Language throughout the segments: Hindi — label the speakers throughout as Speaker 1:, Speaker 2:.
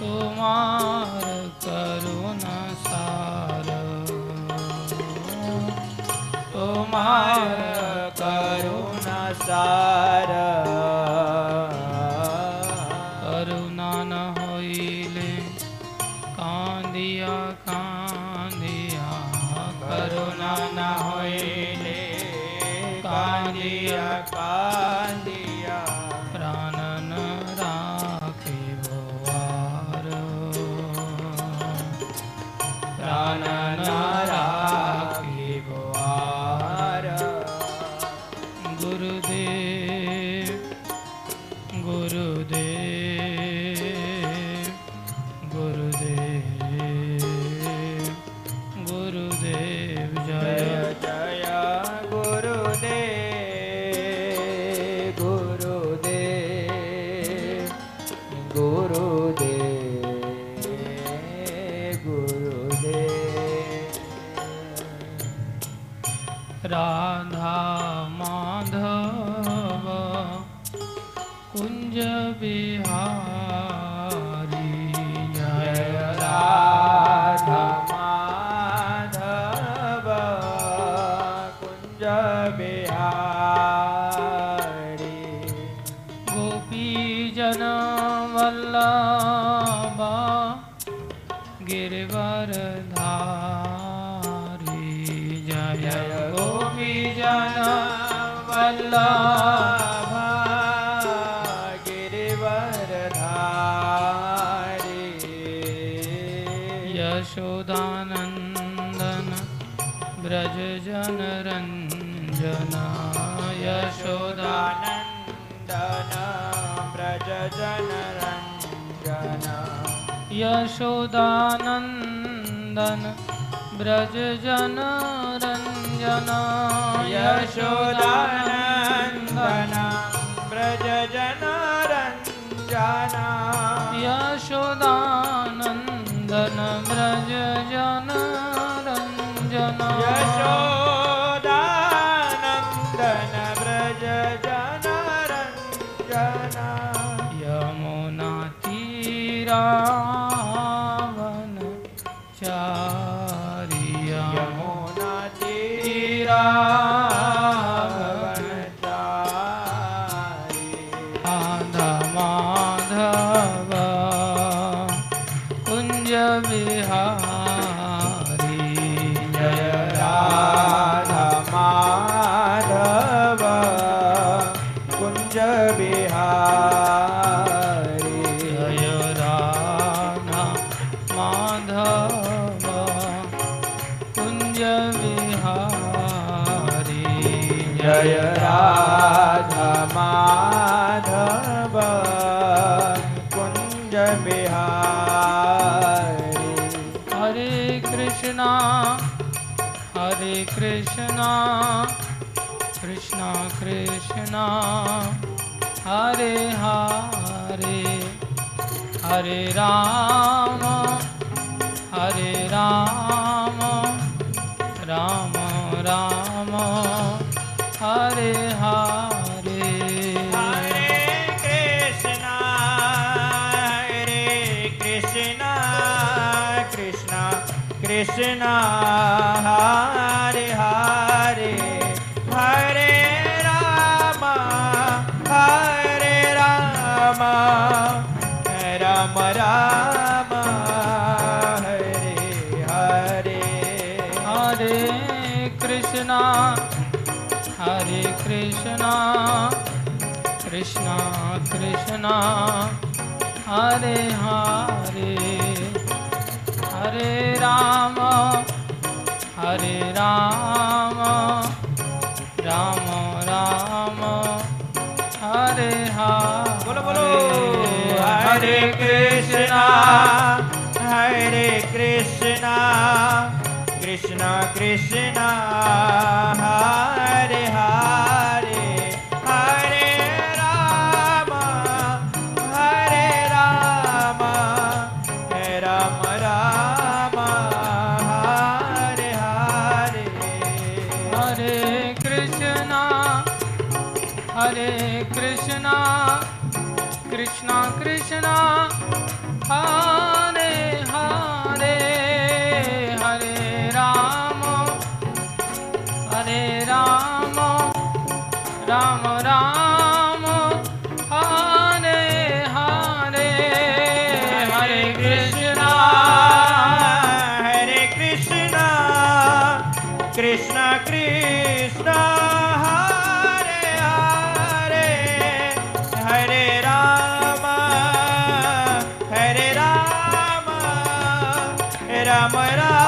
Speaker 1: तुमार करुणा सार। तुमार
Speaker 2: करुणा सार।
Speaker 1: यशोदानन्दन ब्रजजन रञ्जना यशोदानन्दन ब्रजजन रञ्जना
Speaker 2: यशोदानन्दन ब्रजजन रञ्जना
Speaker 1: यशोदानन्दन ब्रजजन रञ्जना यमुना
Speaker 2: तीरा
Speaker 1: हरे हरे हरे राम।
Speaker 2: कृष्णा कृष्णा। हरे हरे। हरे राम हरे राम। राम राम। हरे हरे बोलो। बोलो हरे कृष्णा हरे Krishna. Krishna Krishna. Ram Ram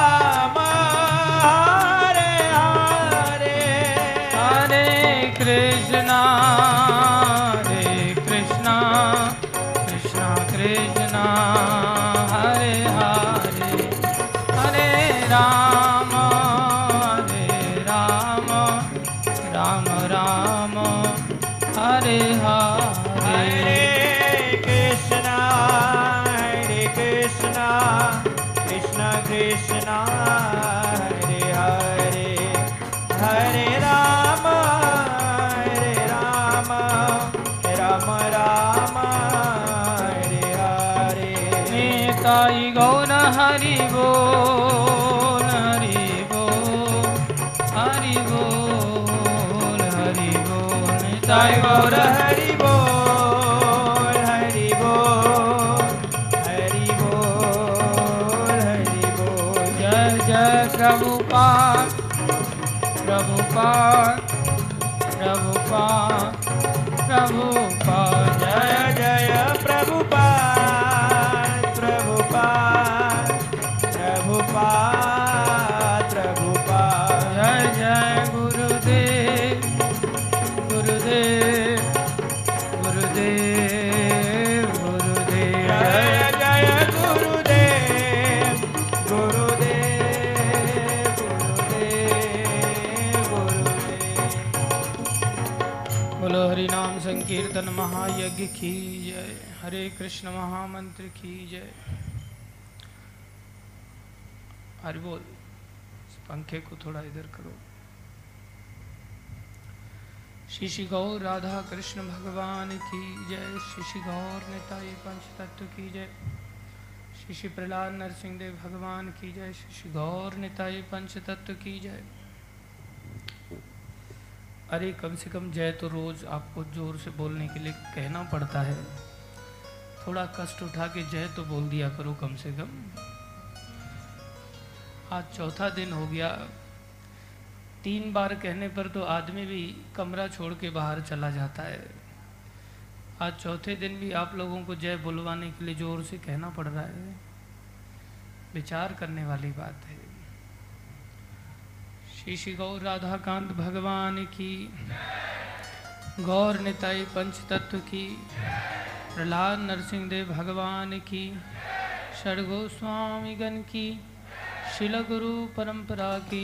Speaker 2: Sai Hari Bol, Hari
Speaker 1: Hari Hari Jai Jai महायज्ञ की जय। हरे कृष्ण महामंत्र की जय। हरि बोल पंखे को थोड़ा इधर करो। श्री गौर राधा कृष्ण भगवान की जय। श्री गौर निताई पंच तत्व की जय। श्री प्रहलाद नरसिंह देव भगवान की जय। श्री गौर निताई पंच तत्व की जय। अरे, कम से कम जय तो रोज आपको ज़ोर से बोलने के लिए कहना पड़ता है। थोड़ा कष्ट उठा के जय तो बोल दिया करो कम से कम। आज चौथा दिन हो गया। तीन बार कहने पर तो आदमी भी कमरा छोड़ के बाहर चला जाता है। आज चौथे दिन भी आप लोगों को जय बुलवाने के लिए ज़ोर से कहना पड़ रहा है। विचार करने वाली बात है। श्री श्री गौर राधाकांत भगवान की, गौर निताई पंच तत्व की, प्रहलाद नरसिंह देव भगवान की स्वामी गण की, शिल गुरु परंपरा की,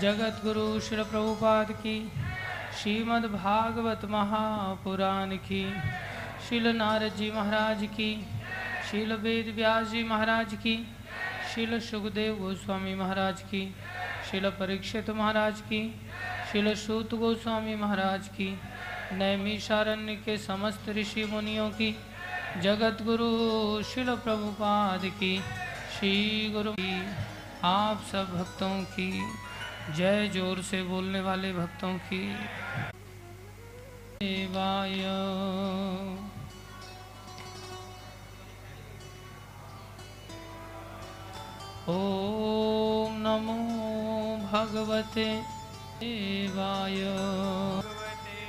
Speaker 1: जगत गुरु शिल प्रभुपाद की, श्रीमद् भागवत महापुराण की, शिल नारद जी महाराज की, शिल वेद व्यास जी महाराज की, शिल सुखदेव गोस्वामी महाराज की शिल परीक्षित महाराज की, शिल सूत गोस्वामी महाराज की, नैमिषारण्य के समस्त ऋषि मुनियों की जगत गुरु शिल प्रभुपाद की, श्री गुरु की, आप सब भक्तों की, जय ज़ोर से बोलने वाले भक्तों की। देवाय। ॐ नमो भगवते देवाय।
Speaker 2: भगवते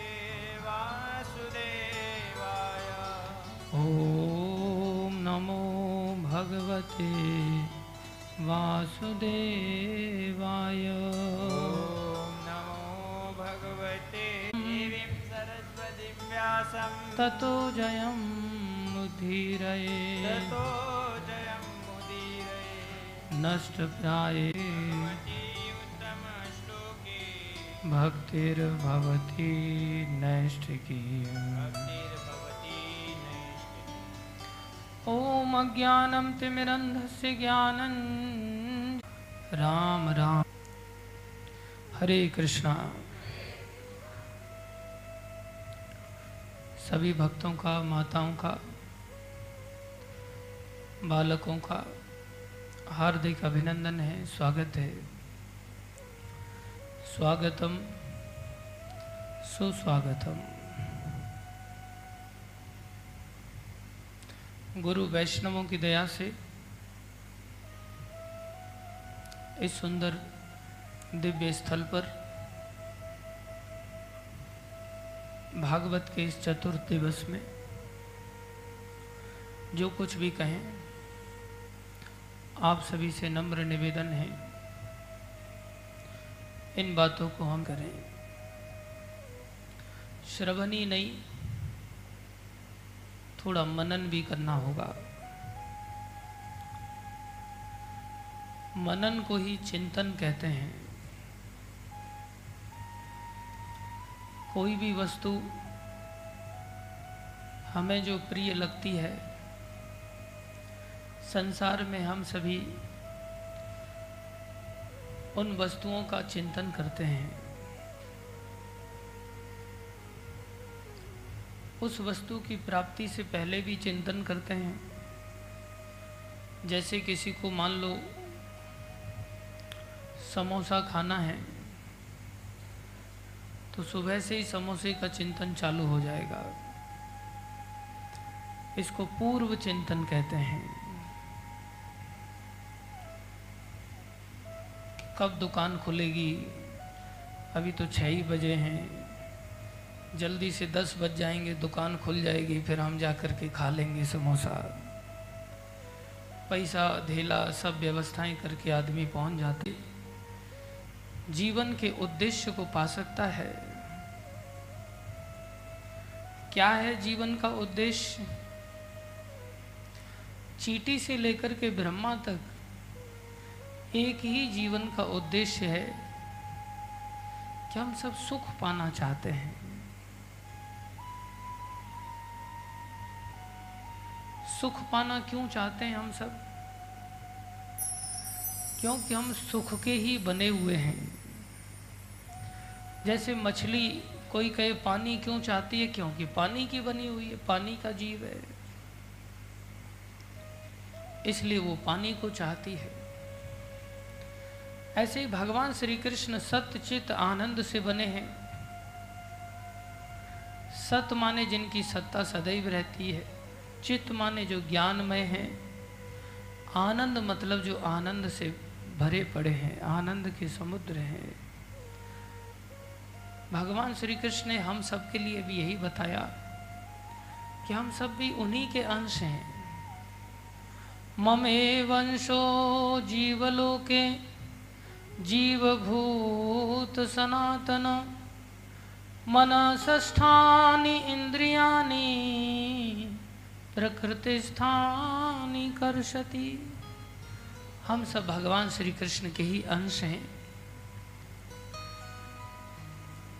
Speaker 2: वासुदेवाय
Speaker 1: नमो भगवते वासुदेवाय।
Speaker 2: नमो भगवते देवीं सरस्वतीं व्यासं
Speaker 1: ततो जयं मुदीरये
Speaker 2: ततो मति उत्तमश्लोके
Speaker 1: भक्तिर्भवति नैष्ठिकी। ॐ अज्ञानं तिमिरन्धस्य ज्ञानं राम राम। हरे कृष्णा। सभी भक्तों का, माताओं का, बालकों का हार्दिक अभिनंदन है, स्वागत है। स्वागतम, सुस्वागतम। गुरु वैष्णवों की दया से इस सुंदर दिव्य स्थल पर भागवत के इस चतुर्थ दिवस में जो कुछ भी कहें आप सभी से नम्र निवेदन है। इन बातों को हम करें। श्रवण ही नहीं, थोड़ा मनन भी करना होगा। मनन को ही चिंतन कहते हैं। कोई भी वस्तु हमें जो प्रिय लगती है संसार में हम सभी उन वस्तुओं का चिंतन करते हैं। उस वस्तु की प्राप्ति से पहले भी चिंतन करते हैं। जैसे किसी को मान लो समोसा खाना है तो सुबह से ही समोसे का चिंतन चालू हो जाएगा। इसको पूर्व चिंतन कहते हैं। कब दुकान खुलेगी? अभी तो छः ही बजे हैं। जल्दी से दस बज जाएँगे, दुकान खुल जाएगी, फिर हम जा कर के खा लेंगे समोसा। पैसा, धेला, सब व्यवस्थाएँ करके आदमी पहुँच जाते जीवन के उद्देश्य को पा सकता है। क्या है जीवन का उद्देश्य? चीटी से लेकर के ब्रह्मा तक एक ही जीवन का उद्देश्य है कि हम सब सुख पाना चाहते हैं। सुख पाना क्यों चाहते हैं हम सब? क्योंकि हम सुख के ही बने हुए हैं। जैसे मछली, कोई कहे, पानी क्यों चाहती है? क्योंकि पानी की बनी हुई है, पानी का जीव है। इसलिए वो पानी को चाहती है। ऐसे ही भगवान श्री कृष्ण सत्य चित आनंद से बने हैं। सत माने जिनकी सत्ता सदैव रहती है, चित्त माने जो ज्ञानमय है। आनंद मतलब जो आनंद से भरे पड़े हैं, आनंद के समुद्र हैं। भगवान श्री कृष्ण ने हम सब के लिए भी यही बताया कि हम सब भी उन्हीं के अंश हैं। ममे वंशो जीवलोके जीवभूत सनातन मनसष्ठानि इंद्रियानि प्रकृति स्थानी कर्षति। हम सब भगवान श्री कृष्ण के ही अंश हैं।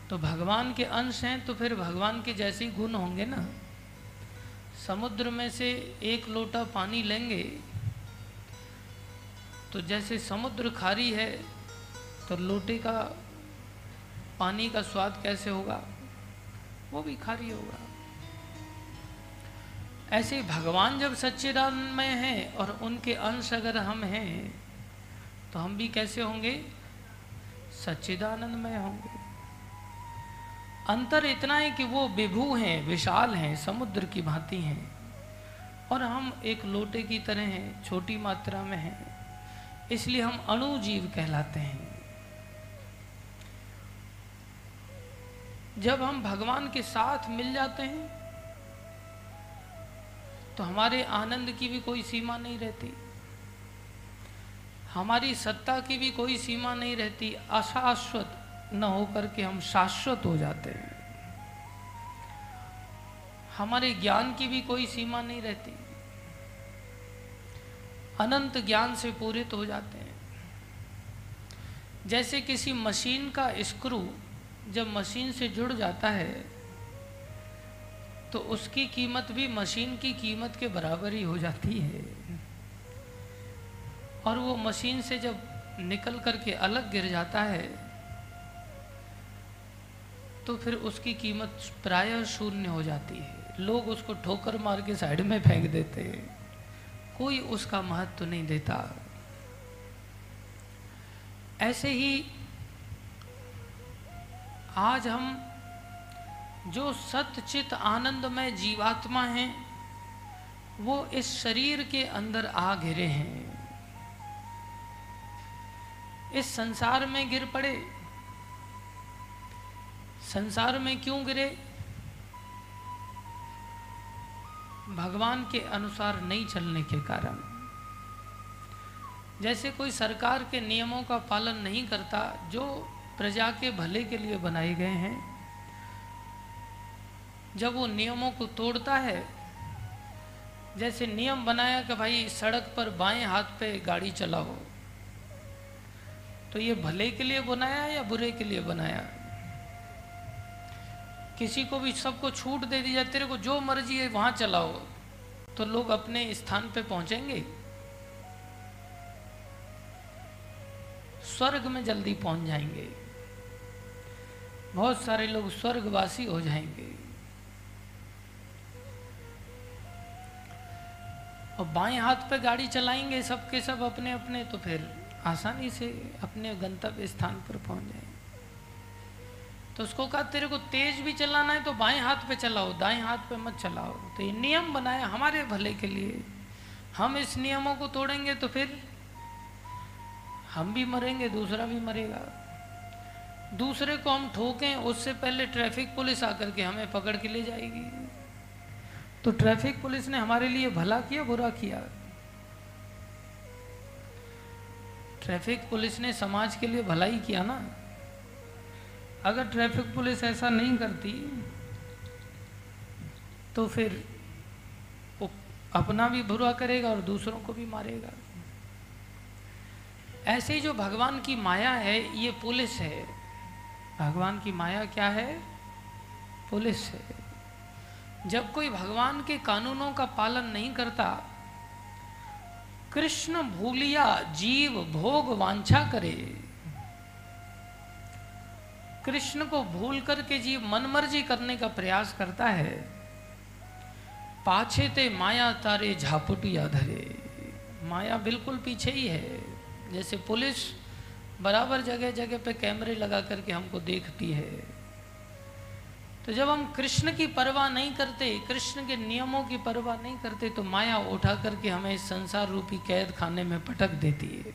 Speaker 1: तो भगवान के अंश हैं तो फिर भगवान के जैसे ही गुण होंगे ना? समुद्र में से एक लोटा पानी लेंगे तो जैसे समुद्र खारी है तो लोटे का, पानी का स्वाद कैसे होगा? वो भी खारी होगा। ऐसे भगवान जब सच्चिदानंद में हैं और उनके अंश अगर हम हैं तो हम भी कैसे होंगे? सच्चिदानंद में होंगे। अंतर इतना है कि वो विभू हैं, विशाल हैं, समुद्र की भांति हैं। और हम एक लोटे की तरह हैं, छोटी मात्रा में हैं। इसलिए हम अणुजीव कहलाते हैं। जब हम भगवान के साथ मिल जाते हैं तो हमारे आनंद की भी कोई सीमा नहीं रहती। हमारी सत्ता की भी कोई सीमा नहीं रहती। अशाश्वत न होकर के हम शाश्वत हो जाते हैं। हमारे ज्ञान की भी कोई सीमा नहीं रहती। अनंत ज्ञान से पूरित हो जाते हैं। जैसे किसी मशीन का स्क्रू जब मशीन से जुड़ जाता है तो उसकी कीमत भी मशीन की कीमत के बराबर ही हो जाती है। और वो मशीन से जब निकल करके अलग गिर जाता है तो फिर उसकी कीमत प्रायः शून्य हो जाती है। लोग उसको ठोकर मार के साइड में फेंक देते हैं। कोई उसका महत्व नहीं देता। ऐसे ही आज हम जो सत्यचित आनंद में जीवात्मा हैं, वो इस शरीर के अंदर आ घिरे हैं। इस संसार में गिर पड़े। संसार में क्यों गिरे भगवान के अनुसार नहीं चलने के कारण। जैसे कोई सरकार के नियमों का पालन नहीं करता, जो प्रजा के भले के लिए बनाए गए हैं। जब वो नियमों को तोड़ता है, जैसे नियम बनाया कि भाई सड़क पर बाएँ हाथ पे गाड़ी चलाओ तो ये भले के लिए बनाया या बुरे के लिए बनाया? किसी को भी सबको छूट दे दी जाए तेरे को जो मर्ज़ी है वहाँ चलाओ तो लोग अपने स्थान पे पहुँचेंगे? स्वर्ग में जल्दी पहुँच जाएँगे। बहुत सारे लोग स्वर्गवासी हो जाएँगे। और बाएँ हाथ पे गाड़ी चलाएँगे सबके सब अपने अपने तो फिर आसानी से अपने गंतव्य स्थान पर पहुँच जाएँगे तो उसको कहा, तेरे को तेज भी चलाना है तो बाएँ हाथ पे चलाओ, दाएँ हाथ पे मत चलाओ। तो ये नियम बनाया हमारे भले के लिए। हम इस नियमों को तोड़ेंगे तो फिर हम भी मरेंगे, दूसरा भी मरेगा। दूसरे को हम ठोकें, उससे पहले ट्रैफ़िक पुलिस आकर के हमें पकड़ के ले जाएगी। तो ट्रैफ़िक पुलिस ने हमारे लिए भला किया, बुरा किया। ट्रैफ़िक पुलिस ने समाज के लिए भलाई किया ना। अगर ट्रैफ़िक पुलिस ऐसा नहीं करती तो फिर वो अपना भी बुरा करेगा और दूसरों को भी मारेगा। ऐसे ही जो भगवान की माया है, ये पुलिस है। भगवान की माया क्या है? पुलिस है। जब कोई भगवान के कानूनों का पालन नहीं करता, कृष्ण भूलिया जीव भोग वांछा करे। कृष्ण को भूल करके जीव मनमर्जी करने का प्रयास करता है। पाछे ते माया तारे झापुटिया धरे। माया बिल्कुल पीछे ही है। जैसे पुलिस बराबर जगह जगह पे कैमरे लगा करके हमको देखती है। तो जब हम कृष्ण की परवाह नहीं करते, कृष्ण के नियमों की परवाह नहीं करते तो माया उठा करके हमें इस संसार रूपी कैद खाने में पटक देती है।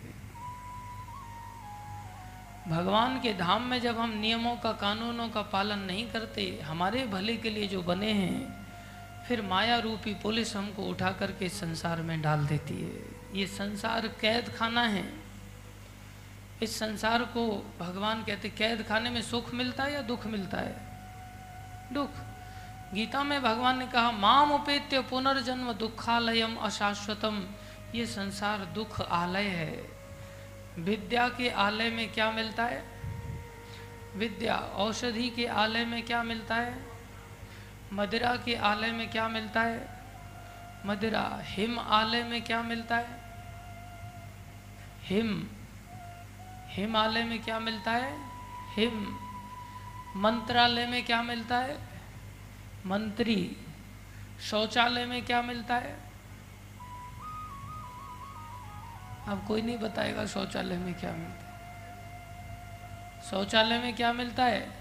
Speaker 1: भगवान के धाम में जब हम नियमों का, कानूनों का पालन नहीं करते, हमारे भले के लिए जो बने हैं, फिर माया रूपी पुलिस हमको उठा करके संसार में डाल देती है। ये संसार कैद खाना है। इस संसार को भगवान कहते, कैद खाने में सुख मिलता है या दुख मिलता है? दुख। गीता में भगवान ने कहा, माम उपेत्य पुनर्जन्म दुखालयम अशाश्वतम। ये संसार दुख आलय है। विद्या के आलय में क्या मिलता है? विद्या। औषधि के आलय में क्या मिलता है? मदिरा के आलय में क्या मिलता है? मदिरा। हिम आलय में क्या मिलता है? हिम। हिमालय में क्या मिलता है? हिम मंत्रालय में क्या मिलता है? मंत्री। शौचालय में क्या मिलता है? अब कोई नहीं बताएगा शौचालय में क्या मिलता है। शौचालय में क्या मिलता है?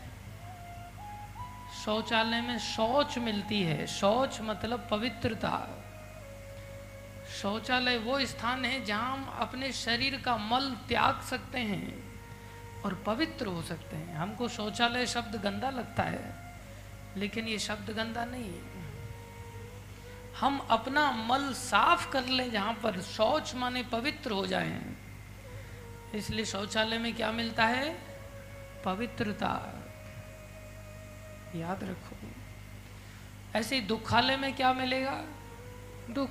Speaker 1: शौचालय में शौच मिलती है। शौच मतलब पवित्रता। शौचालय वो स्थान है जहाँ हम अपने शरीर का मल त्याग सकते हैं और पवित्र हो सकते हैं। हमको शौचालय शब्द गंदा लगता है, लेकिन ये शब्द गंदा नहीं है। हम अपना मल साफ़ कर लें जहाँ पर शौच माने पवित्र हो जाए। इसलिए शौचालय में क्या मिलता है? पवित्रता। याद रखो। ऐसे दुखालय में क्या मिलेगा? दुख।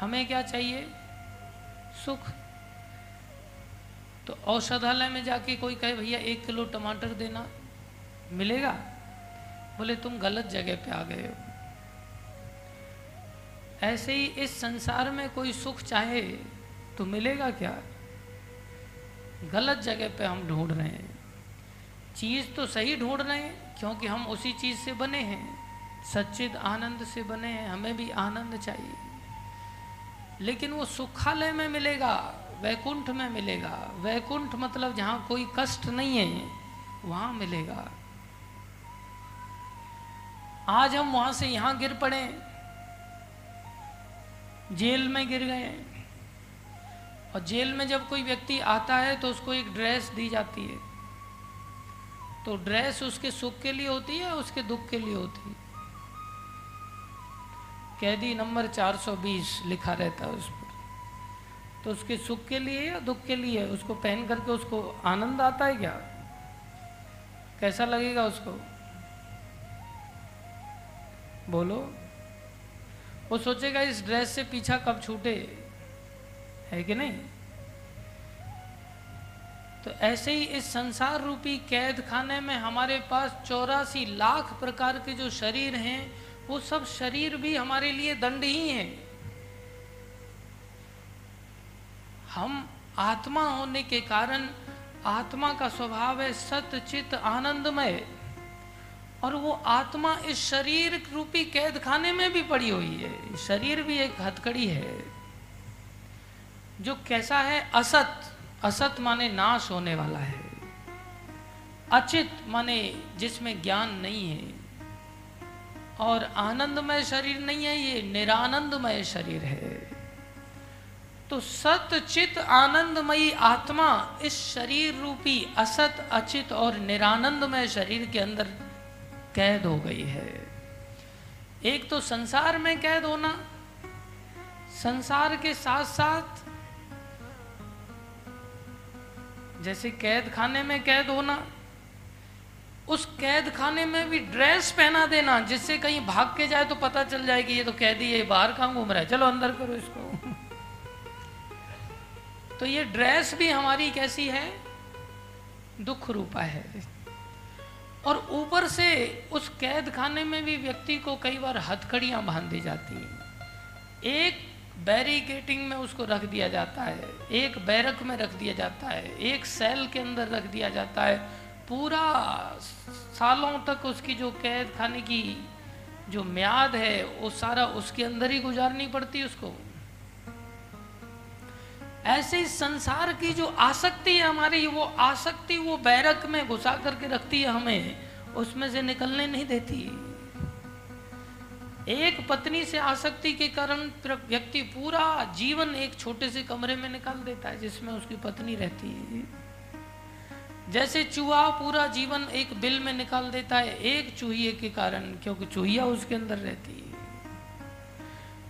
Speaker 1: हमें क्या चाहिए? सुख। तो औषधालय में जाके कोई कहे, भैया, एक किलो टमाटर देना। मिलेगा? बोले, तुम गलत जगह पे आ गए हो। ऐसे ही इस संसार में कोई सुख चाहे तो मिलेगा क्या? गलत जगह पे हम ढूंढ रहे हैं। चीज़ तो सही ढूंढ रहे हैं, क्योंकि हम उसी चीज़ से बने हैं। सच्चिद आनंद से बने हैं, हमें भी आनंद चाहिए। लेकिन वो सुखालय में मिलेगा, वैकुंठ में मिलेगा। वैकुंठ मतलब जहाँ कोई कष्ट नहीं है, वहाँ मिलेगा। आज हम वहाँ से यहाँ गिर पड़े, जेल में गिर गए। और जेल में जब कोई व्यक्ति आता है तो उसको एक ड्रेस दी जाती है। तो ड्रेस उसके सुख के लिए होती है उसके दुख के लिए होती है? कैदी नंबर 420 लिखा रहता है उस पर। तो उसके सुख के लिए या दुख के लिए? उसको पहन करके उसको आनंद आता है क्या? कैसा लगेगा उसको? बोलो। वो सोचेगा, इस ड्रेस से पीछा कब छूटे? है कि नहीं? तो ऐसे ही इस संसार रूपी कैद खाने में हमारे पास चौरासी लाख प्रकार के जो शरीर हैं वो सब शरीर भी हमारे लिए दंड ही हैं। हम आत्मा होने के कारण आत्मा का स्वभाव है सत, चित, आनंदमय। और वो आत्मा इस शरीर रूपी कैद खाने में भी पड़ी हुई है। शरीर भी एक हथकड़ी है, जो कैसा है? असत। असत माने नाश होने वाला है। अचित माने जिसमें ज्ञान नहीं है। और आनंदमय शरीर नहीं है, ये निरानंदमय शरीर है। तो सत, चित, आनंदमयी आत्मा इस शरीर रूपी असत, अचित और निरानंदमय शरीर के अंदर कैद हो गई है। एक तो संसार में कैद होना, संसार के साथ साथ जैसे कैद खाने में कैद होना उस कैद खाने में भी ड्रेस पहना देना, जिससे कहीं भाग के जाए तो पता चल जाए कि ये तो कैदी है बाहर कहाँ घूम रहा है। चलो अंदर करो इसको। तो ये ड्रेस भी हमारी कैसी है? दुख रूपा है। और ऊपर से उस कैद खाने में भी व्यक्ति को कई बार हथकड़ियाँ बाँध दी जाती हैं। एक बैरिकेटिंग में उसको रख दिया जाता है, एक बैरक में रख दिया जाता है, एक सेल के अंदर रख दिया जाता है पूरा सालों तक उसकी जो कैद खाने की जो म्याद है, वो सारा उसके अंदर ही गुजारनी पड़ती है उसको। ऐसे ही संसार की जो आसक्ति है हमारी, वो आसक्ति वो बैरक में घुसा करके रखती है हमें, उसमें से निकलने नहीं देती। एक पत्नी से आसक्ति के कारण व्यक्ति पूरा जीवन एक छोटे से कमरे में निकाल देता है, जिसमें उसकी पत्नी रहती है। जैसे चूहा पूरा जीवन एक बिल में निकाल देता है, एक चूहिए के कारण, क्योंकि चूहिया उसके अंदर रहती है।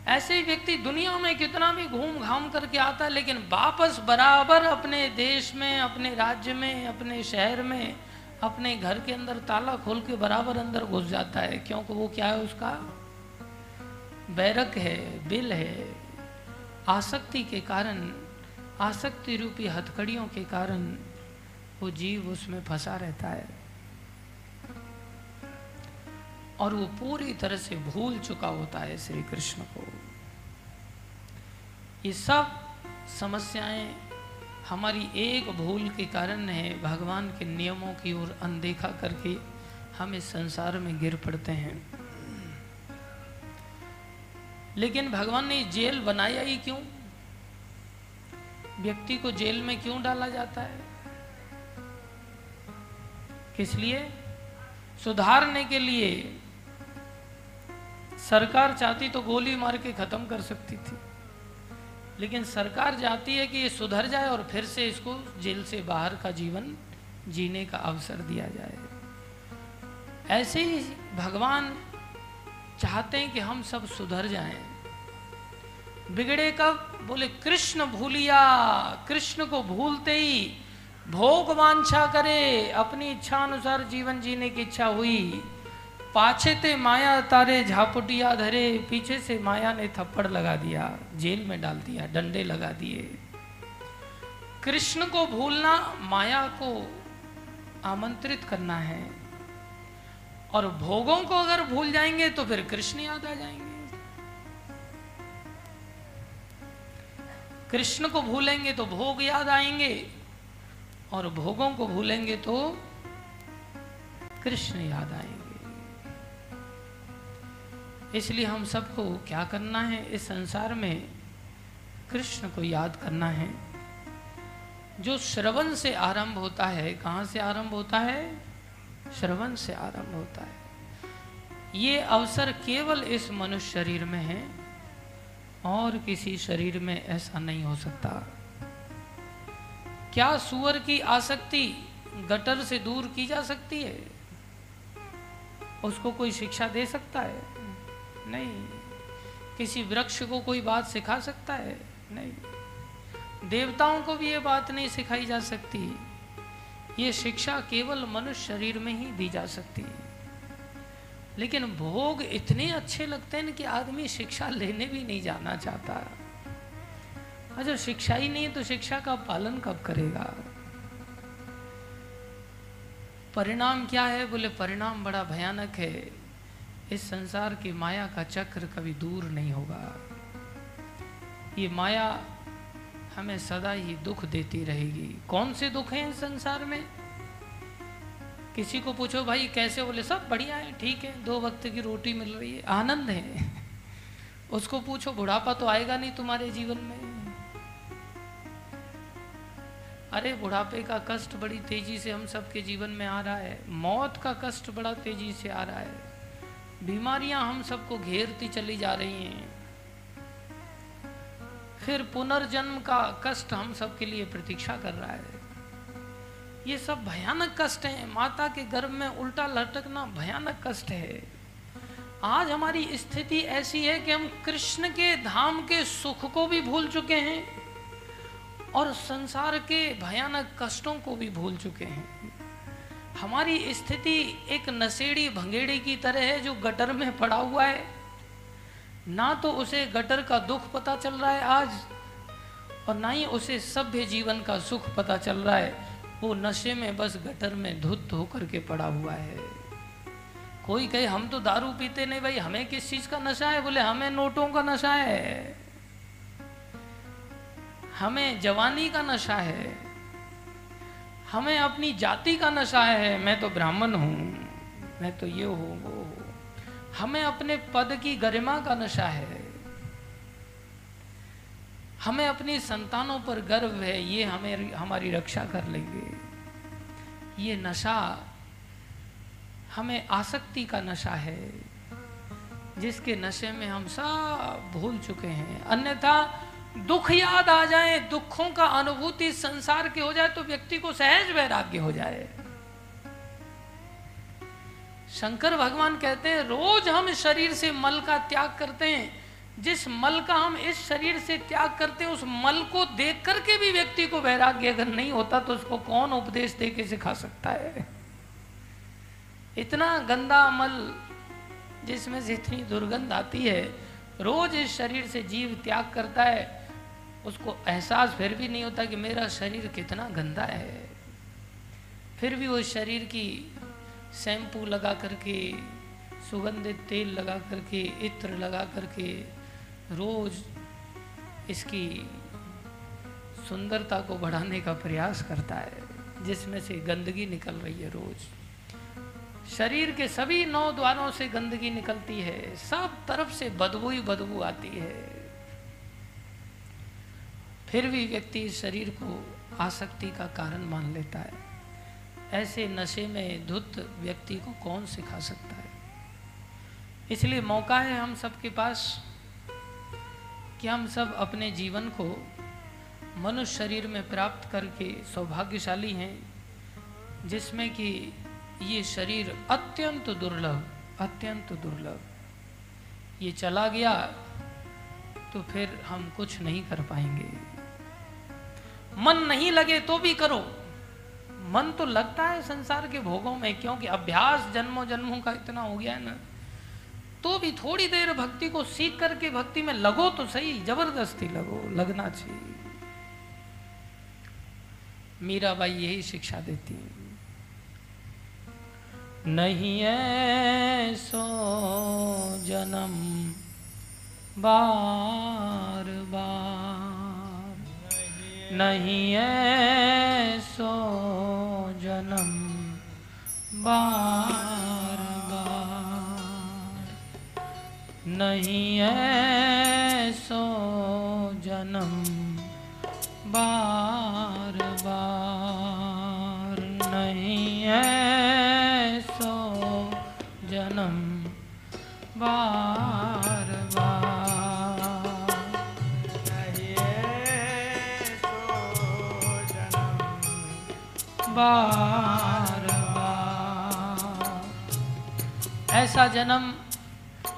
Speaker 1: ऐसे ही व्यक्ति दुनिया में कितना भी घूम घाम करके आता है, लेकिन वापस बराबर अपने देश में, अपने राज्य में, अपने शहर में, अपने घर के अंदर ताला खोल के बराबर अंदर घुस जाता है, क्योंकि वो क्या है उसका? बैरक है, बिल है, आसक्ति के कारण, आसक्ति रूपी हथकड़ियों के कारण वो जीव उसमें फंसा रहता है। और वो पूरी तरह से भूल चुका होता है श्री कृष्ण को। ये सब समस्याएँ हमारी एक भूल के कारण है। भगवान के नियमों की ओर अनदेखा करके हम इस संसार में गिर पड़ते हैं। लेकिन भगवान ने जेल बनाया ही क्यों? व्यक्ति को जेल में क्यों डाला जाता है? किस लिए? सुधारने के लिए। सरकार चाहती तो गोली मार के खत्म कर सकती थी। लेकिन सरकार चाहती है कि ये सुधर जाए और फिर से इसको जेल से बाहर का जीवन जीने का अवसर दिया जाए। ऐसे ही भगवान चाहते हैं कि हम सब सुधर जाएँ। बिगड़े कब? बोले, कृष्ण भूलिया, कृष्ण को भूलते ही भोग वांछा करे, अपनी इच्छा अनुसार जीवन जीने की इच्छा हुई। पाछे ते माया तारे झापुटिया धरे, पीछे से माया ने थप्पड़ लगा दिया, जेल में डाल दिया, डंडे लगा दिए। कृष्ण को भूलना, माया को आमंत्रित करना है। और भोगों को अगर भूल जाएँगे तो फिर कृष्ण याद आ जाएँगे। कृष्ण को भूलेंगे तो भोग याद आएँगे। और भोगों को भूलेंगे तो कृष्ण याद आएँगे। इसलिए हम सबको क्या करना है? इस संसार में कृष्ण को याद करना है। जो श्रवण से आरंभ होता है, कहाँ से आरंभ होता है? श्रवण से आरंभ होता है। ये अवसर केवल इस मनुष्य शरीर में है और किसी शरीर में ऐसा नहीं हो सकता। क्या सुअर की आसक्ति गटर से दूर की जा सकती है? उसको कोई शिक्षा दे सकता है? नहीं। किसी वृक्ष को कोई बात सिखा सकता है? नहीं। देवताओं को भी ये बात नहीं सिखाई जा सकती। ये शिक्षा केवल मनुष्य शरीर में ही दी जा सकती है। लेकिन भोग इतने अच्छे लगते हैं कि आदमी शिक्षा लेने भी नहीं जाना चाहता। अच्छा शिक्षा ही नहीं तो शिक्षा का पालन कब करेगा? परिणाम क्या है? बोले, परिणाम बड़ा भयानक है। इस संसार की माया का चक्र कभी दूर नहीं होगा। ये माया हमें सदा ही दुख देती रहेगी। कौन से दुख हैं संसार में? किसी को पूछो, भाई, कैसे? बोले, सब बढ़िया है, ठीक है, दो वक्त की रोटी मिल रही है। आनंद है। उसको पूछो, बुढ़ापा तो आएगा नहीं तुम्हारे जीवन में? अरे, बुढ़ापे का कष्ट बड़ी तेज़ी से हम सबके जीवन में आ रहा है। मौत का कष्ट बड़ा तेज़ी से आ रहा है। बीमारियाँ हम सबको घेरती चली जा रही हैं। फिर पुनर्जन्म का कष्ट हम सबके लिए प्रतीक्षा कर रहा है। ये सब भयानक कष्ट है। माता के गर्भ में उल्टा लटकना भयानक कष्ट है। आज हमारी स्थिति ऐसी है कि हम कृष्ण के धाम के सुख को भी भूल चुके हैं। और संसार के भयानक कष्टों को भी भूल चुके हैं। हमारी स्थिति एक नशेड़ी भंगेड़ी की तरह है जो गटर में पड़ा हुआ है। ना तो उसे गटर का दुख पता चल रहा है आज, और ना ही उसे सभ्य जीवन का सुख पता चल रहा है। वो नशे में बस गटर में धुत होकर के पड़ा हुआ है। कोई कहे, हम तो दारू पीते नहीं भाई, हमें किस चीज़ का नशा है? बोले, हमें नोटों का नशा है। हमें जवानी का नशा है। हमें अपनी जाति का नशा है। मैं तो ब्राह्मण हूँ। मैं तो ये हूँ, वो हूँ। हमें अपने पद की गरिमा का नशा है। हमें अपनी संतानों पर गर्व है। ये हमें, हमारी रक्षा कर लेंगे। ये नशा हमें आसक्ति का नशा है, जिसके नशे में हम सब भूल चुके हैं। अन्यथा दुख याद आ जाए, दुखों का अनुभूति संसार के हो जाए तो व्यक्ति को सहज वैराग्य हो जाए। शंकर भगवान कहते हैं, रोज हम शरीर से मल का त्याग करते हैं। जिस मल का हम इस शरीर से त्याग करते हैं, उस मल को देख करके भी व्यक्ति को वैराग्य अगर नहीं होता तो उसको कौन उपदेश दे के सिखा सकता है? इतना गंदा मल, जिसमें से इतनी दुर्गंध आती है, रोज इस शरीर से जीव त्याग करता है। उसको एहसास फिर भी नहीं होता कि मेरा शरीर कितना गंदा है। फिर भी वो शरीर की शैम्पू लगा करके, सुगंधित तेल लगा करके, इत्र लगा करके रोज इसकी सुंदरता को बढ़ाने का प्रयास करता है, जिसमें से गंदगी निकल रही है रोज। शरीर के सभी नौ द्वारों से गंदगी निकलती है, सब तरफ़ से बदबू ही बदबू आती है। फिर भी व्यक्ति इस शरीर को आसक्ति का कारण मान लेता है। ऐसे नशे में धुत व्यक्ति को कौन सिखा सकता है? इसलिए मौका है हम सबके पास कि हम सब अपने जीवन को मनुष्य शरीर में प्राप्त करके सौभाग्यशाली हैं, जिसमें कि ये शरीर अत्यंत दुर्लभ अत्यंत दुर्लभ। ये चला गया तो फिर हम कुछ नहीं कर पाएँगे। मन नहीं लगे तो भी करो। मन तो लगता है संसार के भोगों में, क्योंकि अभ्यास जन्मों जन्मों का इतना हो गया है ना। तो भी थोड़ी देर भक्ति को सीख करके भक्ति में लगो तो सही, ज़बरदस्ती लगो, लगना चाहिए। मीराबाई यही शिक्षा देती है। नहीं ऐसो जन्म बार बार नहीं सो जन्म बार बार। नहीं सो जन्म बार बार। नहीं सो जन्म बार बार ऐसा जन्म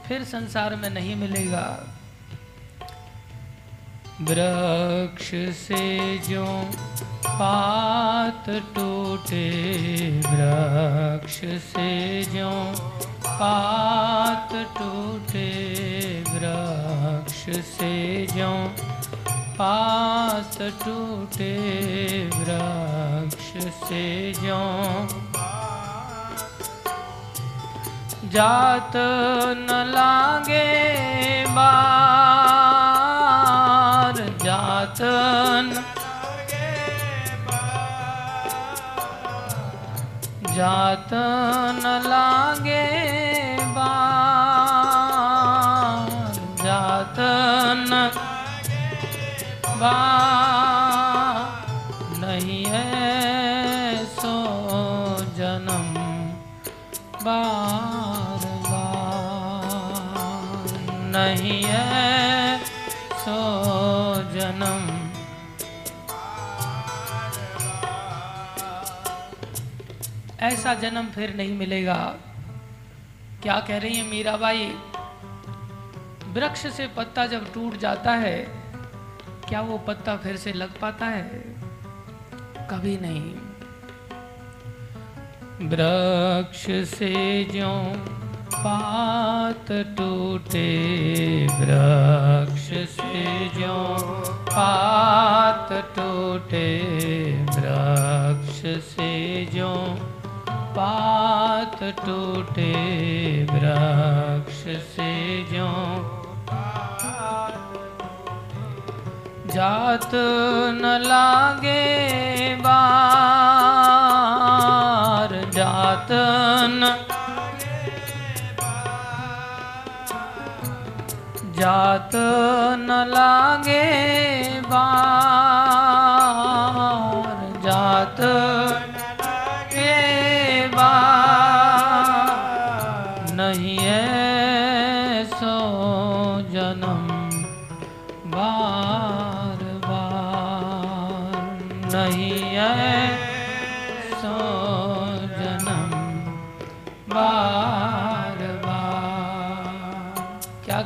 Speaker 1: फिर संसार में नहीं मिलेगा। वृक्ष से जो पात टूटे, वृक्ष से जो पात टूटे, वृक्ष से जो पात टूटे वृक्ष से जो जात न लागे बार, जात न जात न लागे बार। ऐसा जन्म फिर नहीं मिलेगा। क्या कह रही है मीराबाई? वृक्ष से पत्ता जब टूट जाता है क्या वो पत्ता फिर से लग पाता है? कभी नहीं। वृक्ष से जो पात टूटे, वृक्ष से जो पात टूटे, वृक्ष से जो पात टूटे, वृक्ष से जो जात न लागे बार जात न जात न लागे बार।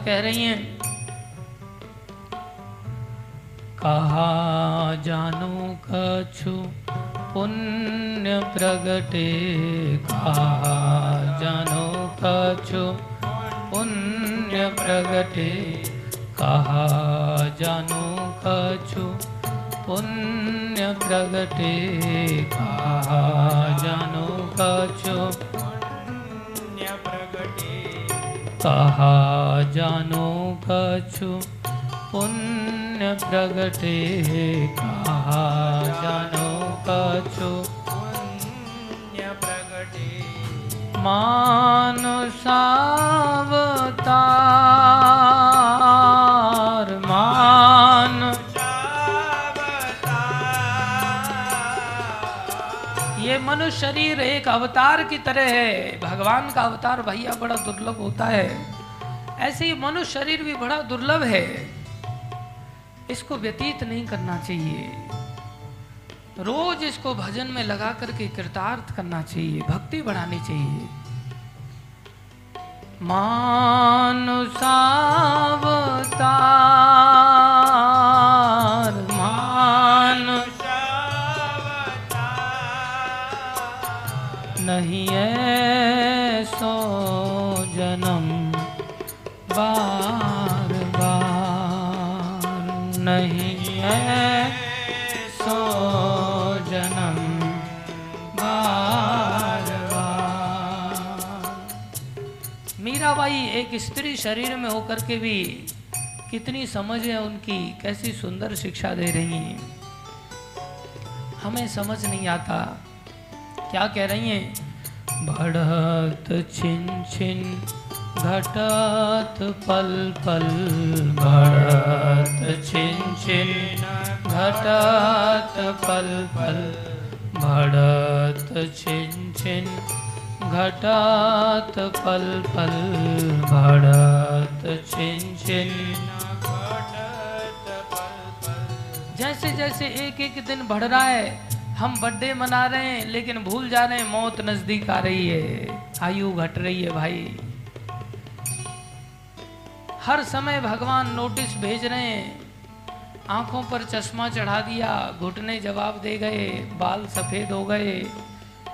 Speaker 1: कह रही हैं। कहा जानो कछु पुण्य प्रगटे, कहा जानो कछु पुण्य प्रगटे, कहा जानो कछु पुण्य प्रगटे, कहा जानो कछु कहा जानो कछु पुण्य प्रगटे कहा जानो कछु
Speaker 2: पुण्य प्रगटे
Speaker 1: मानुषावतार शरीर एक अवतार की तरह है। भगवान का अवतार भैया बड़ा दुर्लभ होता है। ऐसे ही मनुष्य शरीर भी बड़ा दुर्लभ है। इसको व्यतीत नहीं करना चाहिए। रोज इसको भजन में लगा करके कृतार्थ करना चाहिए, भक्ति बढ़ानी चाहिए। मानुषावतार नहीं सो जन्म। बार बार नहीं है सो जन्म। बार बार। मीराबाई, एक स्त्री शरीर में होकर के भी कितनी समझ है उनकी, कैसी सुंदर शिक्षा दे रही हैं। हमें समझ नहीं आता। क्या कह रही हैं? बढ़त छिन छिन घटत पल पल। बढ़त छिन छिन घटत पल पल। बढ़त छिन छिन घटत पल पल। बढ़त छिन छिन। जैसे जैसे एक एक दिन बढ़ रहा है हम बर्थडे मना रहे हैं, लेकिन भूल जा रहे हैं, मौत नज़दीक आ रही है। आयु घट रही है भाई। हर समय भगवान नोटिस भेज रहे हैं। आँखों पर चश्मा चढ़ा दिया, घुटने जवाब दे गए, बाल सफ़ेद हो गए।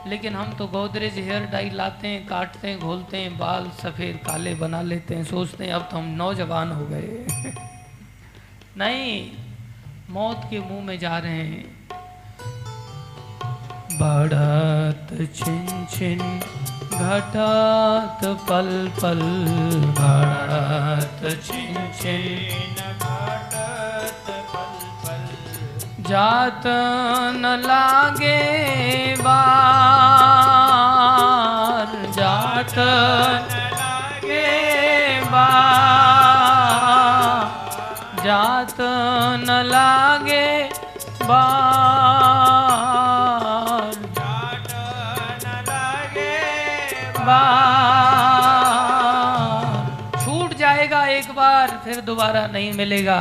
Speaker 1: लेकिन हम तो गोदरेज हेयर डाई लाते हैं, काटते हैं, घोलते हैं, बाल सफ़ेद, काले बना लेते हैं, सोचते हैं, अब तो हम नौजवान हो गए। नहीं, मौत के मुँह में जा रहे हैं। बढ़त छिन छिन, घटत पल पल। बढ़त छिन छिन जात न लागे बार, जात न लागे बार, जात न लागे बार। बार छूट जाएगा एक बार, फिर दोबारा नहीं मिलेगा।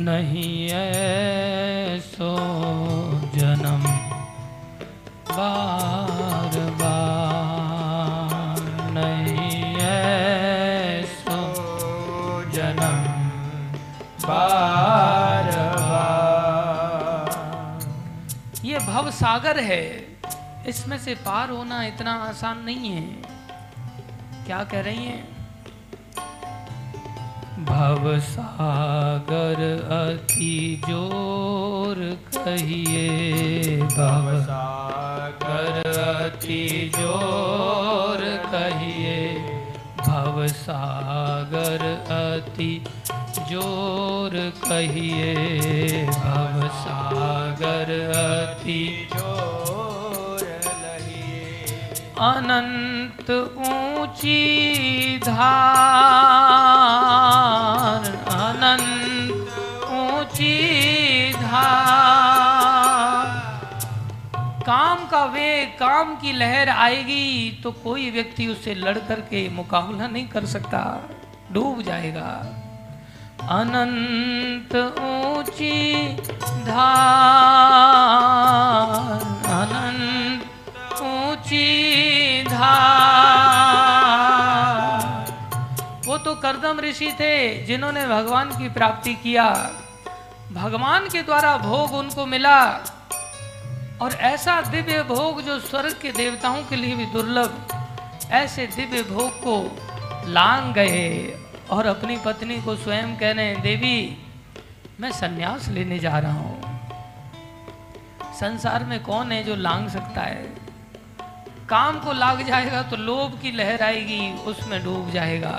Speaker 1: नहीं ऐसो जन्म बार बार। नहीं ऐसो जन्म बार बार। ये भव सागर है। इसमें से पार होना इतना आसान नहीं है। क्या कह रही हैं? भव सागर अति ज़ोर कहिए, भव सागर अति ज़ोर कहिए, भव सागर अति ज़ोर कहिए, भव सागर अति
Speaker 2: ज़ोर
Speaker 1: अनंत ऊँची धार, अनंत ऊँची धार। काम का वेग काम की लहर आएगी तो कोई व्यक्ति उससे लड़ करके मुकाबला नहीं कर सकता, डूब जाएगा। अनंत ऊँची धार, अनंत ऊँची धार वो तो करदम ऋषि थे जिन्होंने भगवान की प्राप्ति किया। भगवान के द्वारा भोग उनको मिला और ऐसा दिव्य भोग जो स्वर्ग के देवताओं के लिए भी दुर्लभ, ऐसे दिव्य भोग को लांग गए और अपनी पत्नी को स्वयं कह रहे देवी, मैं सन्यास लेने जा रहा हूँ। संसार में कौन है जो लांग सकता है? काम को लाग जाएगा तो लोभ की लहर आएगी, उसमें डूब जाएगा।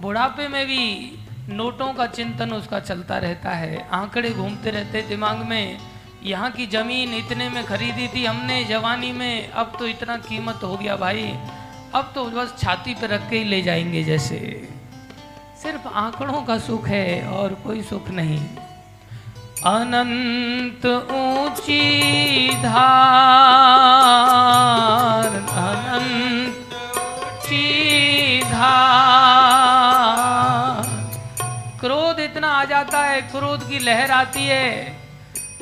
Speaker 1: बुढ़ापे में भी नोटों का चिंतन उसका चलता रहता है। आंकड़े घूमते रहते दिमाग में, यहाँ की ज़मीन इतने में खरीदी थी हमने, जवानी में, अब तो इतना कीमत हो गया भाई। अब तो बस छाती पर रख के ही ले जाएँगे जैसे। सिर्फ़ आंकड़ों का सुख है और कोई सुख नहीं। अनंत ऊँची धार, अनंत ऊँची धार। क्रोध इतना आ जाता है, क्रोध की लहर आती है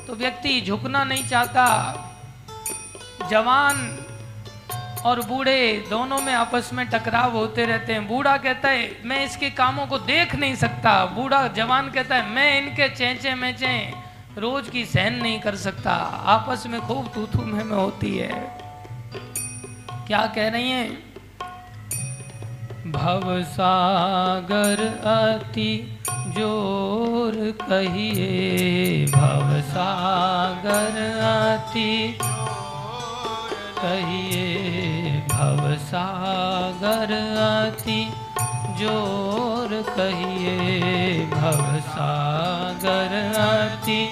Speaker 1: तो व्यक्ति झुकना नहीं चाहता। जवान और बूढ़े दोनों में आपस में टकराव होते रहते हैं। बूढ़ा कहता है मैं इसके कामों को देख नहीं सकता। बूढ़ा जवान कहता है मैं इनके चेंचे मेचे रोज की सहन नहीं कर सकता। आपस में खूब तू तू में, में होती है। क्या कह रही हैं? भव सागर अति ज़ोर कहिए भव सागर अति कहिए भव सागर अति ज़ोर कहिए भव सागर अति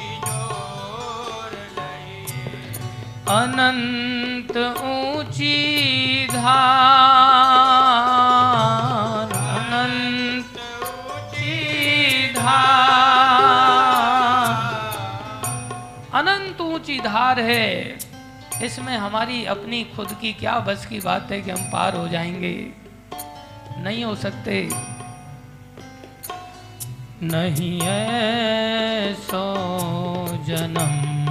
Speaker 1: अनंत ऊँची धार, अनंत ऊँची धार। अनंत ऊँची धार है। इसमें हमारी अपनी खुद की क्या बस की बात है कि हम पार हो जाएँगे? नहीं हो सकते। नहीं है सो जन्म,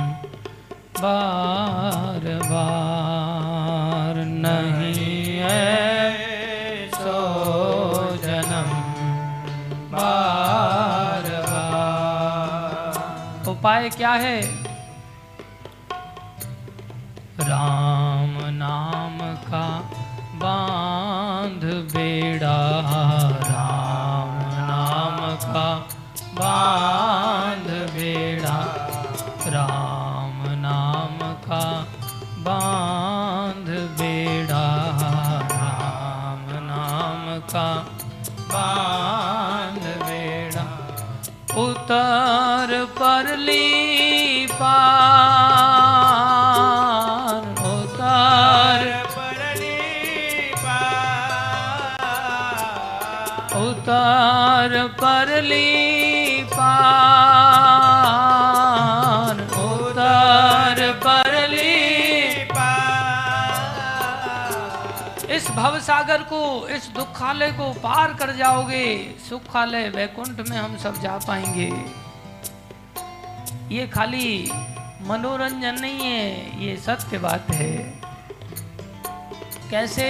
Speaker 1: बार बार। नहीं ऐसो जन्म, बार बार। उपाय क्या है? राम नाम का बाँध बेड़ा। राम नाम का बाँध बेड़ा। राम नाम का बाँध बेड़ा। राम नाम का बाँध बेड़ा। उतर पार
Speaker 2: पार
Speaker 1: परली पार उतार परली
Speaker 2: पार
Speaker 1: इस भव सागर को, इस दुखालय को पार कर जाओगे, सुखालय वैकुंठ में हम सब जा पाएँगे। ये खाली मनोरंजन नहीं है, ये सत्य बात है। कैसे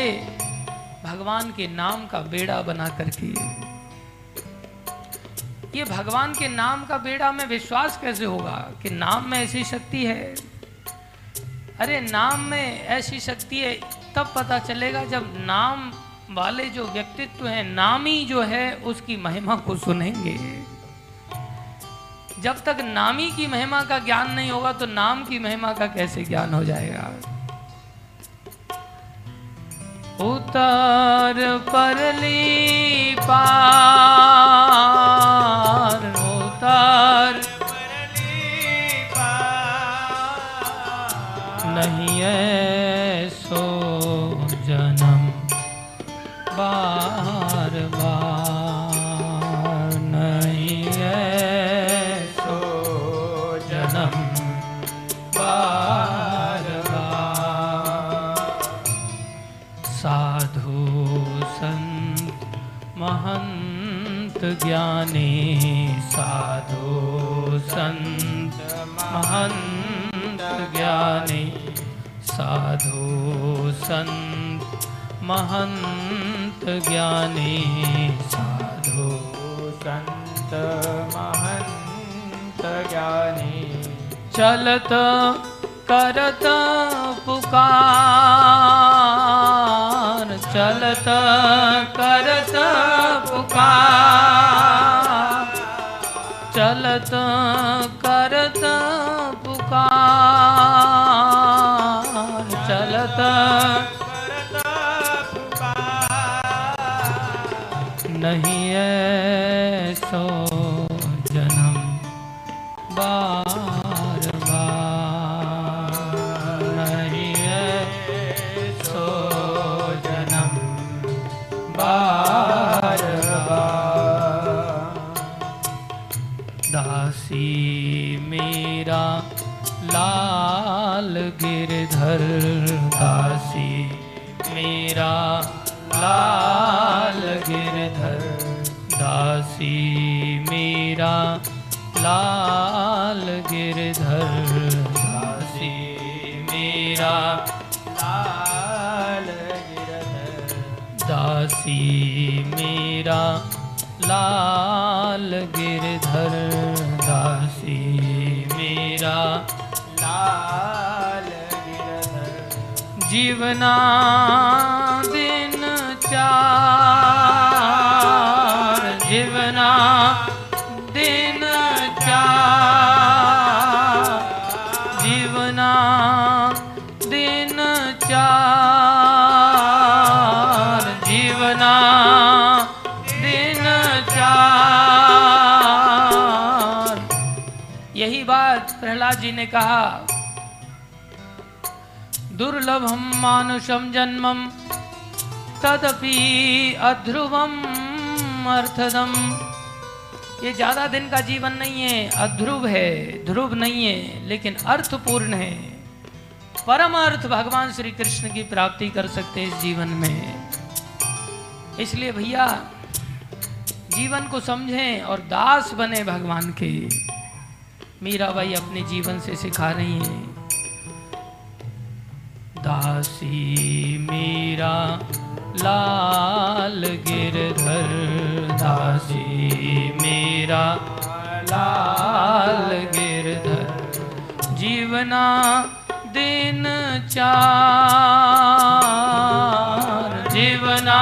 Speaker 1: भगवान के नाम का बेड़ा बना करके ये भगवान के नाम का बेड़ा में विश्वास कैसे होगा? कि नाम में ऐसी शक्ति है। अरे, नाम में ऐसी शक्ति है, तब पता चलेगा जब नाम वाले जो व्यक्तित्व हैं, नामी जो है, उसकी महिमा को सुनेंगे। जब तक नामी की महिमा का ज्ञान नहीं होगा तो नाम की महिमा का कैसे ज्ञान हो जाएगा? उतर परली पार उतर
Speaker 2: परली पार
Speaker 1: नहीं ऐसो ज्ञानी साधु संत महंत ज्ञानी साधु संत महंत ज्ञानी साधु
Speaker 2: संत महंत ज्ञानी।
Speaker 1: चलत करत पुकार चलत करत पुकार। चलत दासी मेरा लाल गिरधर। दासी मेरा लाल गिरधर। दासी मेरा लाल गिरधर। दासी मेरा
Speaker 2: लाल गिरधर।
Speaker 1: जीवना दिन चार। जीवना दिन दिन यही बात प्रहलाद जी ने कहा दुर्लभम मानुषम जन्मम तदपि अध्रुवम अर्थदम। ये ज़्यादा दिन का जीवन नहीं है, अध्रुव है, ध्रुव नहीं है, लेकिन अर्थपूर्ण है। परम अर्थ भगवान श्री कृष्ण की प्राप्ति कर सकते हैं इस जीवन में। इसलिए भैया, जीवन को समझें और दास बने भगवान के। मीरा भाई अपने जीवन से सिखा रही हैं। दासी मीरा, लाल गिरधर, दासी मेरा लाल गिरधर जीवना दिन चार। जीवना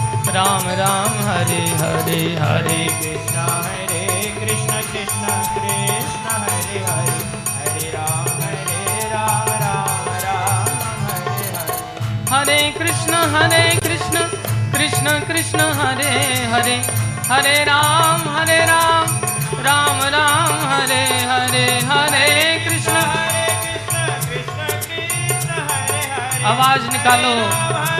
Speaker 1: राम राम हरे हरे हरे
Speaker 2: कृष्ण हरे कृष्ण कृष्ण कृष्ण हरे हरे हरे राम हरे राम राम राम हरे हरे।
Speaker 1: हरे कृष्ण हरे कृष्ण कृष्ण कृष्ण हरे हरे हरे राम हरे राम राम राम हरे हरे हरे कृष्ण।
Speaker 2: हरे कृष्ण कृष्ण कृष्ण हरे हरे
Speaker 1: आवाज़ निकालो।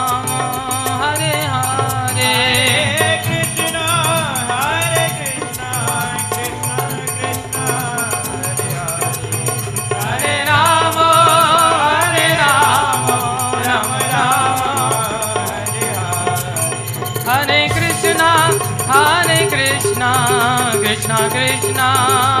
Speaker 1: Krishna.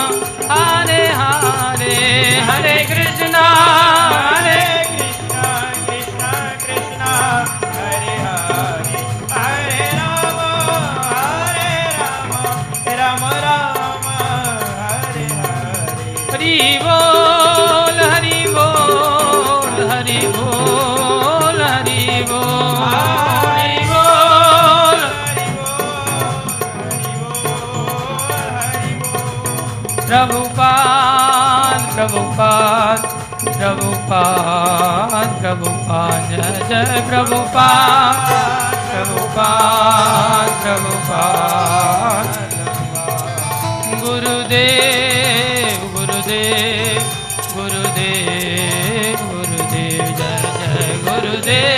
Speaker 1: प्रभुपाद प्रभुपाद प्रभुपाद, जय जय प्रभुपाद प्रभुपाद प्रभुपाद गुरुदेव गुरुदेव गुरुदेव गुरुदेव, जय जय गुरुदेव।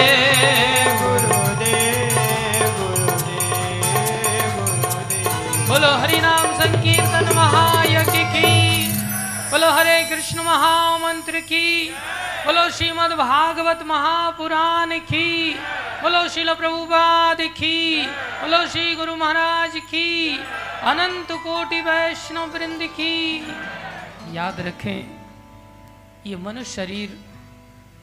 Speaker 2: बोलो हरि नाम संकीर्तन महायज्ञ की।
Speaker 1: बोलो हरे कृष्ण महामंत्र की। बोलो श्रीमद भागवत महापुराण की। बोलो शिल प्रभुपाद की। बोलो श्री गुरु महाराज की। अनंत कोटि वैष्णव वृंद की। याद रखें, ये मनुष्य शरीर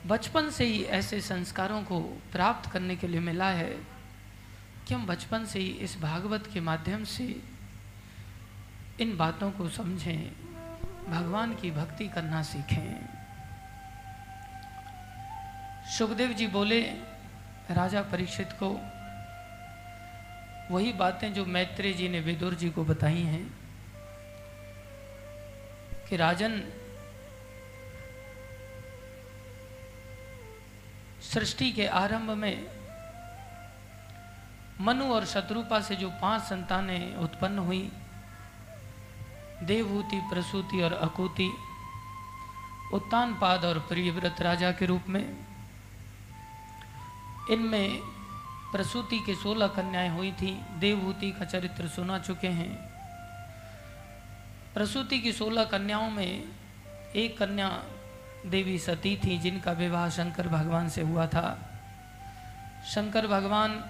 Speaker 1: बचपन से ही ऐसे संस्कारों को प्राप्त करने के लिए मिला है कि हम बचपन से ही इस भागवत के माध्यम से इन बातों को समझें। भगवान की भक्ति करना सीखें। सुखदेव जी बोले, राजा परीक्षित को, वही बातें जो मैत्रेय जी ने विदुर जी को बताई हैं कि राजन सृष्टि के आरंभ में मनु और शत्रुपा से जो पाँच संतानें उत्पन्न हुई देवहूति प्रसूति और अकूति उत्तानपाद और प्रियव्रत राजा के रूप में। इनमें प्रसूति के सोलह कन्याएँ हुई थी। देवहूति का चरित्र सुना चुके हैं। प्रसूति की सोलह कन्याओं में एक कन्या देवी सती थी, जिनका विवाह शंकर भगवान से हुआ था। शंकर भगवान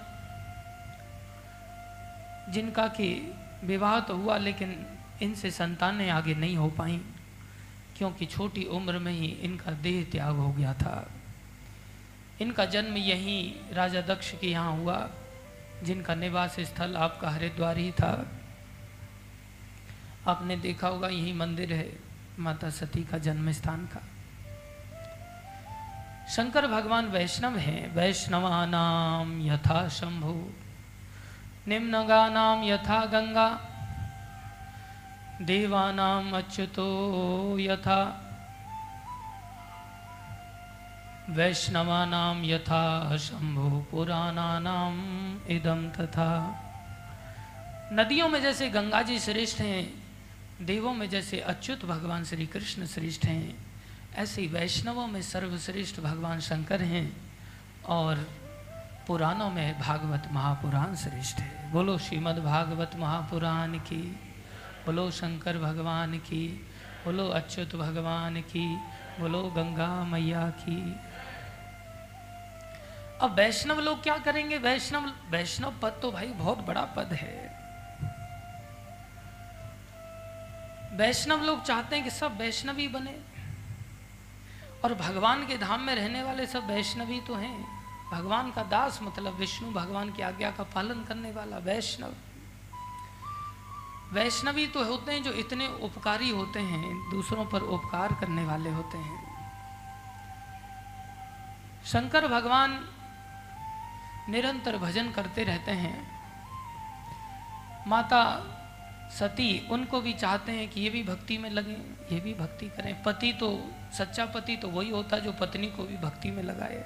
Speaker 1: जिनका कि विवाह तो हुआ, लेकिन इनसे संतानें आगे नहीं हो पाई, क्योंकि छोटी उम्र में ही इनका देह त्याग हो गया था। इनका जन्म यहीं राजा दक्ष के यहाँ हुआ, जिनका निवास स्थल आपका हरिद्वार ही था। आपने देखा होगा यही मंदिर है माता सती का जन्म स्थान का। शंकर भगवान वैष्णव हैं। वैष्णवा नाम यथा शंभु निम्नगा नाम यथा गंगा देवानाम अच्युतो यथा। वैष्णवानाम यथा शंभु पुराणानाम इदम तथा। नदियों में जैसे गंगा जी श्रेष्ठ हैं, देवों में जैसे अच्युत भगवान श्री कृष्ण श्रेष्ठ हैं, ऐसे वैष्णवों में सर्वश्रेष्ठ भगवान शंकर हैं और पुराणों में भागवत महापुराण श्रेष्ठ है। बोलो श्रीमद् भागवत महापुराण की। बोलो शंकर भगवान की, बोलो अच्युत भगवान की, बोलो गंगा मैया की। अब वैष्णव लोग क्या करेंगे? वैष्णव वैष्णव पद तो भाई बहुत बड़ा पद है। वैष्णव लोग चाहते हैं कि सब वैष्णवी बने। और भगवान के धाम में रहने वाले सब वैष्णवी तो हैं। भगवान का दास मतलब विष्णु, भगवान की आज्ञा का पालन करने वाला वैष्णव। वैष्णवी तो होते हैं जो इतने उपकारी होते हैं, दूसरों पर उपकार करने वाले होते हैं। शंकर भगवान निरंतर भजन करते रहते हैं। माता सती उनको भी चाहते हैं कि ये भी भक्ति में लगे, ये भी भक्ति करें। पति तो सच्चा पति तो वही होता जो पत्नी को भी भक्ति में लगाए।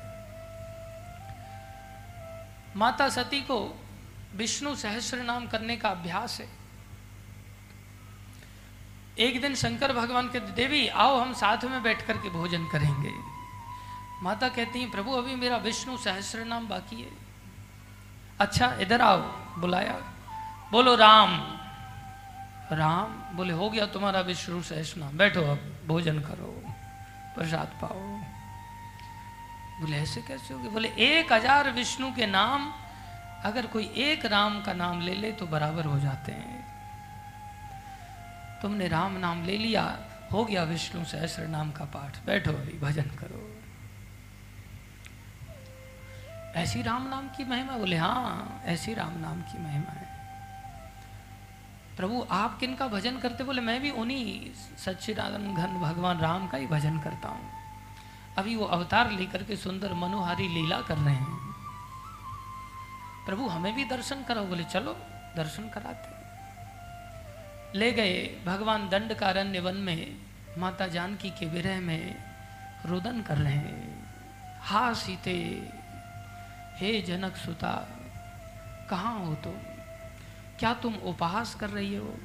Speaker 1: माता सती को विष्णु सहस्र नाम करने का अभ्यास है। एक दिन शंकर भगवान के देवी, आओ हम साथ में बैठ कर के भोजन करेंगे। माता कहती हैं, प्रभु, अभी मेरा विष्णु सहस्र नाम बाकी है। अच्छा इधर आओ, बुलाया। बोलो, राम। राम? बोले, हो गया तुम्हारा विष्णु सहस्र नाम बैठो अब, भोजन करो, प्रसाद पाओ। बोले, ऐसे कैसे होगी बोले, एक हज़ार विष्णु के नाम, अगर कोई एक राम का नाम ले ले तो बराबर हो जाते हैं। तुमने राम नाम ले लिया, हो गया विष्णु सहस्र नाम का पाठ। बैठो अभी, भजन करो। ऐसी राम नाम की महिमा, बोले हाँ ऐसी राम नाम की महिमा है। प्रभु, आप किन का भजन करते? बोले, मैं भी उन्हीं सच्चिदानंद घन भगवान राम का ही भजन करता हूँ। अभी वो अवतार लेकर के सुंदर मनोहारी लीला कर रहे हैं। प्रभु, हमें भी दर्शन करो बोले, चलो, दर्शन कराते ले गए। भगवान दंड कारण्य वन में, माता जानकी के विरह में रुदन कर रहे हैं। हा सीते, हे जनक सुता, कहाँ हो तुम? क्या तुम उपहास कर रही हो?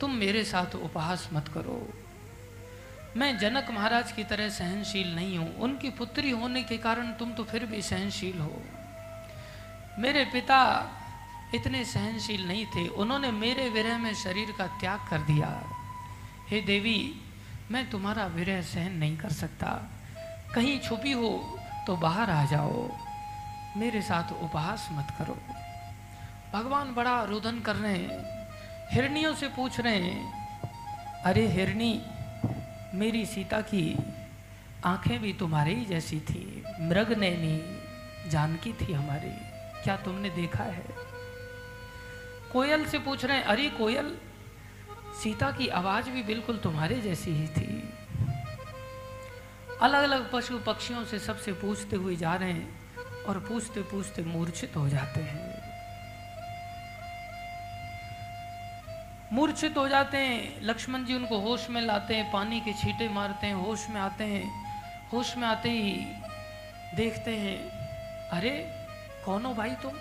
Speaker 1: तुम मेरे साथ उपहास मत करो। मैं जनक महाराज की तरह सहनशील नहीं हूँ। उनकी पुत्री होने के कारण तुम तो फिर भी सहनशील हो। मेरे पिता इतने सहनशील नहीं थे। उन्होंने मेरे विरह में शरीर का त्याग कर दिया। हे देवी, मैं तुम्हारा विरह सहन नहीं कर सकता। कहीं छुपी हो तो बाहर आ जाओ। मेरे साथ उपहास मत करो। भगवान बड़ा रुदन कर रहे हैं। हिरणियों से पूछ रहे हैं, अरे हिरणी, मेरी सीता की आँखें भी तुम्हारे ही जैसी थी। मृग नैनी जानकी थी हमारी। क्या तुमने देखा है? कोयल से पूछ रहे हैं, अरे कोयल, सीता की आवाज़ भी बिल्कुल तुम्हारे जैसी ही थी। अलग अलग पशु पक्षियों से सबसे पूछते हुए जा रहे हैं और पूछते पूछते मूर्छित हो जाते हैं। मूर्छित हो जाते हैं, लक्ष्मण जी उनको होश में लाते हैं, पानी के छींटे मारते हैं, होश में आते हैं, होश में आते ही देखते हैं, अरे कौन हो भाई तुम?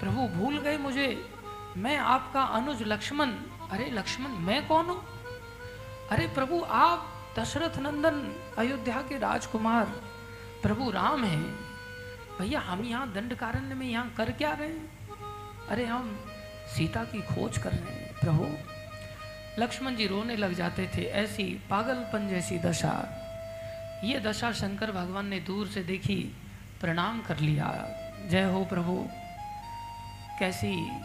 Speaker 1: प्रभु भूल गए मुझे। मैं आपका अनुज लक्ष्मण। अरे लक्ष्मण, मैं कौन हूँ? अरे प्रभु, आप दशरथ नंदन, अयोध्या के राजकुमार। प्रभु, राम हैं। भैया, हम यहाँ दंडकारण्य में यहाँ कर क्या रहे हैं? अरे हम सीता की खोज कर रहे हैं, प्रभु। लक्ष्मण जी रोने लग जाते थे, ऐसी पागलपन जैसी दशा। ये दशा शंकर भगवान ने दूर से देखी, प्रणाम कर लिया। जय हो प्रभु। कैसी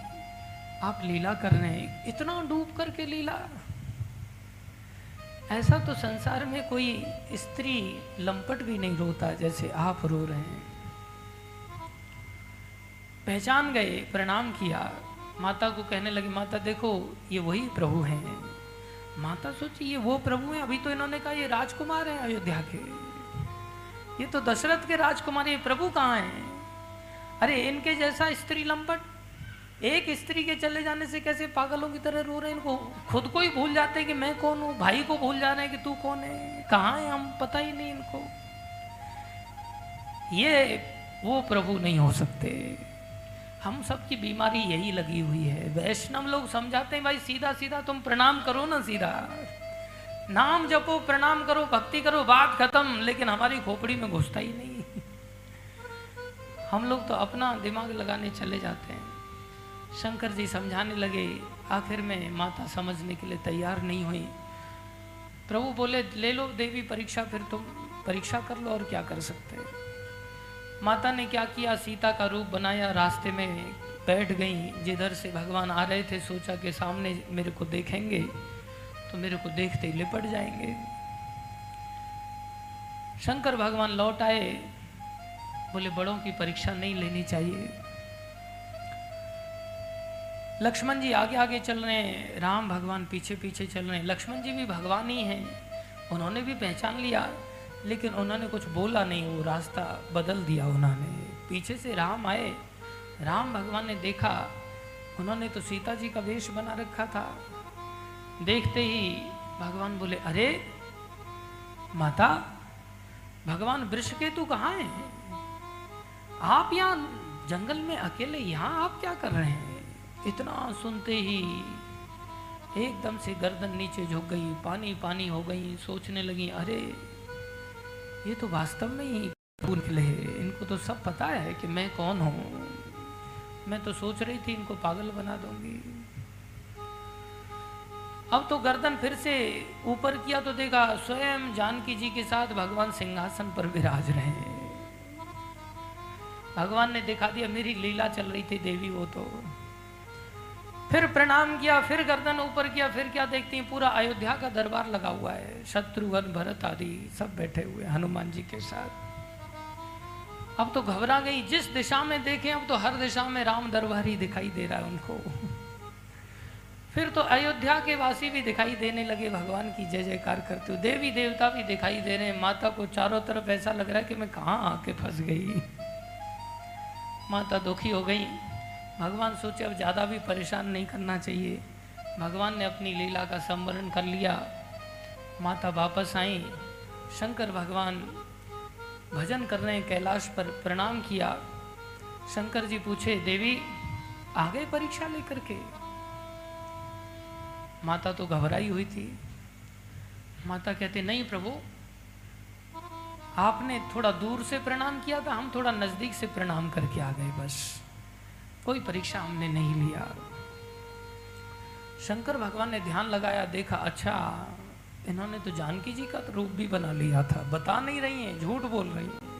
Speaker 1: आप लीला कर रहे हैं? इतना डूब करके लीला। ऐसा तो संसार में कोई स्त्री लंपट भी नहीं रोता जैसे आप रो रहे हैं। पहचान गए, प्रणाम किया। माता को कहने लगी, माता, देखो, ये वही प्रभु हैं। माता सोची, ये वो प्रभु हैं? अभी तो इन्होंने कहा, ये राजकुमार हैं अयोध्या के। ये तो दशरथ के राजकुमार ये प्रभु कहाँ हैं? अरे, इनके जैसा स्त्री लंपट एक स्त्री के चले जाने से कैसे पागलों की तरह रो रहे हैं? इनको खुद को ही भूल जाते हैं कि मैं कौन हूँ? भाई को भूल जा रहे हैं कि तू कौन है? कहाँ है हम? पता ही नहीं इनको। ये वो प्रभु नहीं हो सकते। हम सबकी बीमारी यही लगी हुई है। वैष्णव लोग समझाते हैं, भाई सीधा सीधा तुम प्रणाम करो ना सीधा। नाम जपो, प्रणाम करो, भक्ति करो, बात खत्म। लेकिन हमारी खोपड़ी में घुसता ही नहीं। हम लोग तो अपना दिमाग लगाने चले जाते हैं। शंकर जी समझाने लगे, आखिर में माता समझने के लिए तैयार नहीं हुई। प्रभु बोले, ले लो देवी, परीक्षा फिर तुम, परीक्षा कर लो और क्या कर सकते माता ने क्या किया, सीता का रूप बनाया, रास्ते में बैठ गई। जिधर से भगवान आ रहे थे, सोचा कि सामने मेरे को देखेंगे तो मेरे को देखते ही लिपट जाएँगे। शंकर भगवान लौट आए, बोले, बड़ों की परीक्षा नहीं लेनी चाहिए। लक्ष्मण जी आगे आगे चल रहे हैं, राम भगवान पीछे पीछे चल रहे हैं। लक्ष्मण जी भी भगवान ही हैं। उन्होंने भी पहचान लिया, लेकिन उन्होंने कुछ बोला नहीं, वो रास्ता बदल दिया उन्होंने। पीछे से राम आए, राम भगवान ने देखा, उन्होंने तो सीता जी का वेश बना रखा था। देखते ही भगवान बोले, अरे, माता, भगवान वृषकेतु कहाँ हैं? आप यहाँ जंगल में अकेले यहाँ आप क्या कर रहे हैं? इतना सुनते ही एकदम से गर्दन नीचे झुक गई, पानी पानी हो गई, सोचने लगी, अरे, ये तो वास्तव में ही फूल खिले इनको तो सब पता है कि मैं कौन हूँ। मैं तो सोच रही थी इनको पागल बना दूँगी। अब तो गर्दन फिर से ऊपर किया तो देखा स्वयं जानकी जी के साथ भगवान सिंहासन पर विराज रहे भगवान ने दिखा दिया, मेरी लीला चल रही थी देवी, वो तो फिर प्रणाम किया, फिर गर्दन ऊपर किया, फिर क्या देखती हैं? पूरा अयोध्या का दरबार लगा हुआ है। शत्रुघ्न, भरत आदि सब बैठे हुए हनुमान जी के साथ। अब तो घबरा गई। जिस दिशा में देखें, अब तो हर दिशा में राम दरबार ही दिखाई दे रहा है उनको। फिर तो अयोध्या के वासी भी दिखाई देने लगे, भगवान की जय जयकार करते हुए। देवी देवता भी दिखाई दे रहे हैं। माता को चारों तरफ़ ऐसा लग रहा है कि मैं कहाँ आके फंस गई। माता दुखी हो गई। भगवान सोचे अब ज़्यादा भी परेशान नहीं करना चाहिए। भगवान ने अपनी लीला का संवरण कर लिया। माता वापस आई। शंकर भगवान भजन कर रहे कैलाश पर प्रणाम किया। शंकर जी पूछे, देवी, आ गए परीक्षा लेकर के? माता तो घबराई हुई थी। माता कहते, नहीं प्रभु, आपने थोड़ा दूर से प्रणाम किया था, हम थोड़ा नज़दीक से प्रणाम करके आ गए बस। कोई परीक्षा हमने नहीं लिया। शंकर भगवान ने ध्यान लगाया, देखा अच्छा इन्होंने तो जानकी जी का तो रूप भी बना लिया था। बता नहीं रही हैं, झूठ बोल रही हैं।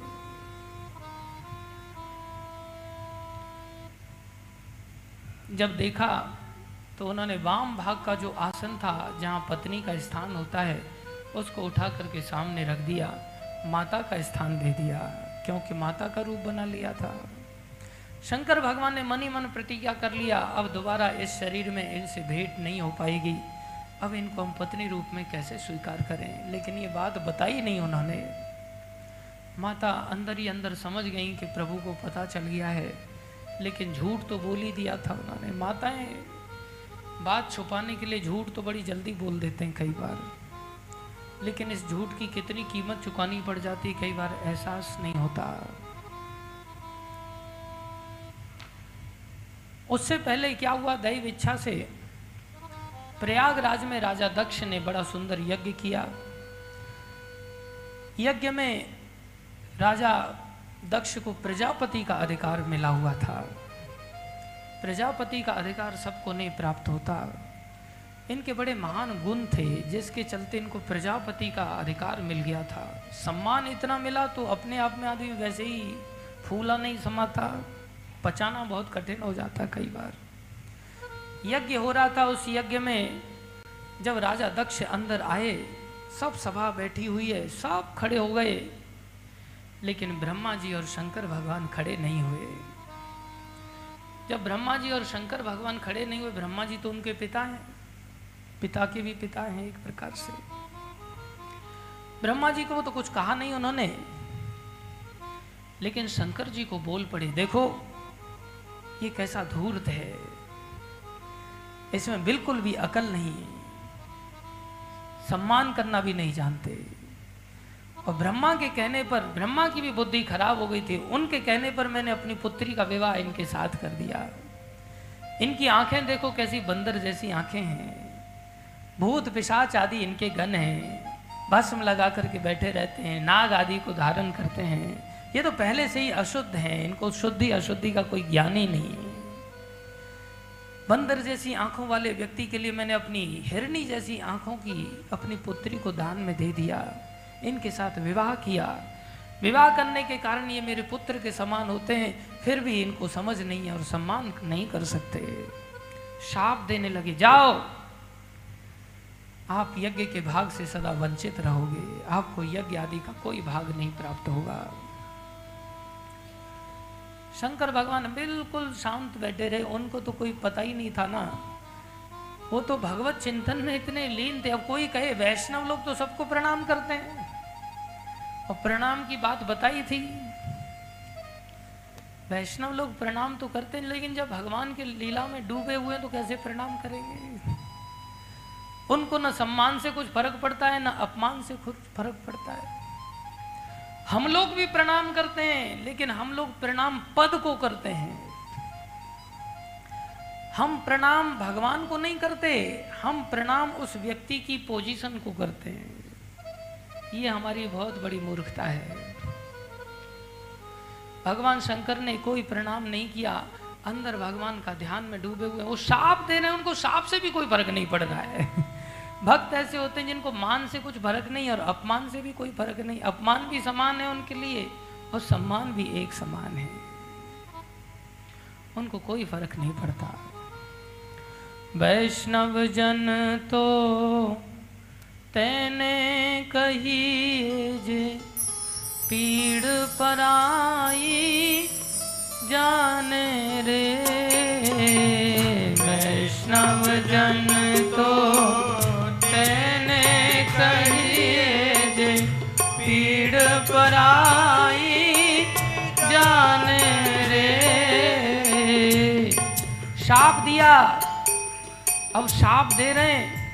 Speaker 1: जब देखा तो उन्होंने वाम भाग का जो आसन था, जहाँ पत्नी का स्थान होता है, उसको उठा करके सामने रख दिया, माता का स्थान दे दिया, क्योंकि माता का रूप बना लिया था। शंकर भगवान ने मनी मन प्रतिज्ञा कर लिया। अब दोबारा इस शरीर में इनसे भेंट नहीं हो पाएगी। अब इनको हम पत्नी रूप में कैसे स्वीकार करें? लेकिन ये बात बताई नहीं उन्होंने। माता अंदर ही अंदर समझ गई कि प्रभु को पता चल गया है। लेकिन झूठ तो बोल ही दिया था उन्होंने। माताएँ, बात छुपाने के लिए झूठ तो बड़ी जल्दी बोल देते हैं कई बार। लेकिन इस झूठ की कितनी कीमत चुकानी पड़ जाती कई बार एहसास नहीं होता। उससे पहले क्या हुआ? दैव इच्छा से प्रयागराज में राजा दक्ष ने बड़ा सुंदर यज्ञ किया। यज्ञ में राजा दक्ष को प्रजापति का अधिकार मिला हुआ था। प्रजापति का अधिकार सबको नहीं प्राप्त होता। इनके बड़े महान गुण थे, जिसके चलते इनको प्रजापति का अधिकार मिल गया था। सम्मान इतना मिला तो अपने आप में आदमी वैसे ही फूला नहीं समाता। पचाना बहुत कठिन हो जाता कई बार। यज्ञ हो रहा था उस यज्ञ में, जब राजा दक्ष अंदर आए, सब सभा बैठी हुई है, सब खड़े हो गए। लेकिन ब्रह्मा जी और शंकर भगवान खड़े नहीं हुए। जब ब्रह्मा जी और शंकर भगवान खड़े नहीं हुए, ब्रह्मा जी तो उनके पिता हैं। पिता के भी पिता हैं एक प्रकार से। ब्रह्मा जी को तो कुछ कहा नहीं उन्होंने। लेकिन शंकर जी को बोल पड़े, देखो ये कैसा धूर्त है? इसमें बिल्कुल भी अकल नहीं सम्मान करना भी नहीं जानते। और ब्रह्मा के कहने पर, ब्रह्मा की भी बुद्धि खराब हो गई थी। उनके कहने पर मैंने अपनी पुत्री का विवाह इनके साथ कर दिया। इनकी आँखें देखो कैसी बंदर जैसी आँखें हैं। भूत, पिशाच आदि इनके गण हैं। भस्म लगा करके बैठे रहते हैं। नाग आदि को धारण करते हैं। ये तो पहले से ही अशुद्ध हैं, इनको शुद्धि अशुद्धि का कोई ज्ञान ही नहीं है। बंदर जैसी आँखों वाले व्यक्ति के लिए मैंने अपनी हिरणी जैसी आँखों की अपनी पुत्री को दान में दे दिया, इनके साथ विवाह किया। विवाह करने के कारण ये मेरे पुत्र के समान होते हैं, फिर भी इनको समझ नहीं और सम्मान नहीं कर सकते। शाप देने लगे, जाओ, आप यज्ञ के भाग से सदा वंचित रहोगे। आपको यज्ञ आदि का कोई भाग नहीं प्राप्त होगा। शंकर भगवान बिल्कुल शांत बैठे रहे, उनको तो कोई पता ही नहीं था ना। वो तो भगवत चिंतन में इतने लीन थे, अब कोई कहे, वैष्णव लोग तो सबको प्रणाम करते हैं। और प्रणाम की बात बताई थी। वैष्णव लोग प्रणाम तो करते हैं, लेकिन जब भगवान के लीला में डूबे हुए तो कैसे प्रणाम करेंगे? उनको न सम्मान से कुछ फ़र्क पड़ता है, न अपमान से कुछ फ़र्क पड़ता है। हम लोग भी प्रणाम करते हैं, लेकिन हम लोग प्रणाम पद को करते हैं। हम प्रणाम भगवान को नहीं करते, हम प्रणाम उस व्यक्ति की पोजीशन को करते हैं। ये हमारी बहुत बड़ी मूर्खता है। भगवान शंकर ने कोई प्रणाम नहीं किया, अंदर भगवान का ध्यान में डूबे हुए, वो साप दे रहे हैं, उनको साप से भी कोई फ़र्क नहीं पड़ रहा है। भक्त ऐसे होते हैं जिनको मान से कुछ फ़र्क नहीं और अपमान से भी कोई फ़र्क नहीं। अपमान भी समान है उनके लिए और सम्मान भी एक समान है। उनको कोई फ़र्क नहीं पड़ता। वैष्णव जन तो तेने कही जे पीड़ पराई जाने रे। वैष्णव जन तो पीड़ पराई जाने रे। शाप दिया। अब शाप दे रहे हैं।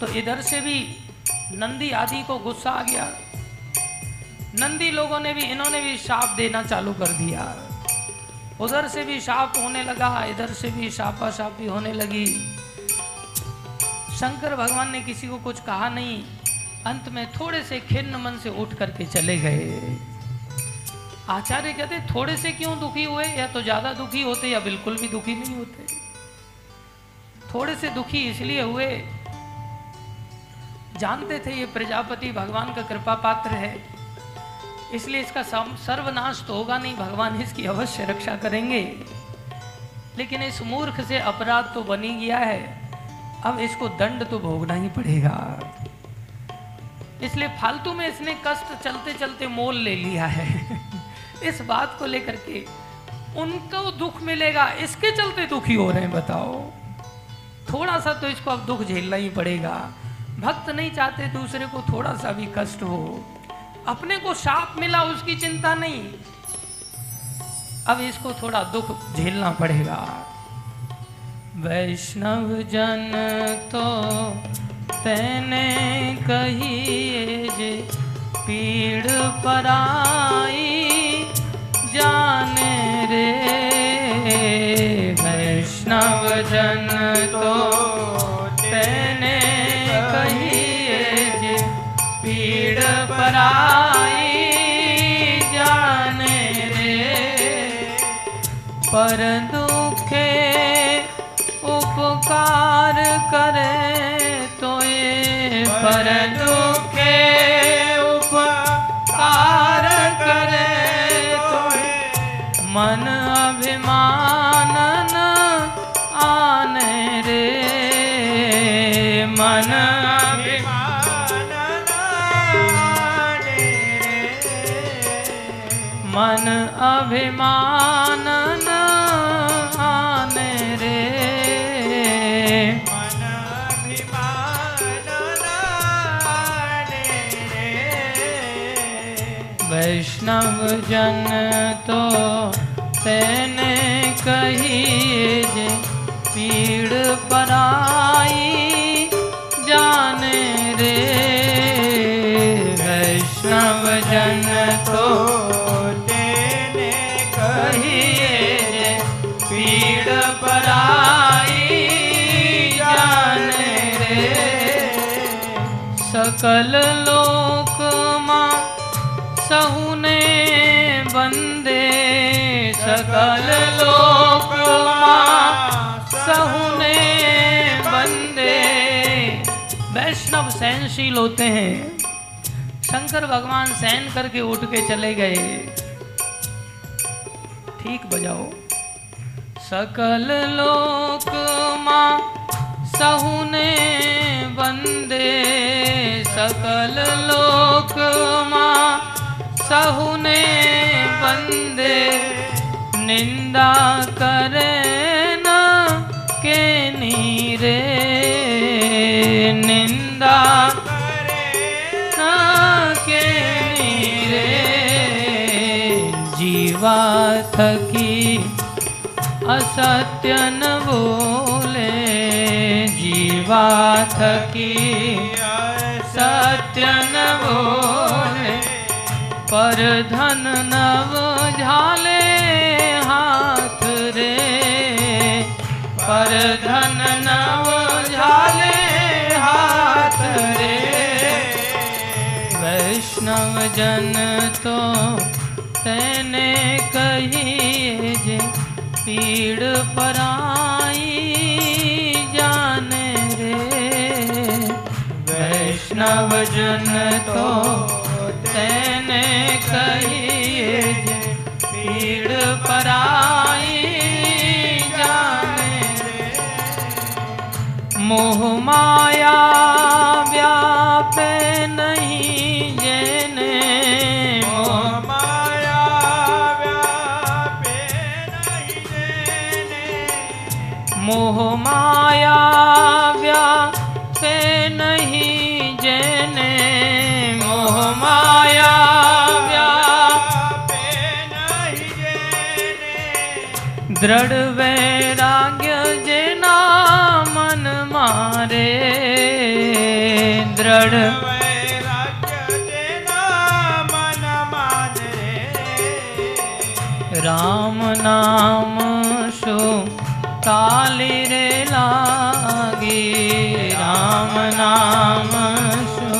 Speaker 1: तो इधर से भी नंदी आदि को गुस्सा आ गया। नंदी लोगों ने भी, इन्होंने भी शाप देना चालू कर दिया। उधर से भी शाप होने लगा, इधर से भी शापा शापी होने लगी। शंकर भगवान ने किसी को कुछ कहा नहीं। अंत में थोड़े से खिन्न मन से उठ करके चले गए। आचार्य कहते, थोड़े से क्यों दुखी हुए? या तो ज़्यादा दुखी होते या बिल्कुल भी दुखी नहीं होते। थोड़े से दुखी इसलिए हुए। जानते थे ये प्रजापति भगवान का कृपा पात्र है। इसलिए इसका सर्वनाश तो होगा नहीं, भगवान इसकी अवश्य रक्षा करेंगे। लेकिन इस मूर्ख से अपराध तो बनी गया है। अब इसको दंड तो भोगना ही पड़ेगा। इसलिए फालतू में इसने कष्ट चलते चलते मोल ले लिया है। इस बात को लेकर के उनको दुख मिलेगा, इसके चलते दुखी हो रहे हैं, बताओ। थोड़ा सा तो इसको अब दुख झेलना ही पड़ेगा। भक्त नहीं चाहते दूसरे को थोड़ा सा भी कष्ट हो। अपने को शाप मिला, उसकी चिंता नहीं। अब इसको थोड़ा दुख झेलना पड़ेगा। वैष्णव जन तो तेने कहिए जे पीड़ पराई जाने रे। वैष्णव जन तो तेने कहिए जे पीड़ पराई जाने रे। पर दुखे उपकार करे तो ये पर दुखे उपकार करे तो मन अभिमान न आने रे। मन अभिमान मन अभिमान वैष्णव जन तो तेने कहिए जे पीड़ पराई जाने रे। वैष्णव जन तो कहिए जे पीड़ पराई जाने रे। सकल लोक माँ सहुने बंदे सकल लोक माँ सहुने बंदे वैष्णव सहनशील होते हैं। शंकर भगवान सहन करके उठ के चले गए। ठीक बजाओ। सकल लोक माँ सहुने बंदे सकल लोक माँ सहुने बंदे, निंदा करे न के नीरे। निंदा न के नीरे। जीवा थकी, असत्य न बोले। जीवा थकी सत्य न बोले। पर धन नव झाले हाथ रे। पर धन नव झाले हाथ रे। वैष्णव जन तो तेने कहिए जे पीड़ पराई जाने रे। वैष्णव जन तो तेने कहिए पीड़ पराई जाने मोह माया व्यापे दृढ़ वैराग्य जेना मन मारे। दृढ़ राम नाम सो ताली रे लागी। राम नाम सो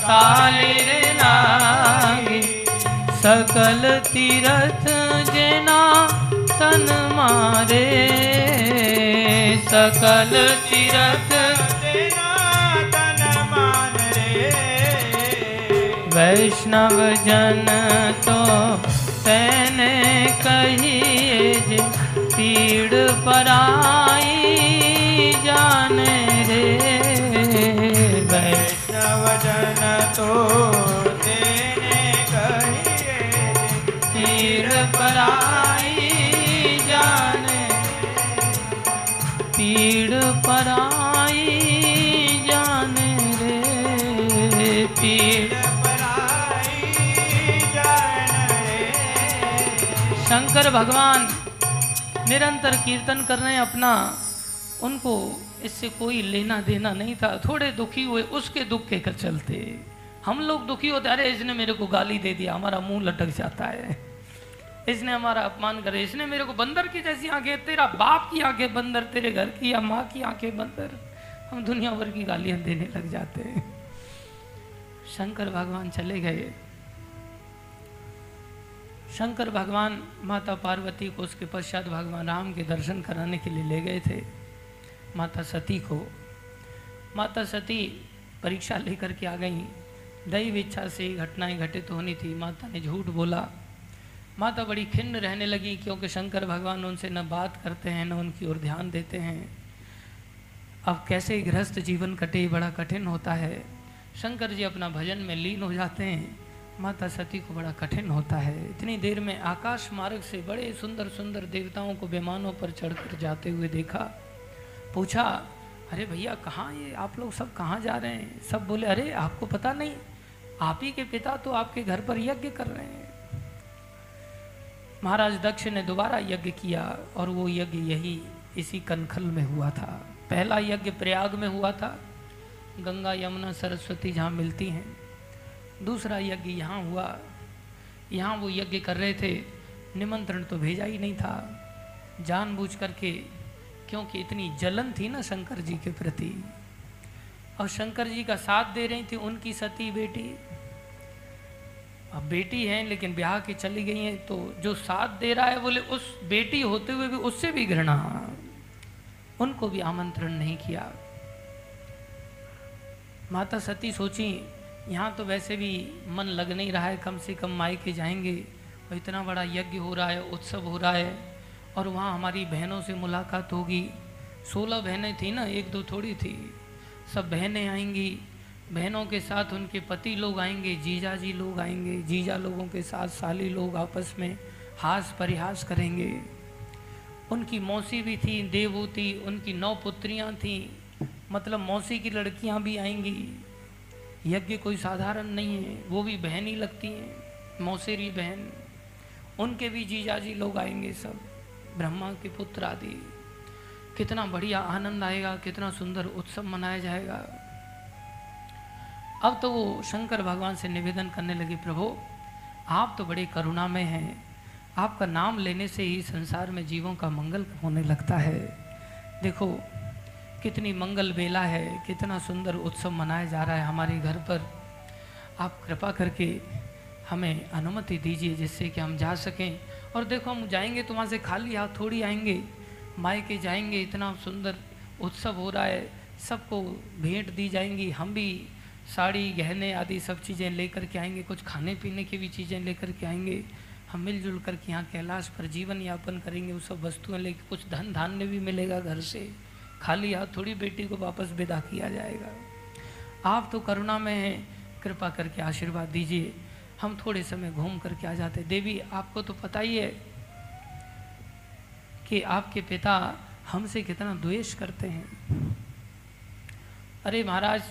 Speaker 1: ताली रे लागी। सकल तीरथ जेना तन मारे, सकल तीरथ वैष्णव जन तो तैने कहिए जे, पीड़ पराई जाने रे। वैष्णव
Speaker 2: जन तो
Speaker 1: शंकर भगवान निरंतर कीर्तन कर रहे हैं अपना। उनको इससे कोई लेना देना नहीं था। थोड़े दुखी हुए, उसके दुख के कर चलते। हम लोग दुखी होते, अरे इसने मेरे को गाली दे दिया, हमारा मुँह लटक जाता है। इसने हमारा अपमान करे इसने मेरे को बंदर की जैसी आँखें, तेरा बाप की आँखें बंदर, तेरे घर की या माँ की आँखें बंदर। हम दुनिया भर की गालियाँ देने लग जाते हैं। शंकर भगवान चले गए। शंकर भगवान माता पार्वती को उसके पश्चात भगवान राम के दर्शन कराने के लिए ले गए थे। माता सती को। माता सती परीक्षा लेकर के आ गई। दैव इच्छा से घटनाएँ घटित होनी थी। माता ने झूठ बोला। माता बड़ी खिन्न रहने लगी क्योंकि शंकर भगवान उनसे न बात करते हैं, न उनकी ओर ध्यान देते हैं। अब कैसे गृहस्थ जीवन कटे, बड़ा कठिन होता है। शंकर जी अपना भजन में लीन हो जाते हैं। माता सती को बड़ा कठिन होता है। इतनी देर में आकाश मार्ग से बड़े सुंदर सुंदर देवताओं को विमानों पर चढ़कर जाते हुए देखा। पूछा, अरे भैया, कहाँ ये? आप लोग सब कहाँ जा रहे हैं? सब बोले, अरे, आपको पता नहीं। आप ही के पिता तो आपके घर पर यज्ञ कर रहे हैं। महाराज दक्ष ने दोबारा यज्ञ किया और वो यज्ञ यही इसी कनखल में हुआ था। पहला यज्ञ प्रयाग में हुआ था। गंगा, यमुना, सरस्वती जहाँ मिलती हैं। दूसरा यज्ञ यहाँ हुआ। यहाँ वो यज्ञ कर रहे थे। निमंत्रण तो भेजा ही नहीं था। जानबूझ करके, क्योंकि इतनी जलन थी ना शंकर जी के प्रति। और शंकर जी का साथ दे रही थी उनकी सती बेटी। अब बेटी हैं, लेकिन ब्याह के चली गई हैं तो जो साथ दे रहा है बोले, उस बेटी होते हुए भी उससे भी घृणा। उनको भी आमंत्रण नहीं किया। माता सती सोची, यहाँ तो वैसे भी मन लग नहीं रहा है, कम से कम मायके जाएँगे। और इतना बड़ा यज्ञ हो रहा है, उत्सव हो रहा है, और वहाँ हमारी बहनों से मुलाकात होगी। सोलह बहनें थी ना, एक दो थोड़ी थी। सब बहनें आएँगी बहनों के साथ उनके पति लोग आएँगे, जीजा जी लोग आएँगे, जीजा लोगों के साथ साली लोग आपस में हास परिहास करेंगे। उनकी मौसी भी थी, देवूती, उनकी नौ पुत्रियाँ थीं मतलब मौसी की लड़कियाँ भी आएँगी। यज्ञ कोई साधारण नहीं है, वो भी बहन ही लगती हैं, मौसेरी बहन। उनके भी जीजाजी लोग आएँगे सब, ब्रह्मा के पुत्र आदि। कितना बढ़िया आनंद आएगा, कितना सुंदर उत्सव मनाया जाएगा। अब तो वो शंकर भगवान से निवेदन करने लगे, प्रभु, आप तो बड़े करुणा में हैं। आपका नाम लेने से ही संसार में जीवों का मंगल होने लगता है। देखो, कितनी मंगल बेला है, कितना सुंदर उत्सव मनाया जा रहा है हमारे घर पर। आप कृपा करके हमें अनुमति दीजिए जिससे कि हम जा सकें। और देखो, हम जाएँगे तो वहाँ से खाली हाथ थोड़ी आएँगे। मायके जाएँगे, इतना सुंदर उत्सव हो रहा है। सबको भेंट दी जाएँगी। हम भी साड़ी, गहने आदि सब चीज़ें लेकर के आएँगे, कुछ खाने पीने की भी चीज़ें लेकर के आएँगे। हम मिलजुल कर के यहाँ कैलाश पर जीवन यापन करेंगे, वो सब वस्तुएँ लेके कुछ धन धान्य भी मिलेगा घर से। खाली हाथ थोड़ी बेटी को वापस विदा किया जाएगा। आप तो करुणा में हैं, कृपा करके आशीर्वाद दीजिए। हम थोड़े समय घूम करके आ जाते। देवी, आपको तो पता ही है कि आपके पिता हमसे कितना द्वेष करते हैं। अरे महाराज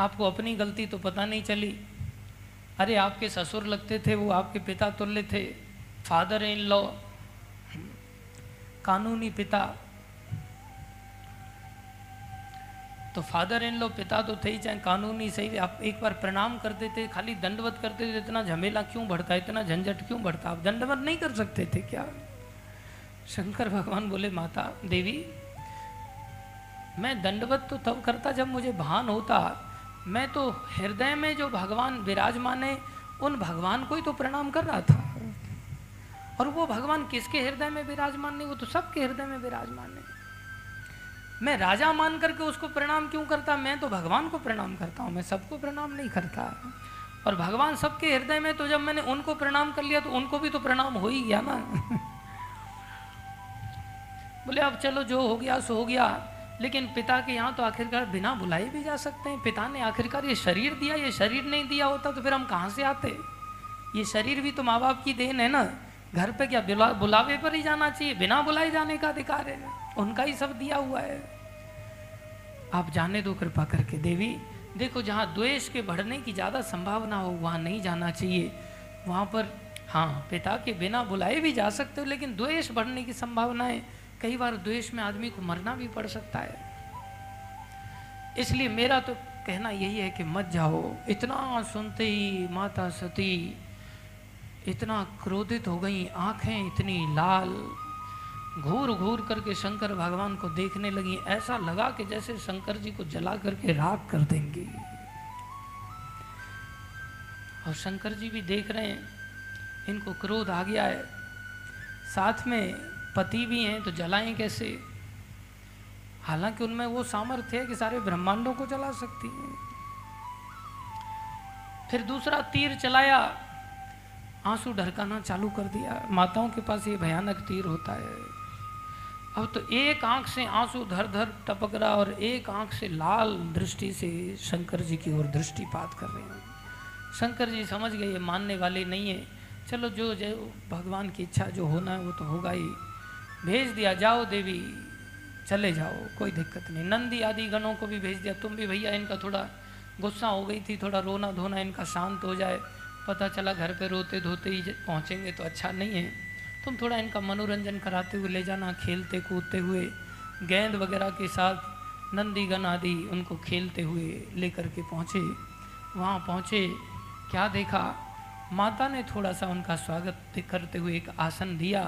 Speaker 1: आपको अपनी गलती तो पता नहीं चली। अरे, आपके ससुर लगते थे, वो आपके पिता तुल्य थे फादर इन लॉ कानूनी पिता। तो फादर इन लो पिता तो थे ही, चाहे कानूनी सही, आप एक बार प्रणाम करते थे, खाली दंडवत करते थे, इतना झमेला क्यों बढ़ता, इतना झंझट क्यों बढ़ता? आप दंडवत नहीं कर सकते थे क्या? शंकर भगवान बोले, माता, देवी, मैं दंडवत तो तब करता जब मुझे भान होता मैं तो हृदय में जो भगवान विराजमान है, उन भगवान को ही तो प्रणाम कर रहा था। और वो भगवान किसके हृदय में विराजमान नहीं, वो तो सबके हृदय में विराजमान है। मैं राजा मान करके उसको प्रणाम क्यों करता? मैं तो भगवान को प्रणाम करता हूँ, मैं सबको प्रणाम नहीं करता। और भगवान सबके हृदय में तो जब मैंने उनको प्रणाम कर लिया तो उनको भी तो प्रणाम हो ही गया ना। बोले, अब चलो, जो हो गया, सो हो गया। लेकिन पिता के यहाँ तो आखिरकार बिना बुलाए भी जा सकते हैं। पिता ने आखिरकार ये शरीर दिया, ये शरीर नहीं दिया होता तो फिर हम कहाँ से आते? ये शरीर भी तो माँ बाप की देन है ना। घर पे क्या बुला, बुलावे पर ही जाना चाहिए? बिना बुलाए जाने का अधिकार है। उनका ही सब दिया हुआ है। आप जाने दो कृपा करके। देवी, देखो जहाँ द्वेष के बढ़ने की ज़्यादा संभावना हो, वहाँ नहीं जाना चाहिए। वहाँ पर हाँ पिता के बिना बुलाए भी जा सकते हो, लेकिन द्वेष बढ़ने की संभावना है। कई बार द्वेष में आदमी को मरना भी पड़ सकता है। इसलिए मेरा तो कहना यही है कि मत जाओ। इतना सुनते ही माता सती इतना क्रोधित हो गई, आँखें इतनी लाल घूर घूर करके शंकर भगवान को देखने लगी। ऐसा लगा कि जैसे शंकर जी को जला करके राख कर देंगे। और शंकर जी भी देख रहे हैं, इनको क्रोध आ गया है। साथ में पति भी हैं तो जलाएँ कैसे? हालाँकि उनमें वो सामर्थ्य है कि सारे ब्रह्मांडों को जला सकती हैं। फिर दूसरा तीर चलाया, आँसू ढरकाना चालू कर दिया। माताओं के पास ये भयानक तीर होता है। अब तो एक आँख से आँसू धर धर टपक रहा और एक आँख से लाल दृष्टि से शंकर जी की ओर दृष्टिपात कर रहे हैं। शंकर जी समझ गए मानने वाले नहीं है। चलो जो जो भगवान की इच्छा जो होना है वो तो होगा ही। भेज दिया, जाओ देवी, चले जाओ, कोई दिक्कत नहीं। नंदी आदि गणों को भी भेज दिया, तुम भी भैया, इनका थोड़ा गुस्सा हो गई थी, थोड़ा रोना धोना, इनका शांत हो जाए। पता चला घर पे रोते धोते ही पहुँचेंगे तो अच्छा नहीं है। तुम थोड़ा इनका मनोरंजन कराते हुए ले जाना, खेलते कूदते हुए, गेंद वगैरह के साथ नंदीगण आदि उनको खेलते हुए लेकर के पहुँचे। वहाँ पहुँचे, क्या देखा? माता ने थोड़ा सा उनका स्वागत करते हुए एक आसन दिया।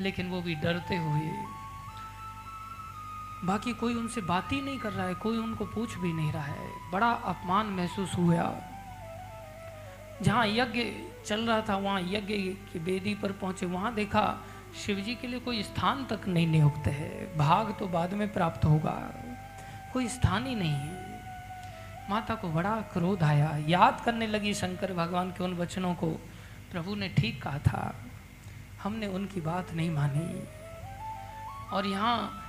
Speaker 1: लेकिन वो भी डरते हुए। बाकी कोई उनसे बात ही नहीं कर रहा है, कोई उनको पूछ भी नहीं रहा है। बड़ा अपमान महसूस हुआ। जहाँ यज्ञ चल रहा था, वहाँ यज्ञ की बेदी पर पहुँचे, वहाँ देखा शिव जी के लिए कोई स्थान तक नहीं नियुक्त है। भाग तो बाद में प्राप्त होगा, कोई स्थान ही नहीं है। माता को बड़ा क्रोध आया। याद करने लगी शंकर भगवान के उन वचनों को। प्रभु ने ठीक कहा था। हमने उनकी बात नहीं मानी। और यहाँ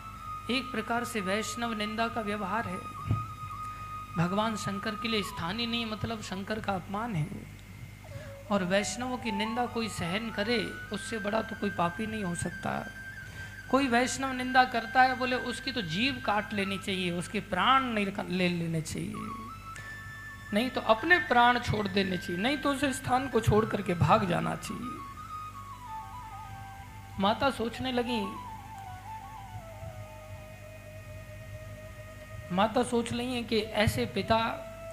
Speaker 1: एक प्रकार से वैष्णव निंदा का व्यवहार है। भगवान शंकर के लिए स्थान ही नहीं मतलब शंकर का अपमान है। और वैष्णवों की निंदा कोई सहन करे, उससे बड़ा तो कोई पापी नहीं हो सकता। कोई वैष्णव निंदा करता है, बोले उसकी तो जीव काट लेनी चाहिए, उसके प्राण नहीं ले लेने चाहिए। नहीं तो अपने प्राण छोड़ देने चाहिए, नहीं तो उस स्थान को छोड़ करके भाग जाना चाहिए। माता सोचने लगी, माता सोच रही है कि ऐसे पिता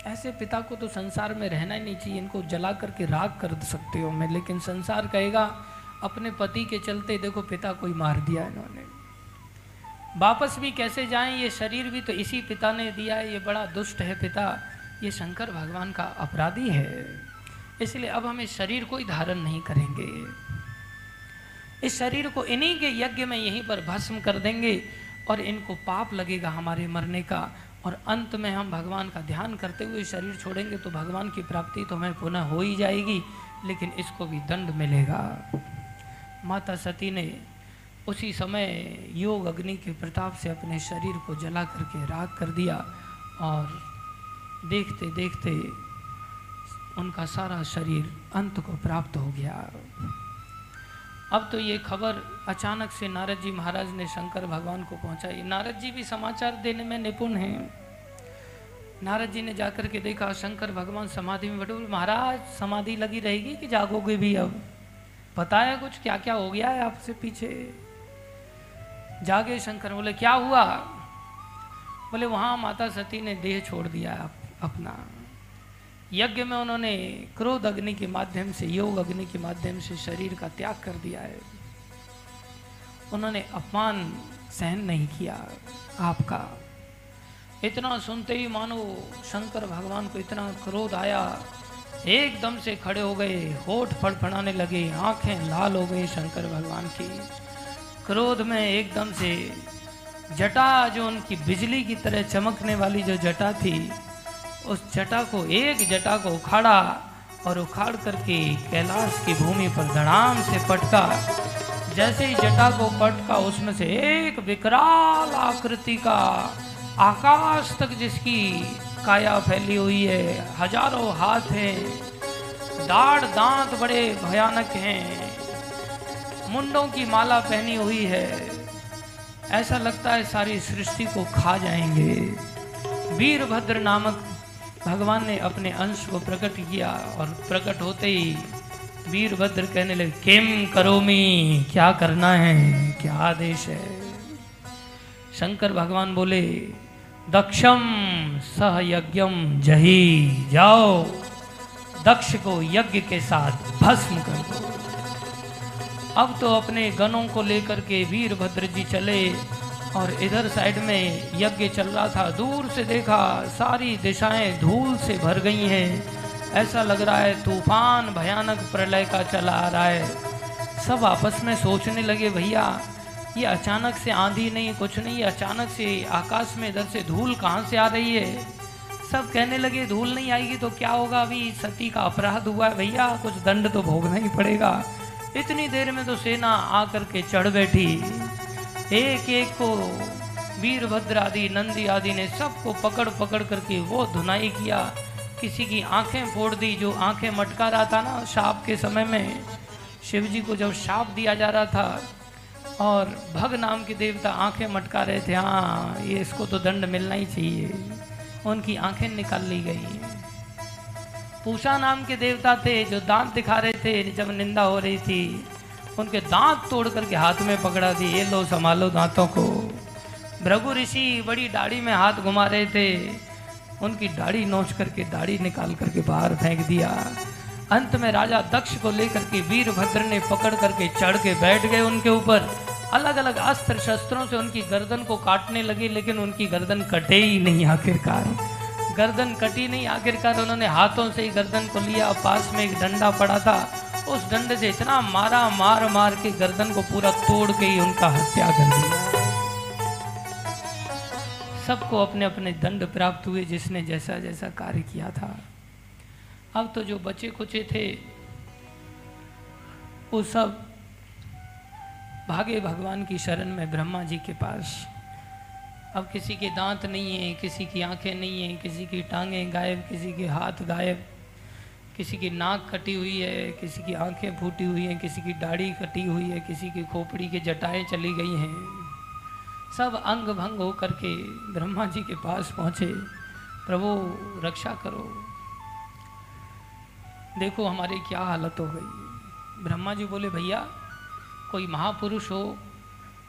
Speaker 1: ऐसे पिता को तो संसार में रहना ही नहीं चाहिए, इनको जला करके राग कर सकते हो। मैं लेकिन संसार कहेगा, अपने पति के चलते देखो पिता कोई मार दिया इन्होंने। वापस भी कैसे जाएँ, ये शरीर भी तो इसी पिता ने दिया है, ये बड़ा दुष्ट है पिता, ये शंकर भगवान का अपराधी है। इसलिए अब हम इस शरीर को ही धारण नहीं करेंगे। इस शरीर को इन्हीं के यज्ञ में यहीं पर भस्म कर देंगे और इनको पाप लगेगा हमारे मरने का। और अंत में हम भगवान का ध्यान करते हुए शरीर छोड़ेंगे तो भगवान की प्राप्ति तो हमें पुनः हो ही जाएगी, लेकिन इसको भी दंड मिलेगा। माता सती ने उसी समय योग अग्नि के प्रताप से अपने शरीर को जला करके राख कर दिया और देखते देखते उनका सारा शरीर अंत को प्राप्त हो गया। अब तो ये खबर अचानक से नारद जी महाराज ने शंकर भगवान को पहुंचाई। नारद जी भी समाचार देने में निपुण हैं। नारद जी ने जाकर के देखा, शंकर भगवान समाधि में बैठे। महाराज, समाधि लगी रहेगी कि जागोगे भी अब? पता है कुछ? क्या क्या हो गया है आपसे पीछे? जागे शंकर, बोले, क्या हुआ? बोले, वहाँ माता सती ने देह छोड़ दिया अपना। यज्ञ में उन्होंने क्रोध अग्नि के माध्यम से, योग अग्नि के माध्यम से शरीर का त्याग कर दिया है। उन्होंने अपमान सहन नहीं किया आपका। इतना सुनते ही मानो शंकर भगवान को इतना क्रोध आया। एकदम से खड़े हो गए, होठ फड़फड़ाने लगे, आँखें लाल हो गई शंकर भगवान की। क्रोध में एकदम से जटा जो उनकी बिजली की तरह चमकने वाली जो जटा थी उस जटा को, एक जटा को उखाड़ा और उखाड़ करके कैलाश की भूमि पर धड़ाम से पटका। जैसे ही जटा को पटका, उसमें से एक विकराल आकृति का आकाश तक जिसकी काया फैली हुई है, हज़ारों हाथ हैं, दाढ़ दांत बड़े भयानक हैं, मुंडों की माला पहनी हुई है। ऐसा लगता है सारी सृष्टि को खा जाएँगे। वीरभद्र नामक भगवान ने अपने अंश को प्रकट किया और प्रकट होते ही वीरभद्र कहने लगे, किम करोमी क्या करना है? क्या आदेश है? शंकर भगवान बोले, दक्षम सह यज्ञम, जही जाओ, दक्ष को यज्ञ के साथ भस्म कर दो। अब तो अपने गणों को लेकर के वीरभद्र जी चले। और इधर साइड में यज्ञ चल रहा था। दूर से देखा सारी दिशाएँ धूल से भर गई हैं। ऐसा लग रहा है तूफ़ान भयानक प्रलय का चला आ रहा है। सब आपस में सोचने लगे, भैया, ये अचानक से आंधी नहीं, कुछ नहीं, अचानक से आकाश में इधर से धूल कहाँ से आ रही है? सब कहने लगे, धूल नहीं आएगी तो क्या होगा? अभी सती का अपराध हुआ है, भैया, कुछ दंड तो भोगना ही पड़ेगा। इतनी देर में तो सेना आकर के चढ़ बैठी। एक एक को वीरभद्र आदि, नंदी आदि ने सबको पकड़ पकड़ करके वो धुनाई किया। किसी की आँखें फोड़ दी, जो आँखें मटका रहा था ना, शाप के समय में शिव जी को जब शाप दिया जा रहा था, और भग नाम के देवता आँखें मटका रहे थे हाँ ये इसको तो दंड मिलना ही चाहिए। उनकी आँखें निकाल ली गई। पूषा नाम के देवता थे, जो दांत दिखा रहे थे, जब निंदा हो रही थी उनके दांत तोड़ करके हाथ में पकड़ा दी ये लो, संभालो दांतों को। भृगु ऋषि बड़ी दाढ़ी में हाथ घुमा रहे थे। उनकी दाढ़ी नोच करके, दाढ़ी निकाल करके बाहर फेंक दिया। अंत में राजा दक्ष को लेकर के वीरभद्र ने पकड़ करके चढ़ के बैठ गए उनके ऊपर। अलग अलग अस्त्र शस्त्रों से उनकी गर्दन को काटने लगे, लेकिन उनकी गर्दन कटे ही नहीं आखिरकार। गर्दन कटी नहीं, आखिरकार उन्होंने हाथों से ही गर्दन को लिया। पास में एक डंडा पड़ा था। उस डंडे से इतना मारा, मार मार के गर्दन को पूरा तोड़ के ही उनका हत्या कर दिया। सबको अपने अपने दंड प्राप्त हुए जिसने जैसा जैसा कार्य किया था। अब तो जो बचे कुचे थे, वो सब भागे भगवान की शरण में ब्रह्मा जी के पास। अब किसी के दांत नहीं है, किसी की आँखें नहीं है, किसी की टांगें गायब, किसी के हाथ गायब। किसी की नाक कटी हुई है, किसी की आँखें फूटी हुई हैं, किसी की दाढ़ी कटी हुई है, किसी की खोपड़ी की जटाएँ चली गई हैं। सब अंग भंग हो करके ब्रह्मा जी के पास पहुँचे, प्रभु रक्षा करो। देखो हमारी क्या हालत हो गई। ब्रह्मा जी बोले, भैया, कोई महापुरुष हो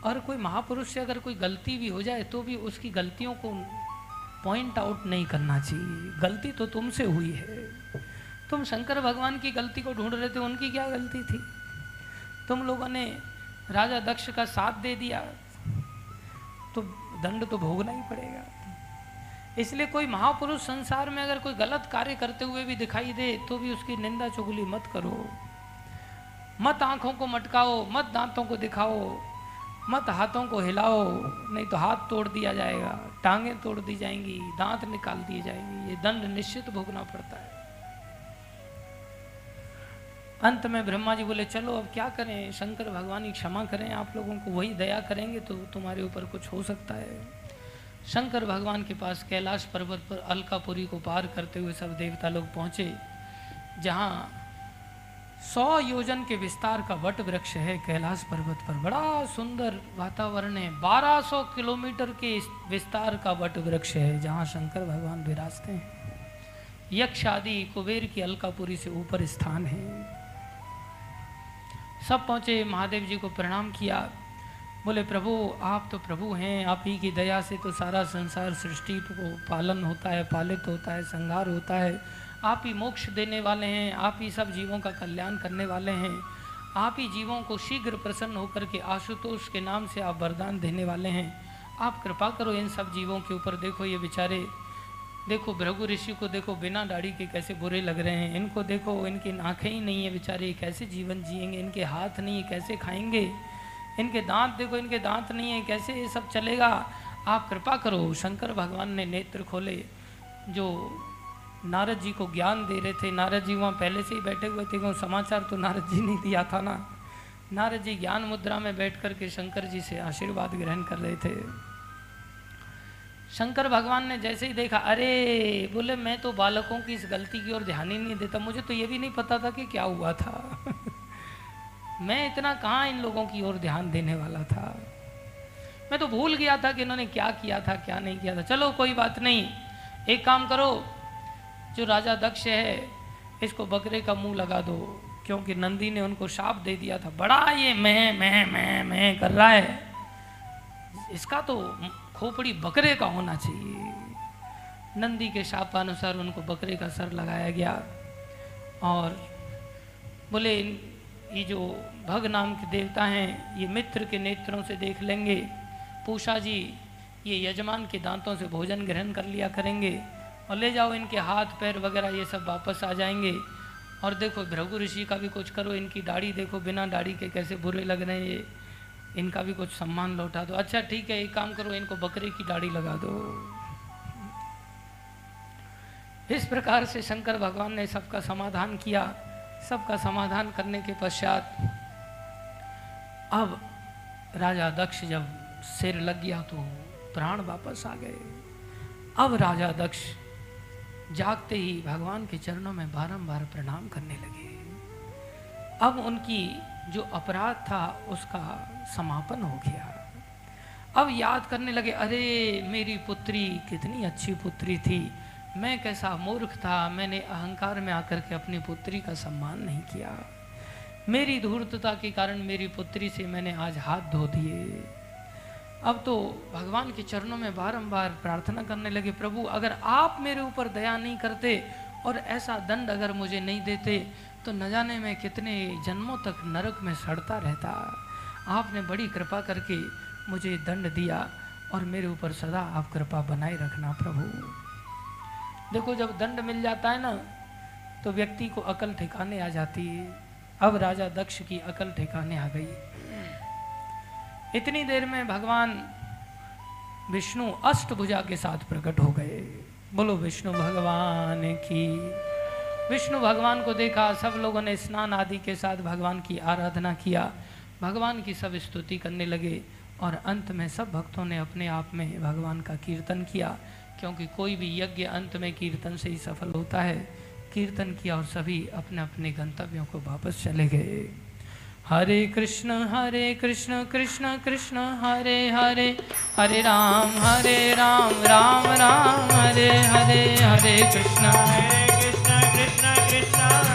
Speaker 1: और कोई महापुरुष से अगर कोई गलती भी हो जाए तो भी उसकी गलतियों को पॉइंट आउट नहीं करना चाहिए। गलती तो तुमसे हुई है। तुम शंकर भगवान की गलती को ढूंढ रहे थे, उनकी क्या गलती थी? तुम लोगों ने राजा दक्ष का साथ दे दिया तो दंड तो भोगना ही पड़ेगा। इसलिए कोई महापुरुष संसार में अगर कोई गलत कार्य करते हुए भी दिखाई दे तो भी उसकी निंदा चुगली मत करो। मत आँखों को मटकाओ, मत दांतों को दिखाओ, मत हाथों को हिलाओ, नहीं तो हाथ तोड़ दिया जाएगा, टांगें तोड़ दी जाएँगी, दांत निकाल दिए जाएँगे। ये दंड निश्चित भोगना पड़ता है। अंत में ब्रह्मा जी बोले, चलो, अब क्या करें? शंकर भगवान ही क्षमा करें, आप लोगों को वही दया करेंगे तो तुम्हारे ऊपर कुछ हो सकता है। शंकर भगवान के पास कैलाश पर्वत पर अलकापुरी को पार करते हुए सब देवता लोग पहुँचे, जहाँ सौ योजन के विस्तार का वट वृक्ष है कैलाश पर्वत पर। बड़ा सुंदर वातावरण है। 1200 किलोमीटर के विस्तार का वट वृक्ष है, जहाँ शंकर भगवान विराजते हैं। यक्ष आदि कुबेर की अलकापुरी से ऊपर स्थान है। सब पहुँचे, महादेव जी को प्रणाम किया। बोले, प्रभु, आप तो प्रभु हैं, आप ही की दया से तो सारा संसार सृष्टि को पालन होता है, पालित होता है, संहार होता है। आप ही मोक्ष देने वाले हैं, आप ही सब जीवों का कल्याण करने वाले हैं। आप ही जीवों को शीघ्र प्रसन्न होकर के आशुतोष के नाम से आप वरदान देने वाले हैं। आप कृपा करो इन सब जीवों के ऊपर, देखो ये बेचारे देखो भृगु ऋषि को देखो, बिना दाढ़ी के कैसे बुरे लग रहे हैं। इनको देखो, इनकी आँखें ही नहीं है बेचारे, कैसे जीवन जिएँगे? इनके हाथ नहीं है, कैसे खाएँगे? इनके दांत देखो, इनके दांत नहीं है, कैसे ये सब चलेगा? आप कृपा करो, शंकर भगवान ने नेत्र खोले, जो नारद जी को ज्ञान दे रहे थे। नारद जी वहाँ पहले से ही बैठे हुए थे, क्योंकि समाचार तो नारद जी ने दिया था ना। नारद जी ज्ञान मुद्रा में बैठ करके शंकर जी से आशीर्वाद ग्रहण कर रहे थे। शंकर भगवान ने जैसे ही देखा, अरे, बोले, मैं तो बालकों की इस गलती की ओर ध्यान ही नहीं देता। मुझे तो ये भी नहीं पता था कि क्या हुआ था। मैं इतना कहाँ इन लोगों की ओर ध्यान देने वाला था? मैं तो भूल गया था कि इन्होंने क्या किया था, क्या नहीं किया था। चलो, कोई बात नहीं। एक काम करो, जो राजा दक्ष है, इसको बकरे का मुँह लगा दो, क्योंकि नंदी ने उनको शाप दे दिया था। बड़ा ये मैं मैं मैं मैं कर रहा है। इसका तो खोपड़ी बकरे का होना चाहिए। नंदी के शापानुसार उनको बकरे का सर लगाया गया और बोले, ये जो भग नाम के देवता हैं, ये मित्र के नेत्रों से देख लेंगे। पूषा जी, ये यजमान के दांतों से भोजन ग्रहण कर लिया करेंगे और ले जाओ इनके हाथ, पैर वगैरह, ये सब वापस आ जाएँगे। और देखो, भृगु ऋषि का भी कुछ करो, इनकी दाढ़ी देखो, बिना दाढ़ी के कैसे बुरे लग रहे हैं ये। इनका भी कुछ सम्मान लौटा दो। अच्छा ठीक है, एक काम करो, इनको बकरे की दाढ़ी लगा दो। इस प्रकार से शंकर भगवान ने सबका समाधान किया। सबका समाधान करने के पश्चात अब राजा दक्ष जब सिर लग गया तो प्राण वापस आ गए। अब राजा दक्ष जागते ही भगवान के चरणों में बारंबार प्रणाम करने लगे। अब उनकी जो अपराध था, उसका समापन हो गया। अब याद करने लगे, अरे, मेरी पुत्री कितनी अच्छी पुत्री थी। मैं कैसा मूर्ख था। मैंने अहंकार में आकर के अपनी पुत्री का सम्मान नहीं किया। मेरी धूर्तता के कारण मेरी पुत्री से मैंने आज हाथ धो दिए। अब तो भगवान के चरणों में बारंबार प्रार्थना करने लगे, प्रभु, अगर आप मेरे ऊपर दया नहीं करते और ऐसा दंड अगर मुझे नहीं देते तो न जाने में कितने जन्मों तक नरक में सड़ता रहता। आपने बड़ी कृपा करके मुझे दंड दिया और मेरे ऊपर सदा आप कृपा बनाए रखना प्रभु। देखो, जब दंड मिल जाता है ना तो व्यक्ति को अकल ठिकाने आ जाती है। अब राजा दक्ष की अकल ठिकाने आ गई। इतनी देर में भगवान विष्णु अष्टभुजा के साथ प्रकट हो गए। बोलो, विष्णु भगवान की। विष्णु भगवान को देखा, सब लोगों ने स्नान आदि के साथ भगवान की आराधना किया। भगवान की सब स्तुति करने लगे और अंत में सब भक्तों ने अपने आप में भगवान का कीर्तन किया, क्योंकि कोई भी यज्ञ अंत में कीर्तन से ही सफल होता है। कीर्तन किया और सभी अपने अपने गंतव्यों को वापस चले गए। हरे कृष्ण हरे कृष्ण कृष्ण कृष्ण, हरे हरे हरे राम हरे राम राम राम, हरे हरे हरे कृष्ण।
Speaker 2: हरे कृष्ण कृष्ण कृष्ण।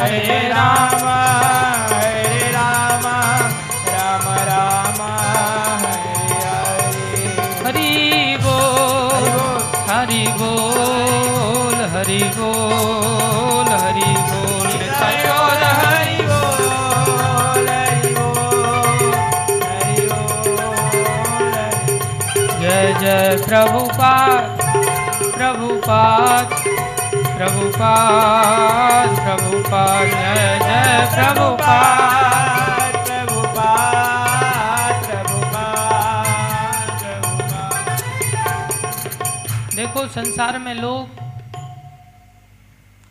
Speaker 2: हरे राम हरे राम राम राम हरे हरे।
Speaker 1: हरि बोल हरि बोल। हरि बोल हरि बोल सयोर हरि
Speaker 2: हरि बोल हरि बोल हरि बोल।
Speaker 1: जय जय प्रभुपाद प्रभुपाद। प्रभुपाद प्रभुपाद जय जय प्रभुपाद
Speaker 2: प्रभुपाद प्रभुपाद प्रभुपाद
Speaker 1: देखो संसार में लोग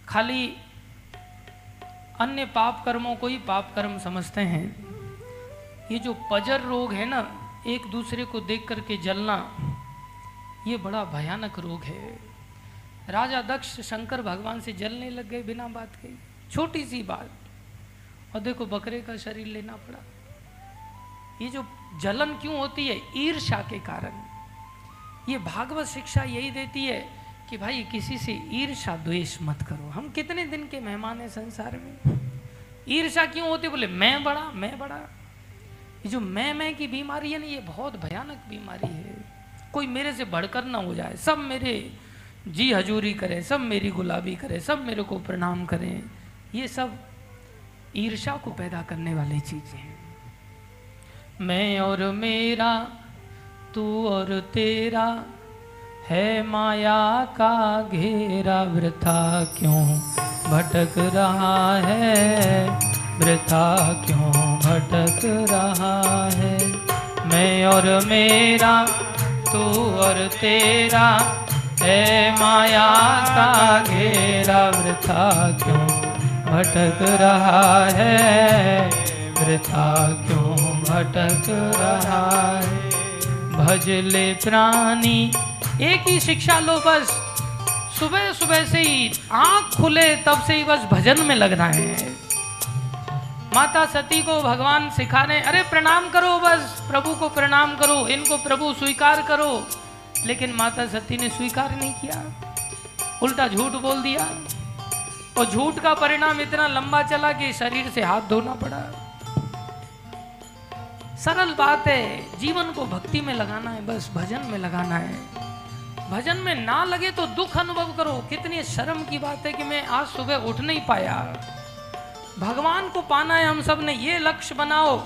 Speaker 1: खाली अन्य पाप कर्मों को ही पाप कर्म समझते हैं। ये जो पजर रोग है ना एक दूसरे को देख करके जलना ये बड़ा भयानक रोग है। राजा दक्ष शंकर भगवान से जलने लग गए बिना बात के। छोटी सी बात। और देखो बकरे का शरीर लेना पड़ा। ये जो जलन क्यों होती है? ईर्षा के कारण। ये भागवत शिक्षा यही देती है कि भाई किसी से ईर्षा द्वेष मत करो। हम कितने दिन के मेहमान हैं संसार में? ईर्षा क्यों होती बोले, मैं बड़ा मैं बड़ा। ये जो मैं मैं की बीमारी है ना, ये बहुत भयानक बीमारी है। कोई मेरे से बढ़कर ना हो जाए। सब मेरे जी हजूरी करें, सब मेरी गुलाबी करें, सब मेरे को प्रणाम करें। ये सब ईर्षा को पैदा करने वाली चीज़ें हैं। मैं और मेरा, तू और तेरा, है माया का घेरा, वृथा क्यों भटक रहा है? वृथा क्यों भटक रहा है? मैं और मेरा, तू और तेरा है माया का घेरा वृथा क्यों भटक रहा है? वृथा क्यों भटक रहा है? भज ले प्राणी, एक ही शिक्षा लो बस। सुबह सुबह से ही आँख खुले, तब से ही बस भजन में लगना है। माता सती को भगवान सिखा रहे अरे प्रणाम करो बस, प्रभु को प्रणाम करो, इनको प्रभु स्वीकार करो। लेकिन माता सती ने स्वीकार नहीं किया। उल्टा झूठ बोल दिया। और झूठ का परिणाम इतना लंबा चला कि शरीर से हाथ धोना पड़ा। सरल बात है, जीवन को भक्ति में लगाना है, बस भजन में लगाना है। भजन में ना लगे तो दुख अनुभव करो। कितनी शर्म की बात है कि मैं आज सुबह उठ नहीं पाया। भगवान को पाना है हम सबने, ये लक्ष्य बनाओ।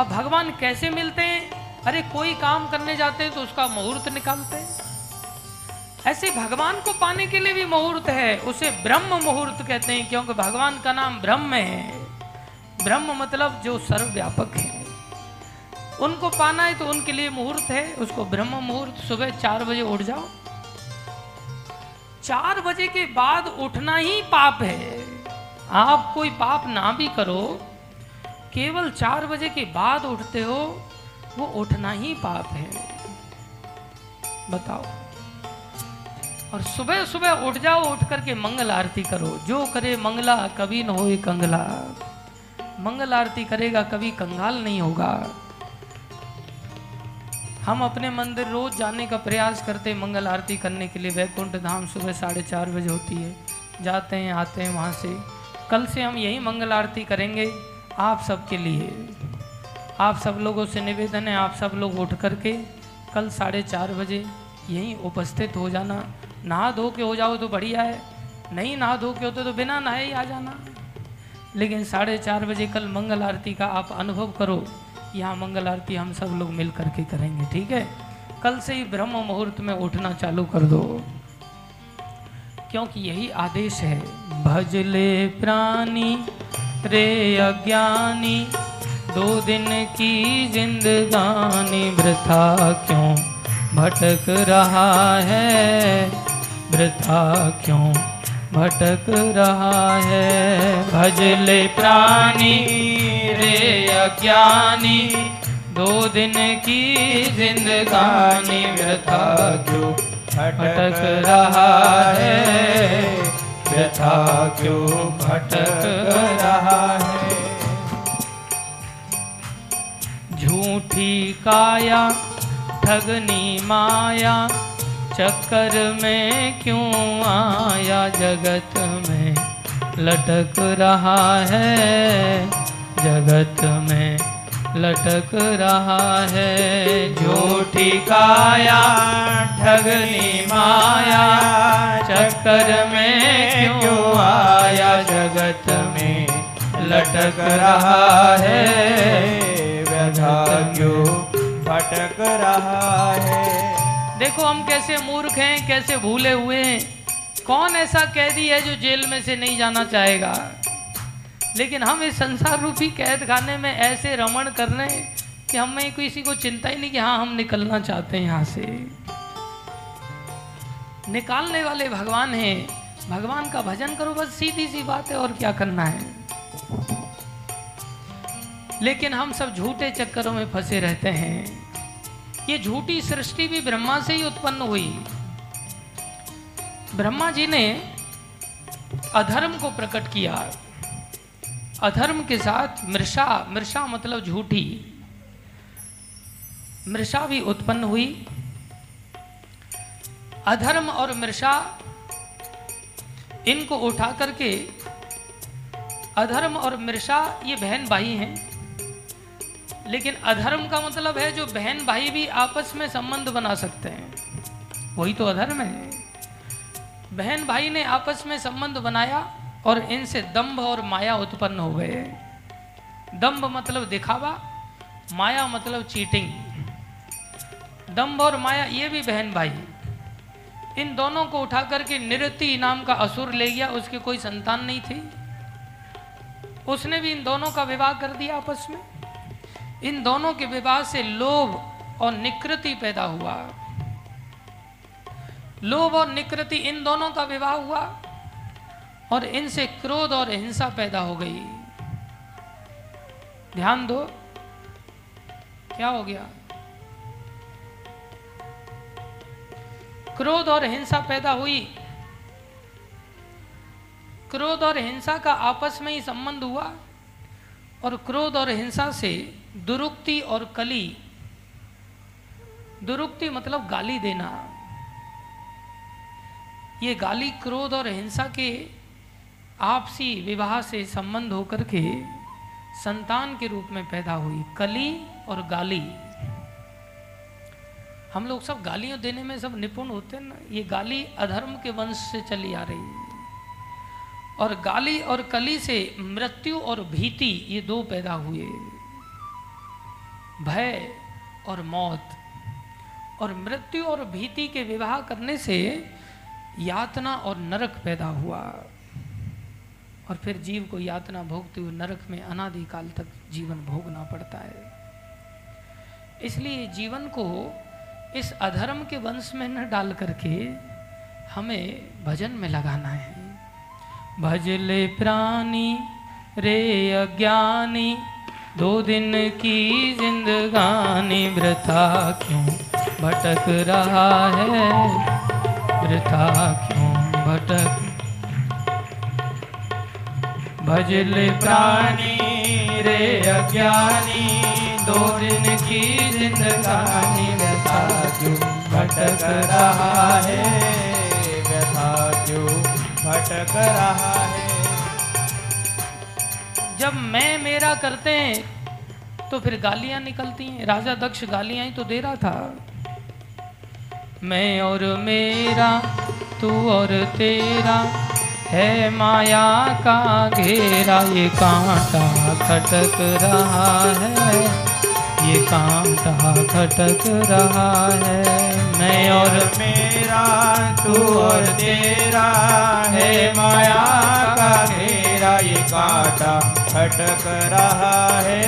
Speaker 1: अब भगवान कैसे मिलते हैं? अरे कोई काम करने जाते हैं तो उसका मुहूर्त निकालते हैं। ऐसे भगवान को पाने के लिए भी मुहूर्त है, उसे ब्रह्म मुहूर्त कहते हैं, क्योंकि भगवान का नाम ब्रह्म है। ब्रह्म मतलब जो सर्वव्यापक है। उनको पाना है तो उनके लिए मुहूर्त है, उसको ब्रह्म मुहूर्त, सुबह चार बजे उठ जाओ। चार बजे के बाद उठना ही पाप है। आप कोई पाप ना भी करो, केवल चार बजे के बाद उठते हो वो उठना ही पाप है। बताओ। और सुबह सुबह उठ जाओ, उठ करके मंगल आरती करो। जो करे मंगला, कभी न होए कंगला। मंगल आरती करेगा, कभी कंगाल नहीं होगा। हम अपने मंदिर रोज जाने का प्रयास करते हैं मंगल आरती करने के लिए। वैकुंठ धाम सुबह साढ़े चार बजे होती है। जाते हैं, आते हैं वहाँ से। कल से हम यही मंगल आरती करेंगे आप सबके लिए। आप सब लोगों से निवेदन है, आप सब लोग उठ करके कल साढ़े चार बजे यहीं उपस्थित हो जाना। नहा धो के हो जाओ तो बढ़िया है, नहीं नहा धो के होते तो बिना नहाए ही आ जाना। लेकिन साढ़े चार बजे कल मंगल आरती का आप अनुभव करो, यहाँ मंगल आरती हम सब लोग मिल करके करेंगे, ठीक है? कल से ही ब्रह्म मुहूर्त में उठना चालू कर दो। क्योंकि यही आदेश है भजले प्राणी रे अज्ञानी। दो दिन की जिंदगानी वृथा क्यों? भटक रहा है। वृथा क्यों? भटक रहा है। भजले प्राणी रे अज्ञानी, दो दिन की जिंदगानी व्यथा क्यों? भटक रहा है। व्यथा क्यों? भटक रहा है। झूठी काया, ठगनी माया, चक्कर में क्यों आया जगत में? लटक रहा है जगत में, लटक रहा है झूठी काया, ठगनी माया, चक्कर में क्यों आया जगत में? लटक रहा है क्यों
Speaker 2: भटक रहा है।
Speaker 1: देखो हम कैसे मूर्ख हैं, कैसे भूले हुए हैं। कौन ऐसा कैदी है जो जेल में से नहीं जाना चाहेगा? लेकिन हम इस संसार रूपी कैद खाने में ऐसे रमण कर रहे हैं कि हमें किसी को चिंता ही नहीं कि हाँ हम निकलना चाहते हैं यहाँ से। निकालने वाले भगवान हैं। भगवान का भजन करो, बस सीधी सी बात है, और क्या करना है? लेकिन हम सब झूठे चक्करों में फंसे रहते हैं। ये झूठी सृष्टि भी ब्रह्मा से ही उत्पन्न हुई। ब्रह्मा जी ने अधर्म को प्रकट किया। अधर्म के साथ मृषा मृषा मतलब झूठी। मृषा भी उत्पन्न हुई। अधर्म और मृषा इनको उठा करके अधर्म और मृषा ये बहन भाई हैं। लेकिन अधर्म का मतलब है जो बहन भाई भी आपस में संबंध बना सकते हैं। वही तो अधर्म है। बहन भाई ने आपस में संबंध बनाया और इनसे दंभ और माया उत्पन्न हो गए। दंभ मतलब दिखावा, माया मतलब चीटिंग दंभ और माया, ये भी बहन भाई। इन दोनों को उठा करके निरति नाम का असुर ले गया, उसकी कोई संतान नहीं थी। उसने भी इन दोनों का विवाह कर दिया आपस में। इन दोनों के विवाह से लोभ और निकृति पैदा हुआ। लोभ और निकृति इन दोनों का विवाह हुआ और इनसे क्रोध और हिंसा पैदा हो गई। ध्यान दो, क्या हो गया? क्रोध और हिंसा पैदा हुई। क्रोध और हिंसा का आपस में ही संबंध हुआ और क्रोध और हिंसा से दुरुक्ति और कली। दुरुक्ति मतलब गाली देना। ये गाली क्रोध और हिंसा के आपसी विवाह से संबंध होकर के संतान के रूप में पैदा हुई। कली और गाली। हम लोग सब गालियों देने में सब निपुण होते हैं ना। ये गाली अधर्म के वंश से चली आ रही है। और गाली और कली से मृत्यु और भीति ये दो पैदा हुए। भय और मौत और मृत्यु और भीति के विवाह करने से यातना और नरक पैदा हुआ। और फिर जीव को यातना भोगते हुए नरक में अनादिकाल तक जीवन भोगना पड़ता है। इसलिए जीवन को इस अधर्म के वंश में न डाल करके हमें भजन में लगाना है। भजले प्राणी, रे अज्ञानी दो दिन की जिंदगानी वृथा क्यों? भटक रहा है। वृथा क्यों? भटक। भजल प्राणी रे अज्ञानी, दो दिन की जिंदगानी वृथा क्यों? भटक रहा है।
Speaker 2: व्यथा क्यों? भटक रहा है।
Speaker 1: जब मैं मेरा करते हैं तो फिर गालियाँ निकलती हैं। राजा दक्ष गालियाँ ही तो दे रहा था। मैं और मेरा, तू और तेरा, है माया का घेरा। ये कांटा खटक रहा है, ये कांटा खटक रहा है। मैं और
Speaker 2: मेरा, तू और तेरा, है माया का घेरा। ये कांटा भटक रहा है,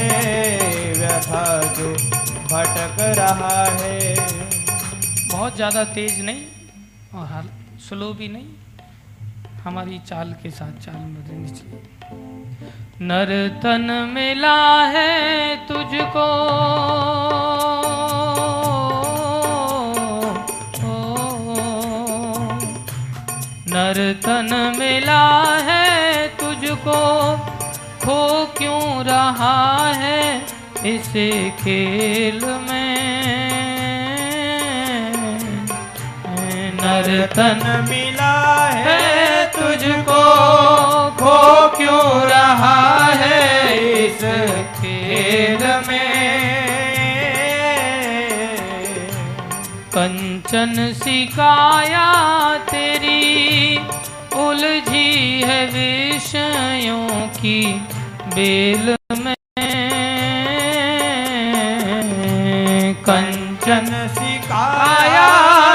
Speaker 2: व्यथा जो भटक रहा है।
Speaker 1: बहुत ज़्यादा तेज नहीं और हाल स्लो भी नहीं, हमारी चाल के साथ चाल बदलनी चाहिए। नर्तन मिला है तुझको नर्तन मिला है तुझको खो क्यों रहा है इस खेल में? नर्तन
Speaker 2: मिला है तुझको, खो क्यों रहा है इस खेल में?
Speaker 1: कंचन सिकाया तेरी, उलझी है विषयों की बेल में कंचन
Speaker 2: सिखाया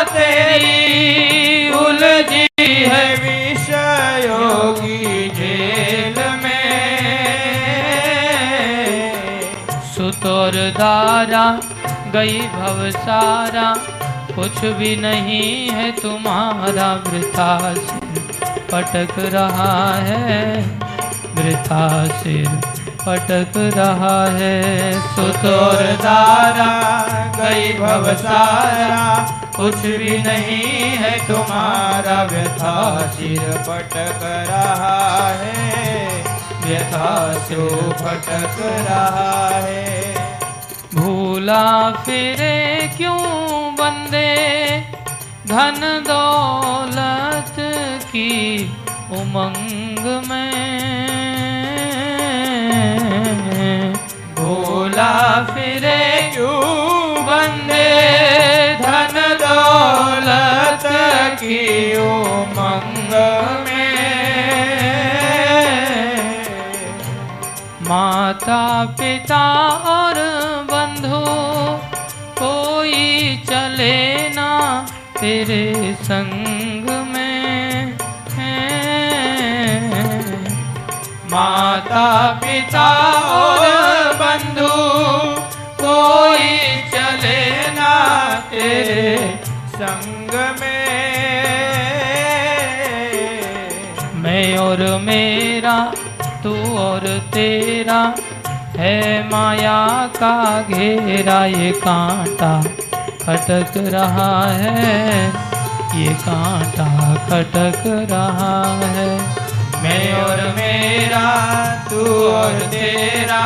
Speaker 2: तेरी उलझी है विषयों की जेल में।
Speaker 1: सुतोर दारा गई भवसारा कुछ भी नहीं है तुम्हारा वृथा पटक रहा है वृथा सिर पटक रहा है,
Speaker 2: सुतोर दारा गई भव सारा। कुछ भी नहीं है तुम्हारा व्यथा सिर पटक रहा है, व्यथा सो भटक रहा है।
Speaker 1: भूला फिरे क्यों बंदे, धन दौलत की उमंग में।
Speaker 2: भोला फिरे क्यों बंदे? धन दौलत की उमंग में?
Speaker 1: माता, पिता और बंधु, कोई चले ना तेरे संग
Speaker 2: माता पिता और बंधु, कोई चले ना तेरे संग में।
Speaker 1: मैं और मेरा, तू और तेरा, है माया का घेरा, ये कांटा खटक रहा है, ये कांटा खटक रहा है।
Speaker 2: मैं और मेरा, तू और तेरा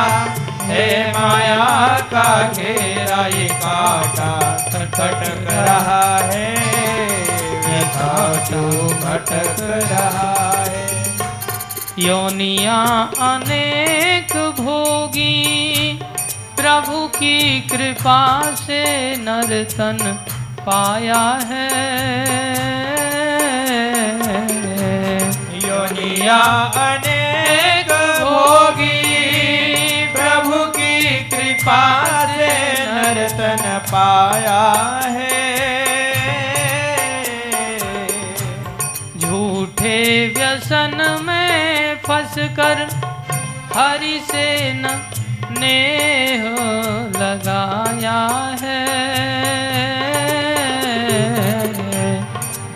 Speaker 2: है माया का घेरा, ये काटा खटक रहा है। ये काटो खटक रहा है।
Speaker 1: योनिया अनेक भोगी, प्रभु की कृपा से नर्तन पाया है।
Speaker 2: योनिया अनेक होगी प्रभु की कृपा से नर्तन पाया है।
Speaker 1: झूठे व्यसन में फंस कर हरि से न नेह लगाया है।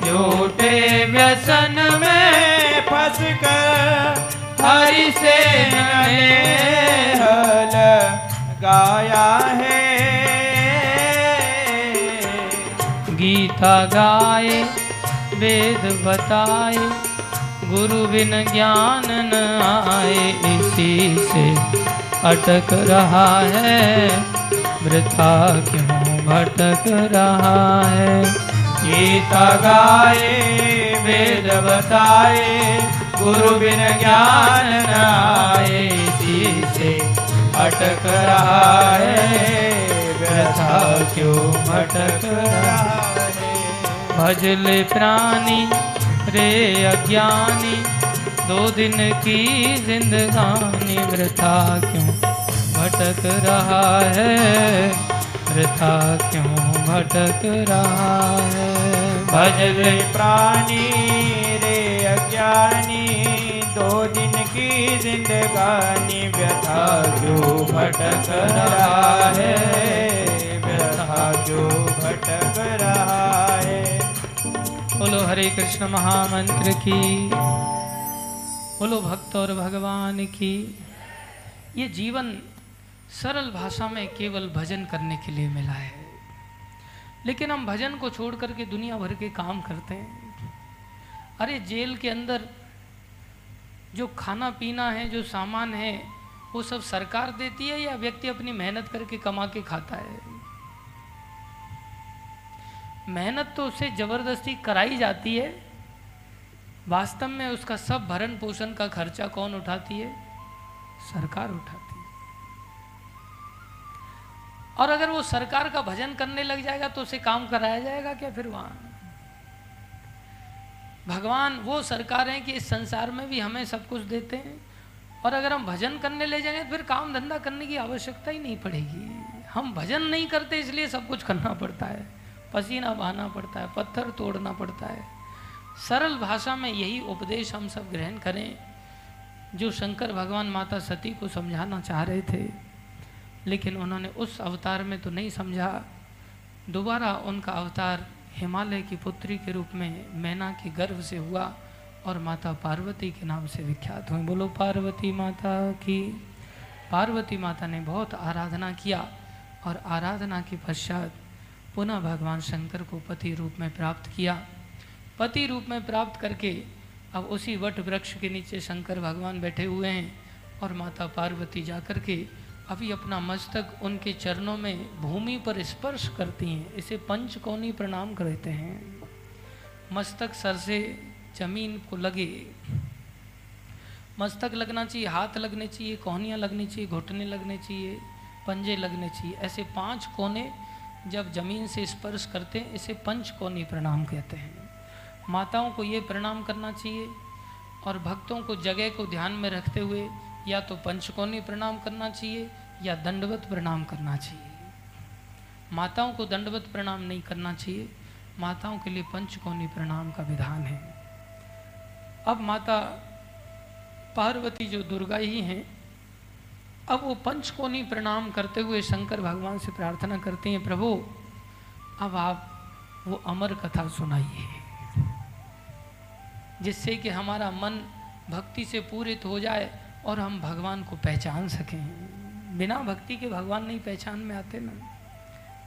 Speaker 2: झूठे व्यसन में फंस कर, हरि से हल गाया है।
Speaker 1: गीता गाए, वेद बताए, गुरु बिन ज्ञान न आए, इसी से अटक रहा है। वृथा क्यों भटक रहा है?
Speaker 2: गीता गाए, वेद बताए गुरु बिन ज्ञान न आए इसी से अटक रहा है क्यों भटक
Speaker 1: भजले प्राणी रे अज्ञानी, दो दिन की जिंदगानी, वृथा क्यों भटक रहा? है वृथा क्यों भटक रहा? है
Speaker 2: भजले प्राणी रे अज्ञानी दो दिन की जिंदगानी व्यथा क्यों भटक रहा है? व्यथा क्यों भटक रहा है?
Speaker 1: बोलो हरे कृष्ण महामंत्र की। बोलो भक्त और भगवान की। ये जीवन सरल भाषा में केवल भजन करने के लिए मिला है। लेकिन हम भजन को छोड़ करके दुनिया भर के काम करते हैं। अरे जेल के अंदर जो खाना पीना है, जो सामान है, वो सब सरकार देती है या व्यक्ति अपनी मेहनत करके कमा के खाता है? मेहनत तो उससे ज़बरदस्ती कराई जाती है। वास्तव में उसका सब भरण पोषण का खर्चा कौन उठाती है? सरकार उठाती है। और अगर वो सरकार का भजन करने लग जाएगा तो उसे काम कराया जाएगा क्या फिर वहाँ? भगवान वो सरकार है कि इस संसार में भी हमें सब कुछ देते हैं। और अगर हम भजन करने ले जाएँगे तो फिर काम धंधा करने की आवश्यकता ही नहीं पड़ेगी। हम भजन नहीं करते, इसलिए सब कुछ करना पड़ता है। पसीना बहाना पड़ता है, पत्थर तोड़ना पड़ता है। सरल भाषा में यही उपदेश हम सब ग्रहण करें, जो शंकर भगवान माता सती को समझाना चाह रहे थे। लेकिन उन्होंने उस अवतार में तो नहीं समझा। दोबारा उनका अवतार हिमालय की पुत्री के रूप में मैना के गर्भ से हुआ और माता पार्वती के नाम से विख्यात हुई। बोलो, पार्वती माता की। पार्वती माता ने बहुत आराधना किया और आराधना के पश्चात पुनः भगवान शंकर को पति रूप में प्राप्त किया। पति रूप में प्राप्त करके अब उसी वट वृक्ष के नीचे शंकर भगवान बैठे हुए हैं और माता पार्वती जाकर के अभी अपना मस्तक उनके चरणों में भूमि पर स्पर्श करती हैं। इसे पंचकोनी प्रणाम करते हैं। मस्तक सर से ज़मीन को लगे। मस्तक लगना चाहिए, हाथ लगने चाहिए, कोहनियाँ लगनी चाहिए, घुटने लगने चाहिए, पंजे लगने चाहिए। ऐसे पाँच कोने जब ज़मीन से स्पर्श करते हैं, इसे पंचकोनी प्रणाम कहते हैं। माताओं को ये प्रणाम करना चाहिए और भक्तों को जगह को ध्यान में रखते हुए या तो पंचकोनी प्रणाम करना चाहिए या दंडवत प्रणाम करना चाहिए। माताओं को दंडवत प्रणाम नहीं करना चाहिए। माताओं के लिए पंचकोनी प्रणाम का विधान है। अब माता पार्वती जो दुर्गा ही हैं, अब वो पंचकोनी प्रणाम करते हुए शंकर भगवान से प्रार्थना करते हैं, प्रभु, अब आप वो अमर कथा सुनाइए, जिससे कि हमारा मन भक्ति से पूरित हो जाए और हम भगवान को पहचान सकें। बिना भक्ति के भगवान नहीं पहचान में आते ना।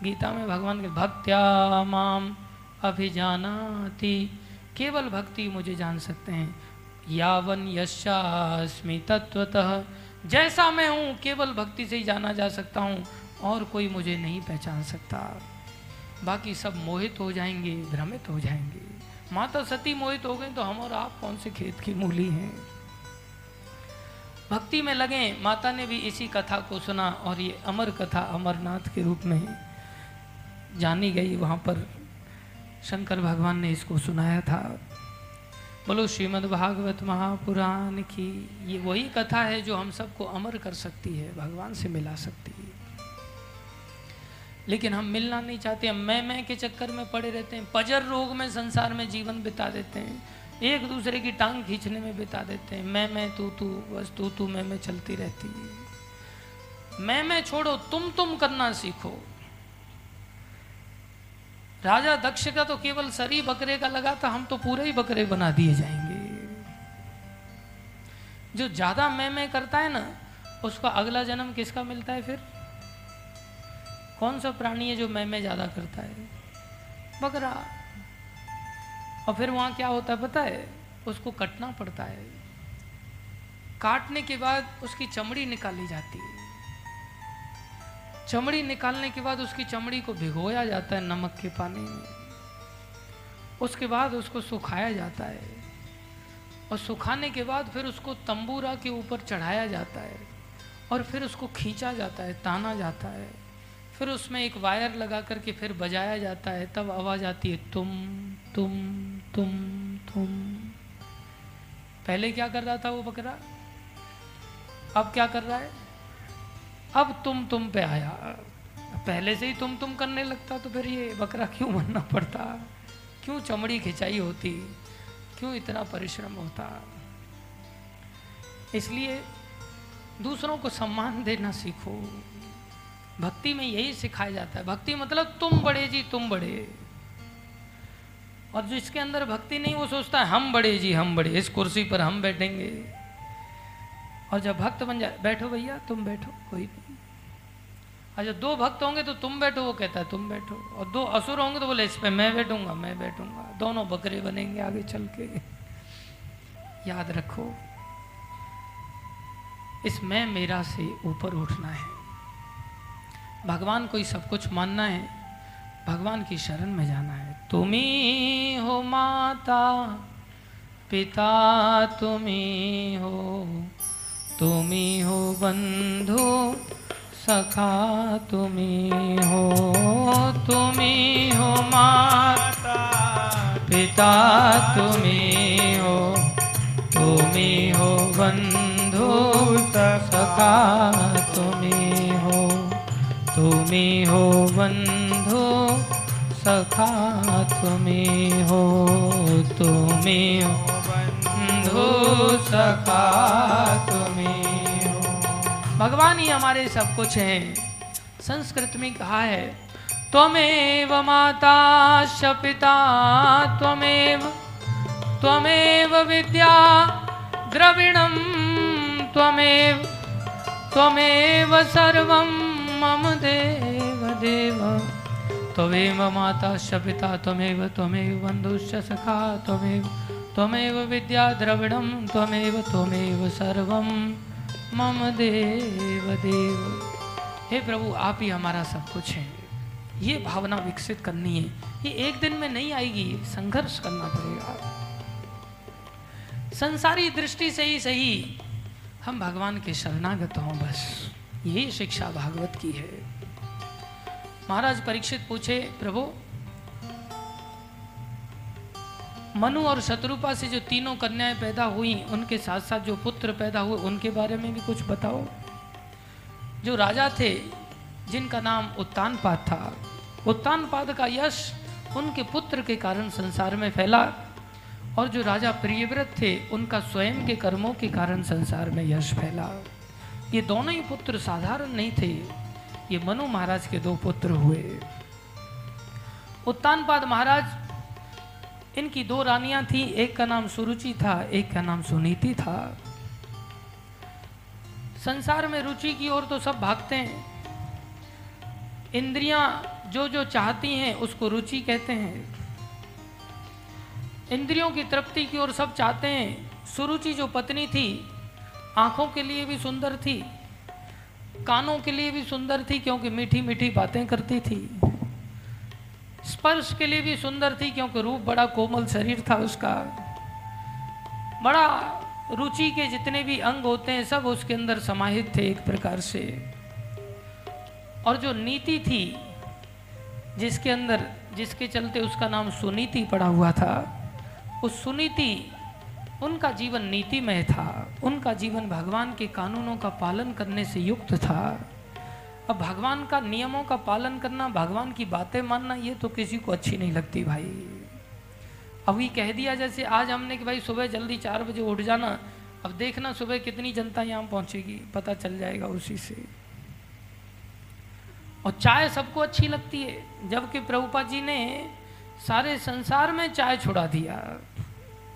Speaker 1: गीता में भगवान के, भक्त्या माम अभिजानाति। केवल भक्ति मुझे जान सकते हैं। यावन यशास्मि तत्वतः जैसा मैं हूँ, केवल भक्ति से ही जाना जा सकता हूँ, और कोई मुझे नहीं पहचान सकता। बाकी सब मोहित हो जाएँगे, भ्रमित हो जाएँगे। माता सती मोहित हो गई तो हम और आप कौन से खेत की मूली हैं? भक्ति में लगे, माता ने भी इसी कथा को सुना और ये अमर कथा अमरनाथ के रूप में जानी गई। वहाँ पर शंकर भगवान ने इसको सुनाया था। बोलो श्रीमद् भागवत महापुराण की ये वही कथा है जो हम सबको अमर कर सकती है, भगवान से मिला सकती है। लेकिन हम मिलना नहीं चाहते, हम मैं मैं के चक्कर में पड़े रहते हैं, पजर रोग में संसार में जीवन बिता देते हैं। एक दूसरे की टांग खींचने में बिता देते हैं। मैं मैं, तू तू, बस तू तू, मैं मैं चलती रहती है। मैं मैं छोड़ो, तुम तुम करना सीखो। राजा दक्ष का तो केवल सरी बकरे का लगा था, हम तो पूरे ही बकरे बना दिए जाएँगे। जो ज़्यादा मैं मैं करता है ना, उसका अगला जन्म किसका मिलता है फिर? कौन सा प्राणी है जो मैं मैं ज़्यादा करता है? बकरा। और फिर वहाँ क्या होता है पता है? उसको कटना पड़ता है। काटने के बाद उसकी चमड़ी निकाली जाती है। चमड़ी निकालने के बाद उसकी चमड़ी को भिगोया जाता है नमक के पानी में। उसके बाद उसको सुखाया जाता है। और सुखाने के बाद फिर उसको तंबूरा के ऊपर चढ़ाया जाता है। और फिर उसको खींचा जाता है, ताना जाता है। फिर उसमें एक वायर लगा करके फिर बजाया जाता है, तब आवाज़ आती है, तुम तुम तुम तुम। पहले क्या कर रहा था वो बकरा? अब क्या कर रहा है? अब तुम तुम पे आया। पहले से ही तुम तुम करने लगता तो फिर ये बकरा क्यों बनना पड़ता? क्यों चमड़ी खिंचाई होती? क्यों इतना परिश्रम होता? इसलिए दूसरों को सम्मान देना सीखो। भक्ति में यही सिखाया जाता है। भक्ति मतलब तुम बड़े जी, तुम बड़े। और जो इसके अंदर भक्ति नहीं, वो सोचता है, हम बड़े जी, हम बड़े, इस कुर्सी पर हम बैठेंगे। और जब भक्त बन जाए बैठो भैया, तुम बैठो, कोई नहीं। अच्छा दो भक्त होंगे तो तुम बैठो, वो कहता है, तुम बैठो। और दो असुर होंगे तो बोले, इस पे मैं बैठूँगा मैं बैठूँगा। दोनों बकरे बनेंगे आगे चल के। याद रखो, इस मैं मेरा से ऊपर उठना है। भगवान को ही सब कुछ मानना है, भगवान की शरण में जाना है। तुम्ही हो माता, पिता तुम्ही हो तुम्ही हो बंधु, सखा तुम्ही हो तुम्ही हो माता, पिता तुम्ही हो तुम्ही हो बंधु, सखा तुम्ही तुम्ही हो बंधु सखा तुम्ही हो तुम्ही हो बंधु सखा तुम्ही हो। भगवान ही हमारे सब कुछ हैं। संस्कृत में कहा है, त्वमेव माता च पिता त्वमेव त्वमेव विद्या द्रविणं, त्वमेव त्वमेव सर्वं मम देव देव। त्वमेव माता च पिता त्वमेव त्वमेव बन्धुश्च सखा, त्वमेव त्वमेव विद्या द्रविणं, त्वमेव त्वमेव सर्वं। मम देव देव। हे प्रभु, आप ही हमारा सब कुछ है। ये भावना विकसित करनी है। ये एक दिन में नहीं आएगी, संघर्ष करना पड़ेगा। संसारी दृष्टि से ही सही। हम भगवान के शरणागत हों बस। यही शिक्षा भागवत की है। महाराज परीक्षित पूछे, प्रभु, मनु और शत्रुपा से जो तीनों कन्याएँ पैदा हुई, उनके साथ साथ जो पुत्र पैदा हुए, उनके बारे में भी कुछ बताओ। जो राजा थे, जिनका नाम उत्तानपाद था, उत्तानपाद का यश उनके पुत्र के कारण संसार में फैला और जो राजा प्रियव्रत थे, उनका स्वयं के कर्मों के कारण संसार में यश फैला। ये दोनों ही पुत्र साधारण नहीं थे। ये मनु महाराज के दो पुत्र हुए। उत्तानपाद महाराज, इनकी दो रानियाँ थी। एक का नाम सुरुचि था, एक का नाम सुनीति था। संसार में रुचि की ओर तो सब भागते हैं। इंद्रियाँ जो जो चाहती हैं, उसको रुचि कहते हैं। इंद्रियों की तृप्ति की ओर सब चाहते हैं। सुरुचि जो पत्नी थी आँखों के लिए भी सुंदर थी, कानों के लिए भी सुंदर थी, क्योंकि मीठी मीठी बातें करती थी। स्पर्श के लिए भी सुंदर थी, क्योंकि रूप बड़ा कोमल शरीर था उसका। बड़ा रुचि के जितने भी अंग होते हैं, सब उसके अंदर समाहित थे एक प्रकार से। और जो नीति थी, जिसके अंदर, जिसके चलते उसका नाम सुनीति पड़ा हुआ था, उस सुनीति उनका जीवन नीतिमय था। उनका जीवन भगवान के कानूनों का पालन करने से युक्त था। अब भगवान का नियमों का पालन करना, भगवान की बातें मानना, ये तो किसी को अच्छी नहीं लगती भाई। अभी कह दिया जैसे आज हमने कि भाई सुबह जल्दी चार बजे उठ जाना, अब देखना सुबह कितनी जनता यहाँ पहुंचेगी, पता चल जाएगा उसी से। और चाय सबको अच्छी लगती है, जबकि प्रभुपा जी ने सारे संसार में चाय छुड़ा दिया।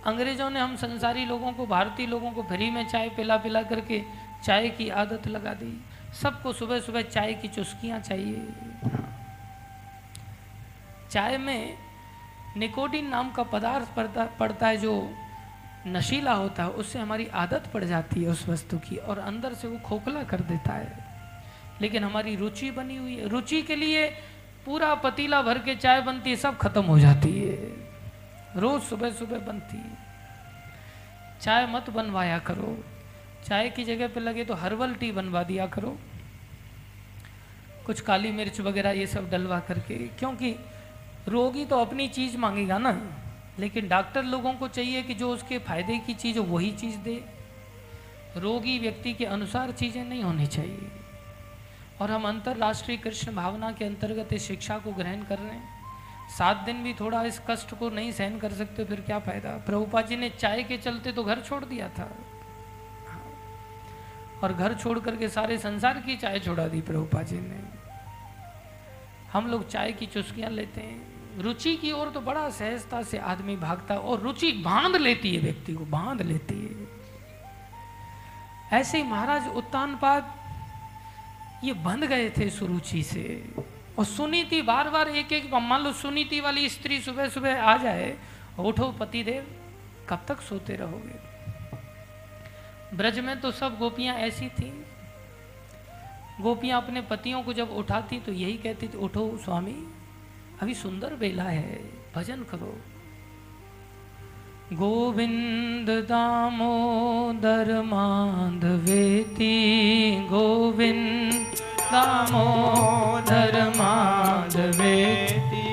Speaker 1: अंग्रेज़ों ने हम संसारी लोगों को, भारतीय लोगों को फ्री में चाय पिला पिला करके चाय की आदत लगा दी। सबको सुबह सुबह चाय की चुस्कियाँ चाहिए। चाय में निकोटिन नाम का पदार्थ पड़ता पड़ता है जो नशीला होता है, उससे हमारी आदत पड़ जाती है उस वस्तु की और अंदर से वो खोखला कर देता है। लेकिन हमारी रुचि बनी हुई है। रुचि के लिए पूरा पतीला भर के चाय बनती है, सब खत्म हो जाती है। रोज सुबह सुबह बनती है। चाय मत बनवाया करो। चाय की जगह पे लगे तो हर्बल टी बनवा दिया करो। कुछ काली मिर्च वगैरह ये सब डलवा करके, क्योंकि रोगी तो अपनी चीज़ मांगेगा ना। लेकिन डॉक्टर लोगों को चाहिए कि जो उसके फ़ायदे की चीज़ हो, वही चीज़ दे। रोगी व्यक्ति के अनुसार चीज़ें नहीं होनी चाहिए। और हम अंतर्राष्ट्रीय कृष्ण भावना के अंतर्गत इस शिक्षा को ग्रहण कर रहे हैं। सात दिन भी थोड़ा इस कष्ट को नहीं सहन कर सकते, फिर क्या फ़ायदा? प्रभुपा जी ने चाय के चलते तो घर छोड़ दिया था। और घर छोड़ करके सारे संसार की चाय छोड़ा दी प्रभुपा जी ने। हम लोग चाय की चुस्कियाँ लेते हैं। रुचि की ओर तो बड़ा सहजता से आदमी भागता और रुचि बाँध लेती है, व्यक्ति को बाँध लेती है। ऐसे ही महाराज उत्तानपाद ये बंध गए थे सुरुचि से। और सुनीति बार बार एक एक मान लो सुनीति वाली स्त्री सुबह सुबह आ जाए उठो पति देव कब तक सोते रहोगे? ब्रज में तो सब गोपियाँ ऐसी थी। गोपियाँ अपने पतियों को जब उठाती तो यही कहती थी, उठो स्वामी, अभी सुंदर बेला है, भजन करो। गोविंद दामोदर माधवेती, गोविंद दामोदर माधवेती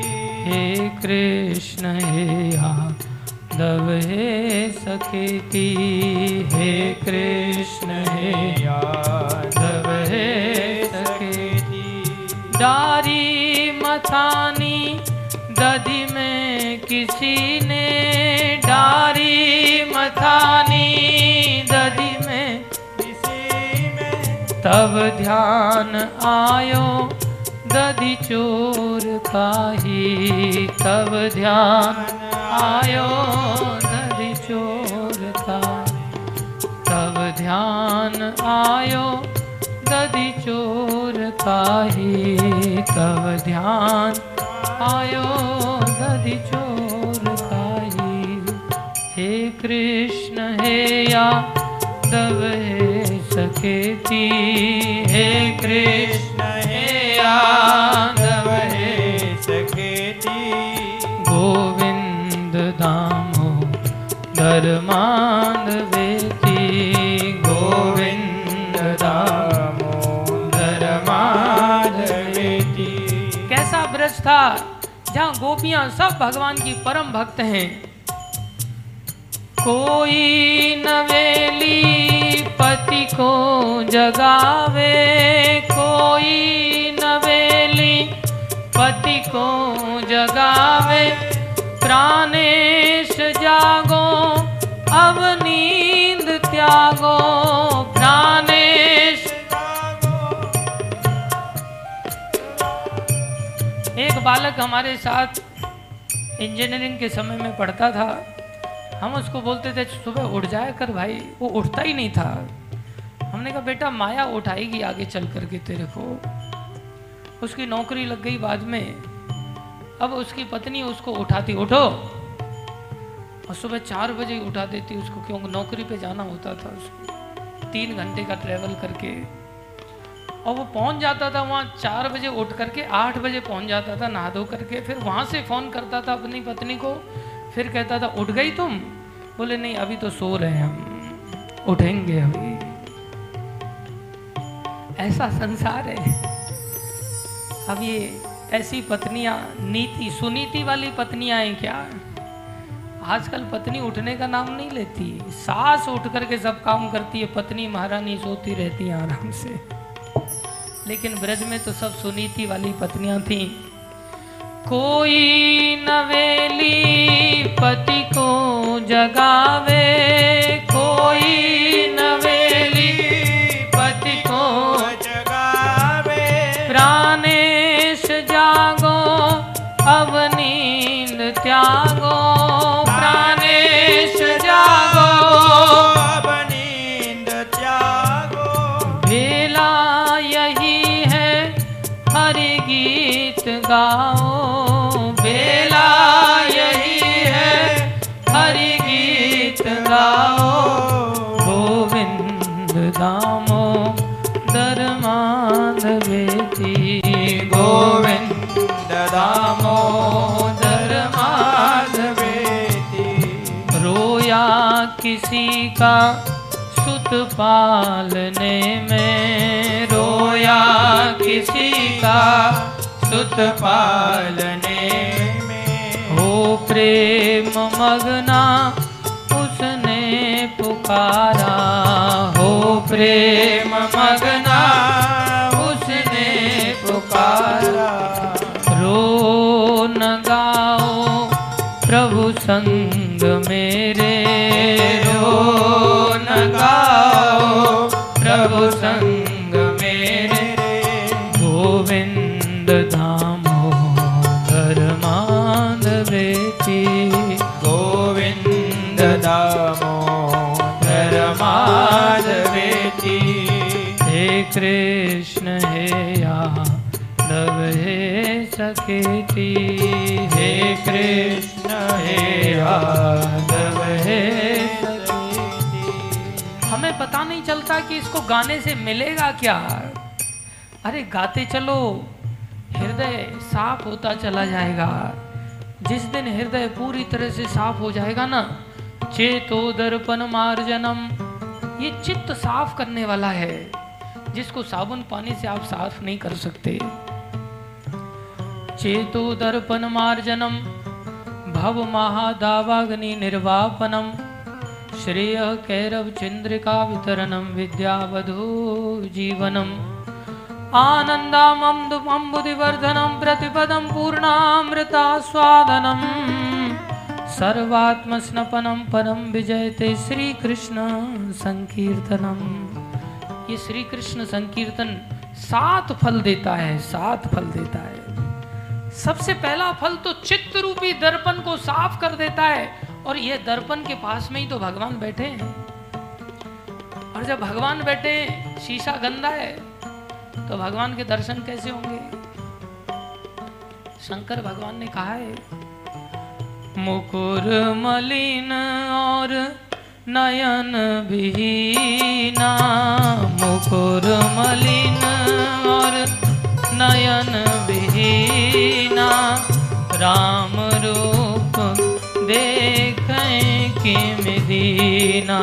Speaker 1: हे कृष्ण, हे यादव, हे सखेती हे कृष्ण, हे यादव, हे सखेती डारी मथानी दधि में किसी ने। डारी मथानी तब ध्यान आयो, दधि चोर का ही तब ध्यान आयो, दधि चोर का तब ध्यान आयो, दधि चोर काही तब ध्यान आयो, दधि चोर काही हे कृष्ण, हे यादव हे सकेती हे कृष्ण, हे यादव हे
Speaker 2: सकेती
Speaker 1: गोविंद दामो धर्मांधवेती गोविंद दामोदर
Speaker 2: माधवेती
Speaker 1: कैसा ब्रज था जहाँ गोपियाँ सब भगवान की परम भक्त हैं? कोई नवेली पति को जगावे, कोई नवेली पति को जगावे। प्राणेश जागो, अब नींद त्यागो। प्राणेश एक बालक हमारे साथ इंजीनियरिंग के समय में पढ़ता था। हम उसको बोलते थे, सुबह उठ जाया कर भाई। वो उठता ही नहीं था। हमने कहा, बेटा, माया उठाएगी आगे चल करके तेरे को। उसकी नौकरी लग गई बाद में। अब उसकी पत्नी उसको उठाती, उठो। और सुबह चार बजे उठा देती उसको क्योंकि नौकरी पे जाना होता था उसको। तीन घंटे का ट्रेवल करके। और वो पहुँच जाता था वहाँ चार बजे उठ करके आठ बजे पहुँच जाता था नहा धो करके। फिर वहाँ से फ़ोन करता था अपनी पत्नी को फिर कहता था, उठ गई तुम? बोले, नहीं, अभी तो सो रहे हैं हम। उठेंगे अभी। ऐसा संसार है। अब ये ऐसी पत्नियाँ, नीति, सुनीति वाली पत्नियाँ हैं क्या? आजकल पत्नी उठने का नाम नहीं लेती। सास उठ करके सब काम करती है, पत्नी महारानी सोती रहती है आराम से। लेकिन ब्रज में तो सब सुनीति वाली पत्नियाँ थी। कोई नवेली पति को जगावे। का सुत पालने में रोया किसी का सुत
Speaker 2: पालने में।
Speaker 1: हो प्रेम मगना उसने पुकारा। हो प्रेम मगना उसने पुकारा। रो न गाओ प्रभु संग मेरे रो न गाओ प्रभु संग मेरे। गोविंद दामोदर माधवेती
Speaker 2: गोविंद दामोदर माधवेती
Speaker 1: हे कृष्ण, हे यादव हे सकेती हे कृष्ण, हे यादव हे हमें पता नहीं चलता कि इसको गाने से मिलेगा क्या। अरे गाते चलो, हृदय साफ़ होता चला जाएगा। जिस दिन हृदय पूरी तरह से साफ़ हो जाएगा ना, चेतो दर्पण मार्जनम, ये चित्त साफ़ करने वाला है। जिसको साबुन पानी से आप साफ़ नहीं कर सकते। चेतो दर्पण मार्जनम, भव महादावाग्नि निर्वापनम, श्रेय कैरव चंद्रिका वितरणम, विद्यावधो जीवनम। आनन्दामम्बुदिवर्धनं प्रतिपदं पूर्णामृतास्वादनं सर्वात्मस्नपनं परं विजयते श्रीकृष्ण संकीर्तनम। ये श्री कृष्ण संकीर्तन सात फल देता है, सात फल देता है। सबसे पहला फल तो चित्त रूपी दर्पण को साफ़ कर देता है और ये दर्पण के पास में ही तो भगवान बैठे हैं। और जब भगवान बैठे, शीशा गंदा है तो भगवान के दर्शन कैसे होंगे? शंकर भगवान ने कहा है, मुकुर मलिन और नयन विहीना मुकुर मलिन और नयन विहीना राम रूप देखें कि दीना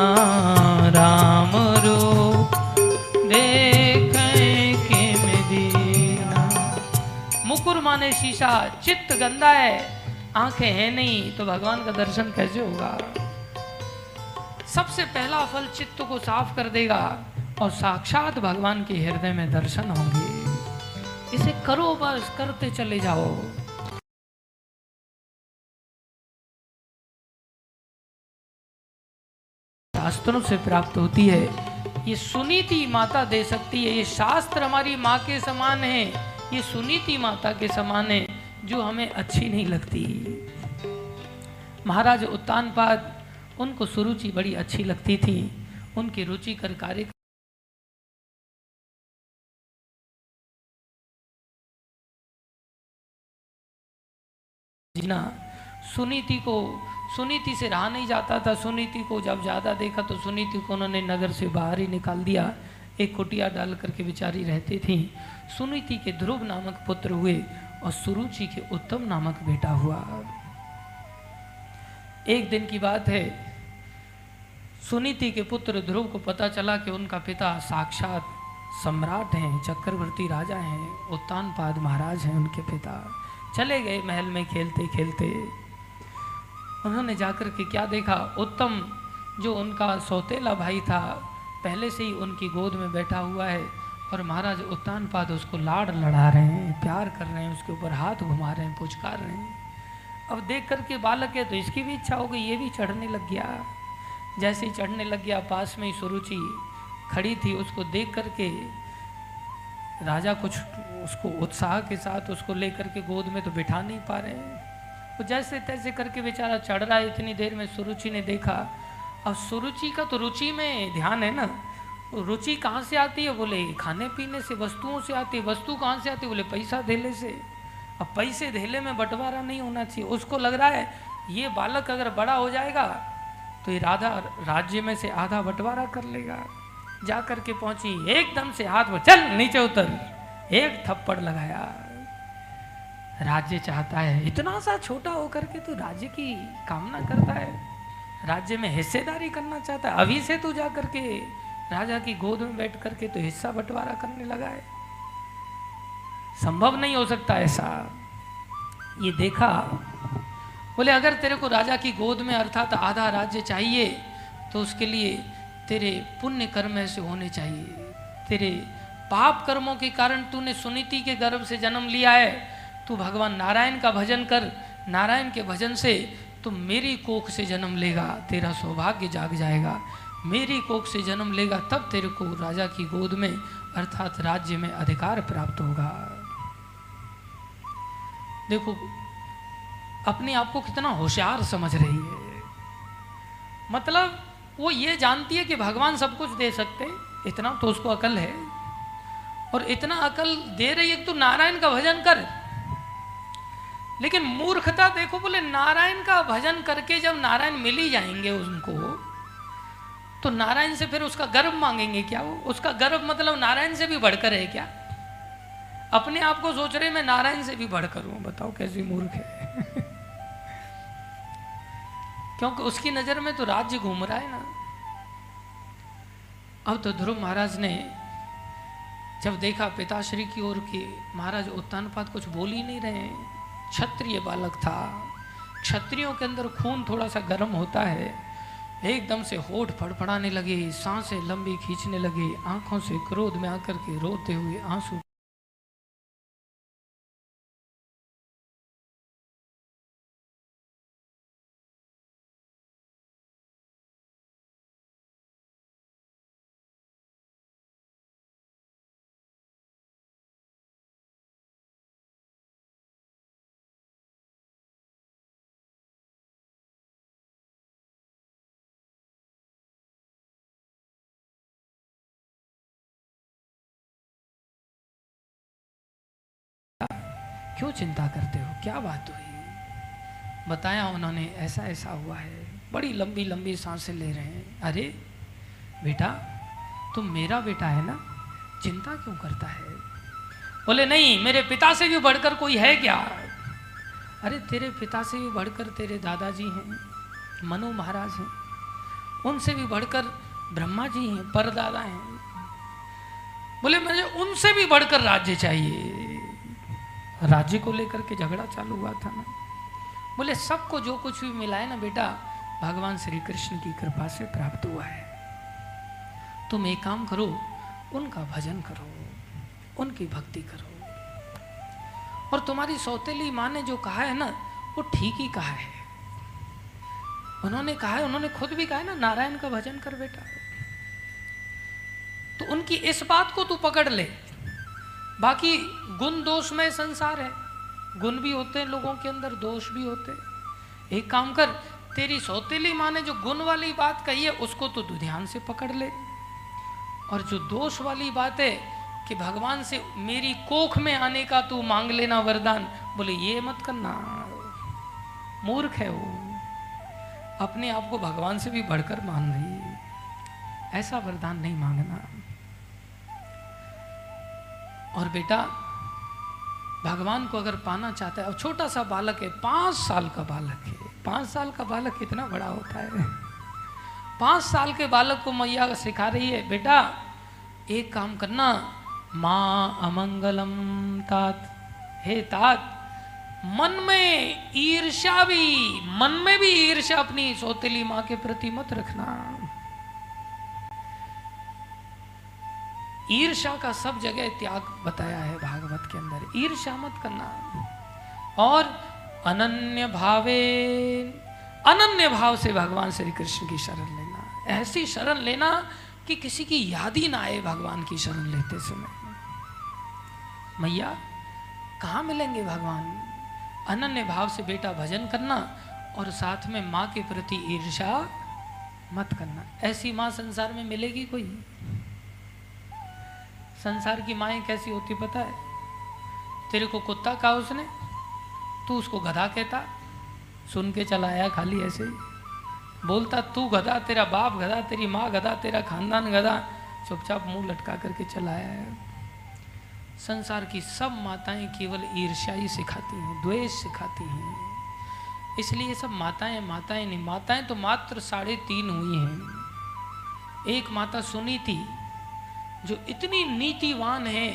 Speaker 1: राम रूप देखें कि दीना मुकुर माने शीशा, चित्त गंदा है, आँखें हैं नहीं तो भगवान का दर्शन कैसे होगा? सबसे पहला फल चित्त को साफ़ कर देगा, और साक्षात भगवान के हृदय में दर्शन होंगे। इसे करो बस करते चले जाओ। शास्त्रों से प्राप्त होती है। ये सुनीति माता दे सकती है। ये शास्त्र हमारी माँ के समान है। ये सुनीति माता के समान है, जो हमें अच्छी नहीं लगती। महाराज उत्तानपाद, उनको सुरुचि बड़ी अच्छी लगती थी। उनकी रुचि कर कार्य जीना सुनीति को सुनीति से रहा नहीं जाता था। सुनीति को जब ज़्यादा देखा तो सुनीति को उन्होंने नगर से बाहर ही निकाल दिया। एक कुटिया डाल करके बेचारी रहती थी। सुनीति के ध्रुव नामक पुत्र हुए और सुरुचि के उत्तम नामक बेटा हुआ। एक दिन की बात है। सुनीति के पुत्र ध्रुव को पता चला कि उनका पिता साक्षात सम्राट हैं, चक्रवर्ती राजा हैं, उत्तानपाद महाराज हैं उनके पिता। चले गए महल में खेलते खेलते। उन्होंने जाकर के क्या देखा? उत्तम, जो उनका सौतेला भाई था, पहले से ही उनकी गोद में बैठा हुआ है और महाराज उत्तानपाद उसको लाड़ लड़ा रहे हैं, प्यार कर रहे हैं, उसके ऊपर हाथ घुमा रहे हैं, पुचकार रहे हैं। अब देख करके बालक है तो इसकी भी इच्छा हो गई ये भी चढ़ने लग गया। जैसे ही चढ़ने लग गया, पास में ही सुरुचि खड़ी थी, उसको देख करके राजा कुछ उसको उत्साह के साथ उसको लेकर के गोद में तो बिठा नहीं पा रहे हैं। वो जैसे तैसे करके बेचारा चढ़ रहा है, इतनी देर में सुरुचि ने देखा। अब सुरुचि का तो रुचि में ध्यान है ना। रुचि कहाँ से आती है? बोले, खाने पीने से, वस्तुओं से आती है। वस्तु कहाँ से आती है? बोले, पैसा धेले से। अब पैसे धेले में बंटवारा नहीं होना चाहिए। उसको लग रहा है, ये बालक अगर बड़ा हो जाएगा तो ये राधा राज्य में से आधा बंटवारा कर लेगा। जा करके पहुँची, एकदम से हाथ में चल, नीचे उतर। एक थप्पड़ लगाया। राज्य चाहता है, इतना सा छोटा होकर के तू राज्य की कामना करता है। राज्य में हिस्सेदारी करना चाहता है। अभी से तू जा करके राजा की गोद में बैठ करके तो हिस्सा बंटवारा करने लगा है। संभव नहीं हो सकता ऐसा। ये देखा, बोले, अगर तेरे को राजा की गोद में अर्थात आधा राज्य चाहिए तो उसके लिए तेरे पुण्य कर्म ऐसे होने चाहिए। तेरे पाप कर्मों के कारण तूने सुनीति के गर्भ से जन्म लिया है। तू भगवान नारायण का भजन कर। नारायण के भजन से तू मेरी कोख से जन्म लेगा। तेरा सौभाग्य जाग जाएगा। मेरी कोख से जन्म लेगा तब तेरे को राजा की गोद में, अर्थात राज्य में अधिकार प्राप्त होगा। देखो, अपने आप को कितना होशियार समझ रही है। मतलब वो ये जानती है कि भगवान सब कुछ दे सकते इतना तो उसको अकल है। और इतना अकल दे रही है तो नारायण का भजन कर। लेकिन मूर्खता देखो, बोले नारायण का भजन करके जब नारायण मिल ही जाएँगे उनको तो नारायण से फिर उसका गर्व मांगेंगे क्या वो? उसका गर्व मतलब नारायण से भी बढ़कर है क्या? अपने आप को सोच रहे मैं नारायण से भी बढ़कर हूँ। बताओ कैसी मूर्ख है। क्योंकि उसकी नज़र में तो राज्य घूम रहा है ना। अब तो ध्रुव महाराज ने जब देखा पिताश्री की ओर के महाराज उत्तानपाद कुछ बोल ही नहीं रहे क्षत्रिय बालक था। क्षत्रियों के अंदर खून थोड़ा सा गर्म होता है। एकदम से होठ फड़फड़ाने लगे, साँसें लंबी खींचने लगे, आँखों से क्रोध में आकर के रोते हुए आँसू क्यों चिंता करते हो? क्या बात हुई? बताया उन्होंने, ऐसा ऐसा हुआ है। बड़ी लंबी लंबी साँसें ले रहे हैं। अरे, बेटा, तुम मेरा बेटा है ना? चिंता क्यों करता है? बोले, नहीं, मेरे पिता से भी बढ़कर कोई है क्या? अरे, तेरे पिता से भी बढ़कर तेरे दादाजी हैं, मनु महाराज हैं। उनसे भी बढ़कर ब्रह्मा जी हैं, परदादा हैं। बोले, मुझे उनसे भी बढ़कर राज्य चाहिए। राज्य को लेकर के झगड़ा चालू हुआ था ना। बोले, सबको जो कुछ भी मिला है ना बेटा, भगवान श्री कृष्ण की कृपा से प्राप्त हुआ है। तुम एक काम करो, उनका भजन करो, उनकी भक्ति करो। और तुम्हारी सौतेली माँ ने जो कहा है ना, वो ठीक ही कहा है। उन्होंने कहा है, उन्होंने खुद भी कहा है ना, नारायण का भजन कर बेटा। तो उनकी इस बात को तू पकड़ ले। बाकी गुण दोष में संसार है। गुण भी होते हैं लोगों के अंदर, दोष भी होते हैं। एक काम कर, तेरी सौतेली माँ ने जो गुण वाली बात कही है, उसको तो ध्यान से पकड़ ले। और जो दोष वाली बात है कि भगवान से मेरी कोख में आने का तू मांग लेना वरदान, बोले, ये मत करना। मूर्ख है वो। अपने आप को भगवान से भी बढ़कर मान रही है। ऐसा वरदान नहीं मांगना। और बेटा, भगवान को अगर पाना चाहता है, और छोटा सा बालक है, पाँच साल का बालक है, पाँच साल का बालक कितना बड़ा होता है। पाँच साल के बालक को मैया सिखा रही है, बेटा, एक काम करना, माँ अमंगलम तात। हे तात, मन में ईर्ष्या भी, मन में भी ईर्ष्या अपनी सौतेली माँ के प्रति मत रखना। ईर्षा का सब जगह त्याग बताया है भागवत के अंदर। ईर्षा मत करना। और अनन्य भावे, अनन्य भाव से भगवान श्री कृष्ण की शरण लेना। ऐसी शरण लेना कि किसी की याद ही ना आए भगवान की शरण लेते समय। मैया, कहाँ मिलेंगे भगवान? अनन्य भाव से बेटा भजन करना और साथ में माँ के प्रति ईर्षा मत करना। ऐसी माँ संसार में मिलेगी कोई? संसार की माएँ कैसी होती पता है? तेरे को कुत्ता कहा उसने? तू उसको गधा कहता। सुन के चला आया खाली ऐसे ही। बोलता, तू गधा, तेरा बाप गधा, तेरी माँ गधा, तेरा खानदान गधा। चुपचाप मुँह लटका करके चला आया है। संसार की सब माताएँ केवल ईर्ष्या सिखाती हैं, द्वेष सिखाती हैं। इसलिए सब माताएँ माताएँ नहीं, माताएँ तो मात्र साढ़े तीन हुई हैं। एक माता सुनी थी जो इतनी नीतिवान है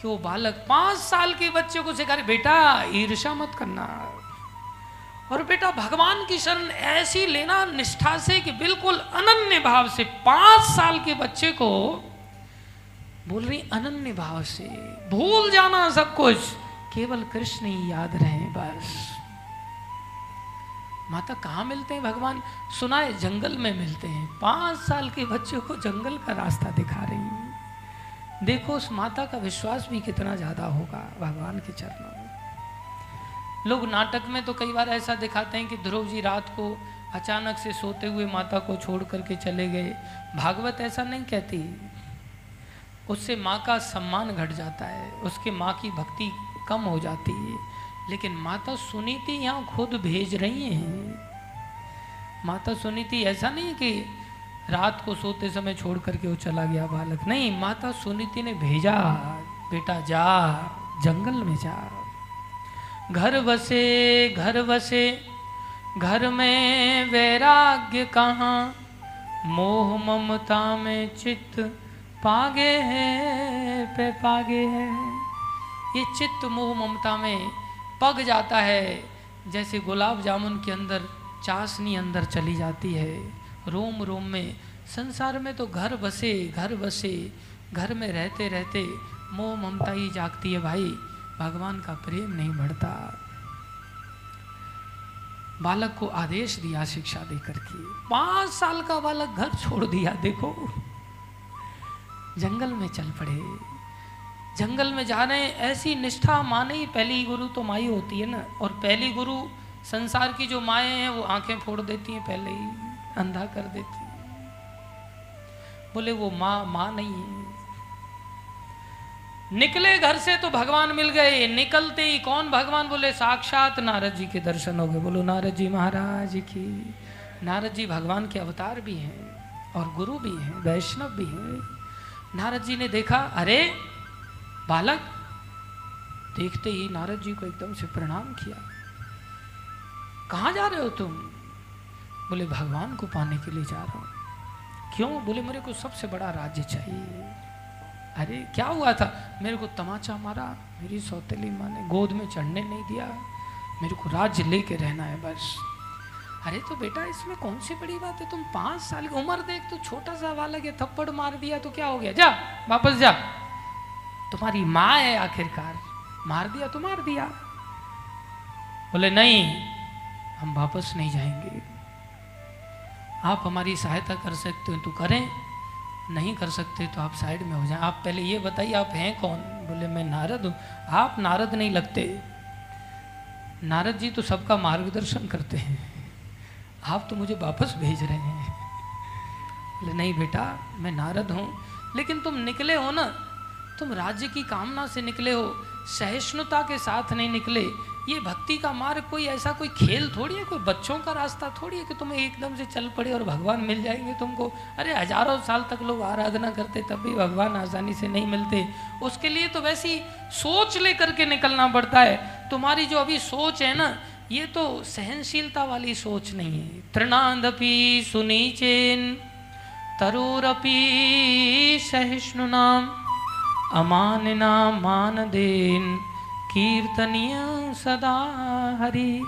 Speaker 1: कि वो बालक पाँच साल के बच्चे को सिखा रहे, बेटा ईर्षा मत करना। और बेटा, भगवान की शरण ऐसी लेना निष्ठा से कि बिल्कुल अनन्य भाव से पाँच साल के बच्चे को बोल रही, अनन्य भाव से। भूल जाना सब कुछ। केवल कृष्ण ही याद रहे, बस। माता कहाँ मिलते हैं भगवान? सुना है जंगल में मिलते हैं। पाँच साल के बच्चे को जंगल का रास्ता दिखा रही हैं। देखो, उस माता का विश्वास भी कितना ज़्यादा होगा भगवान के चरणों में। लोग नाटक में तो कई बार ऐसा दिखाते हैं कि ध्रुव जी रात को अचानक से सोते हुए माता को छोड़ करके चले गए। भागवत ऐसा नहीं कहती। उससे माँ का सम्मान घट जाता है। उसके माँ की भक्ति कम हो जाती है। लेकिन माता सुनीति यहाँ खुद भेज रही हैं। माता सुनीति, ऐसा नहीं कि रात को सोते समय छोड़ करके वो चला गया बालक। नहीं, माता सुनीति ने भेजा, बेटा जा, जंगल में जा। घर बसे घर बसे, घर में वैराग्य कहाँ? मोह ममता में चित्त पागे है, पे पागे है। ये चित्त, मोह, ममता में पग जाता है। जैसे गुलाब जामुन के अंदर चाशनी अंदर चली जाती है। रोम रोम में, संसार में तो घर बसे घर बसे। घर में रहते रहते मोह, ममता ही जागती है भाई। भगवान का प्रेम नहीं बढ़ता। बालक को आदेश दिया शिक्षा देकर के। पाँच साल का बालक घर छोड़ दिया, देखो। जंगल में चल पड़े। जंगल में जा रहे हैं ऐसी निष्ठा माने ही पहली गुरु तो माई होती है ना। और पहली गुरु संसार की जो माए हैं, वो आँखें फोड़ देती हैं, पहले ही अंधा कर देती हैं। बोले, वो माँ माँ नहीं है। निकले घर से तो भगवान मिल गए, निकलते ही कौन? भगवान बोले, साक्षात नारद जी के दर्शन हो गए। बोलो, नारद जी महाराज की, नारद जी भगवान के अवतार भी हैं और गुरु भी हैं, वैष्णव भी हैं। नारद जी ने देखा, अरे बालक देखते ही नारद जी को एकदम से प्रणाम किया। कहाँ जा रहे हो तुम? बोले, भगवान को पाने के लिए जा रहा हूँ। क्यों? बोले, मेरे को सबसे बड़ा राज्य चाहिए। अरे, क्या हुआ था? मेरे को तमाचा मारा, मेरी सौतेली माँ ने गोद में चढ़ने नहीं दिया, मेरे को राज्य लेके रहना है बस। अरे तो बेटा, इसमें कौन सी बड़ी बात है? तुम पाँच साल की उम्र देख तो छोटा सा बालक है, थप्पड़ मार दिया तो क्या हो गया? जा, वापस जा। तुम्हारी माँ है आखिरकार। मार दिया तो मार दिया। बोले, नहीं, हम वापस नहीं जाएँगे। आप हमारी सहायता कर सकते हो तो करें। नहीं कर सकते तो आप साइड में हो जाएँ। आप पहले ये बताइए, आप हैं कौन? बोले, मैं नारद हूँ। आप नारद नहीं लगते। नारद जी तो सबका मार्गदर्शन करते हैं। आप तो मुझे वापस भेज रहे हैं। बोले, नहीं बेटा, मैं नारद हूँ। लेकिन तुम निकले हो ना तुम राज्य की कामना से निकले हो, सहिष्णुता के साथ नहीं निकले। ये भक्ति का मार्ग कोई ऐसा कोई खेल थोड़ी है, कोई बच्चों का रास्ता थोड़ी है कि तुम एकदम से चल पड़े और भगवान मिल जाएँगे तुमको? अरे हज़ारों साल तक लोग आराधना करते, तब भी भगवान आसानी से नहीं मिलते। उसके लिए तो वैसी सोच लेकर के निकलना पड़ता है। तुम्हारी जो अभी सोच है ना, ये तो सहनशीलता वाली सोच नहीं है। तृणादपि सुनीचेन सहिष्णु सहिष्णुनाम। अमानना मान देन कीर्तनीय सदा हरि।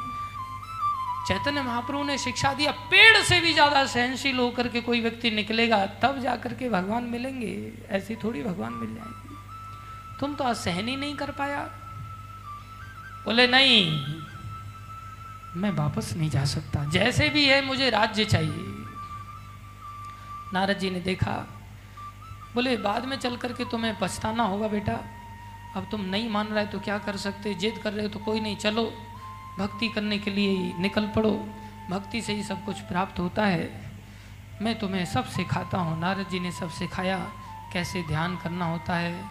Speaker 1: चैतन्य महाप्रभु ने शिक्षा दिया पेड़ से भी ज़्यादा सहनशील होकर के कोई व्यक्ति निकलेगा, तब जाकर के भगवान मिलेंगे, ऐसी थोड़ी भगवान मिल जाएँगे। तुम तो आज सहन ही नहीं कर पाया। बोले, नहीं, मैं वापस नहीं जा सकता। जैसे भी है, मुझे राज्य चाहिए। नारद जी ने देखा बोले, बाद में चल करके तुम्हें पछताना होगा बेटा। अब तुम नहीं मान रहे तो क्या कर सकते? जिद कर रहे हो तो कोई नहीं। चलो, भक्ति करने के लिए ही निकल पड़ो। भक्ति से ही सब कुछ प्राप्त होता है। मैं तुम्हें सब सिखाता हूँ। नारद जी ने सब सिखाया, कैसे ध्यान करना होता है,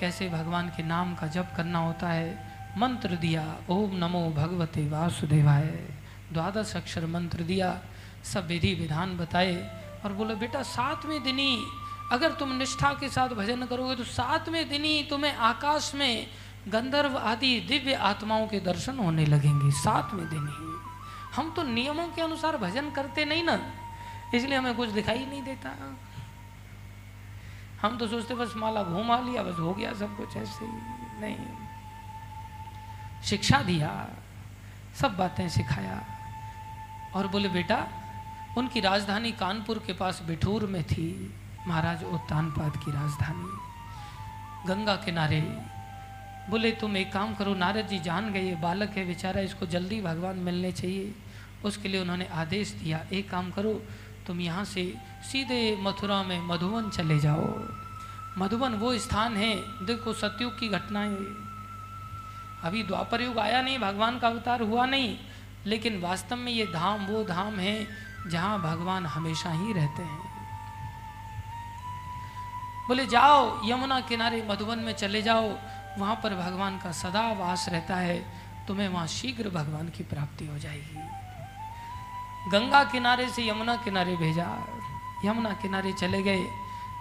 Speaker 1: कैसे भगवान के नाम का जप करना होता है। मंत्र दिया, ओम नमो भगवते वासुदेवाय। द्वादश अक्षर मंत्र दिया, सब विधि विधान बताए। और बोले, बेटा, सातवें दिन ही अगर तुम निष्ठा के साथ भजन करोगे तो सातवें दिन ही तुम्हें आकाश में गंधर्व आदि दिव्य आत्माओं के दर्शन होने लगेंगे, सातवें दिन ही। हम तो नियमों के अनुसार भजन करते नहीं ना, इसलिए हमें कुछ दिखाई नहीं देता। हम तो सोचते, बस माला घुमा लिया, बस हो गया सब कुछ ऐसे ही। नहीं। शिक्षा दिया, सब बातें सिखाया। और बोले, बेटा, उनकी राजधानी कानपुर के पास बिठूर में थी। महाराज उत्तानपाद की राजधानी। गंगा किनारे बोले, तुम एक काम करो, नारद जी जान गए बालक है, बेचारा इसको जल्दी भगवान मिलने चाहिए। उसके लिए उन्होंने आदेश दिया, एक काम करो, तुम यहाँ से सीधे मथुरा में मधुवन चले जाओ। मधुवन वो स्थान है, देखो सतयुग की घटनाएँ। अभी द्वापर युग आया नहीं, भगवान का अवतार हुआ नहीं, लेकिन वास्तव में ये धाम, वो धाम है, जहाँ भगवान हमेशा ही रहते हैं। बोले, जाओ, यमुना किनारे मधुबन में चले जाओ। वहाँ पर भगवान का सदा वास रहता है। तुम्हें वहाँ शीघ्र भगवान की प्राप्ति हो जाएगी। गंगा किनारे से यमुना किनारे भेजा। यमुना किनारे चले गए।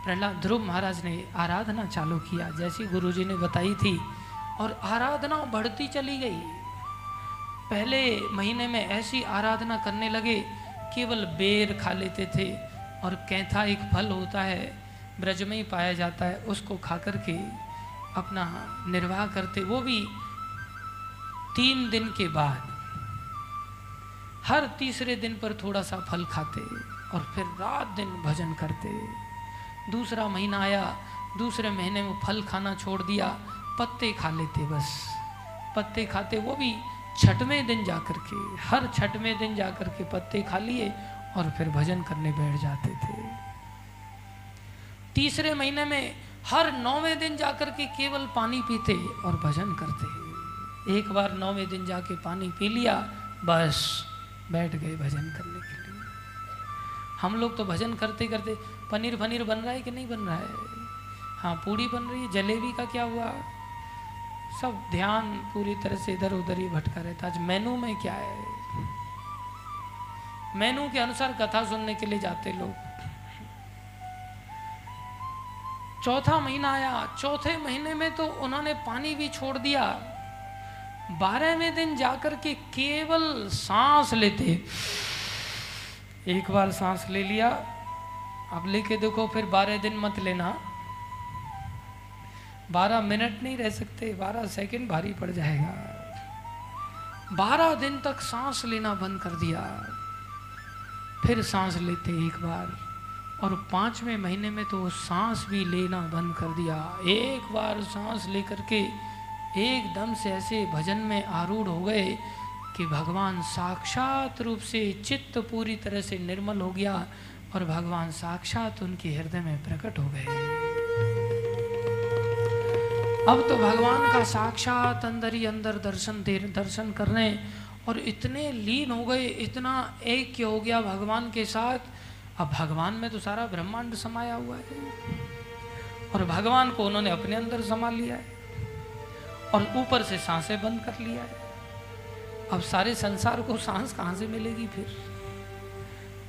Speaker 1: प्रहलाद ध्रुव महाराज ने आराधना चालू किया, जैसी गुरुजी ने बताई थी, और आराधना बढ़ती चली गई। पहले महीने में ऐसी आराधना करने लगे, केवल बेर खा लेते थे, और कैथा एक फल होता है ब्रज में ही पाया जाता है, उसको खा करके अपना निर्वाह करते। वो भी तीन दिन के बाद। हर तीसरे दिन पर थोड़ा सा फल खाते और फिर रात दिन भजन करते। दूसरा महीना आया, दूसरे महीने में फल खाना छोड़ दिया, पत्ते खा लेते बस। पत्ते खाते, वो भी छठवें दिन जा कर के, हर छठवें दिन जा कर के पत्ते खा लिए और फिर भजन करने बैठ जाते थे। तीसरे महीने में हर नौवें दिन जाकर के केवल पानी पीते और भजन करते। एक बार नौवें दिन जाके पानी पी लिया, बस बैठ गए भजन करने के लिए। हम लोग तो भजन करते करते पनीर फनीर बन रहा है कि नहीं बन रहा है? हाँ पूड़ी बन रही है, जलेबी का क्या हुआ? सब ध्यान पूरी तरह से इधर उधर ही भटका रहता आज मेनू में क्या है? मेनू के अनुसार कथा सुनने के लिए जाते लोग। चौथा महीना आया। चौथे महीने में तो उन्होंने पानी भी छोड़ दिया। बारहवें दिन जाकर के केवल सांस लेते। एक बार सांस ले लिया। अब लेके देखो, फिर बारह दिन मत लेना। बारह मिनट नहीं रह सकते, बारह सेकंड भारी पड़ जाएगा। बारह दिन तक सांस लेना बंद कर दिया। फिर सांस लेते एक बार। और पाँचवें महीने में तो सांस भी लेना बंद कर दिया। एक बार सांस लेकर के एकदम से ऐसे भजन में आरूढ़ हो गए कि भगवान साक्षात रूप से चित्त पूरी तरह से निर्मल हो गया और भगवान साक्षात उनके हृदय में प्रकट हो गए। अब तो भगवान का साक्षात अंदर ही अंदर दर्शन दे, दर्शन करने और इतने लीन हो गए, इतना ऐक्य हो गया भगवान के साथ अब भगवान में तो सारा ब्रह्मांड समाया हुआ है। और भगवान को उन्होंने अपने अंदर समा लिया है और ऊपर से साँसें बंद कर लिया है। अब सारे संसार को सांस कहाँ से मिलेगी फिर?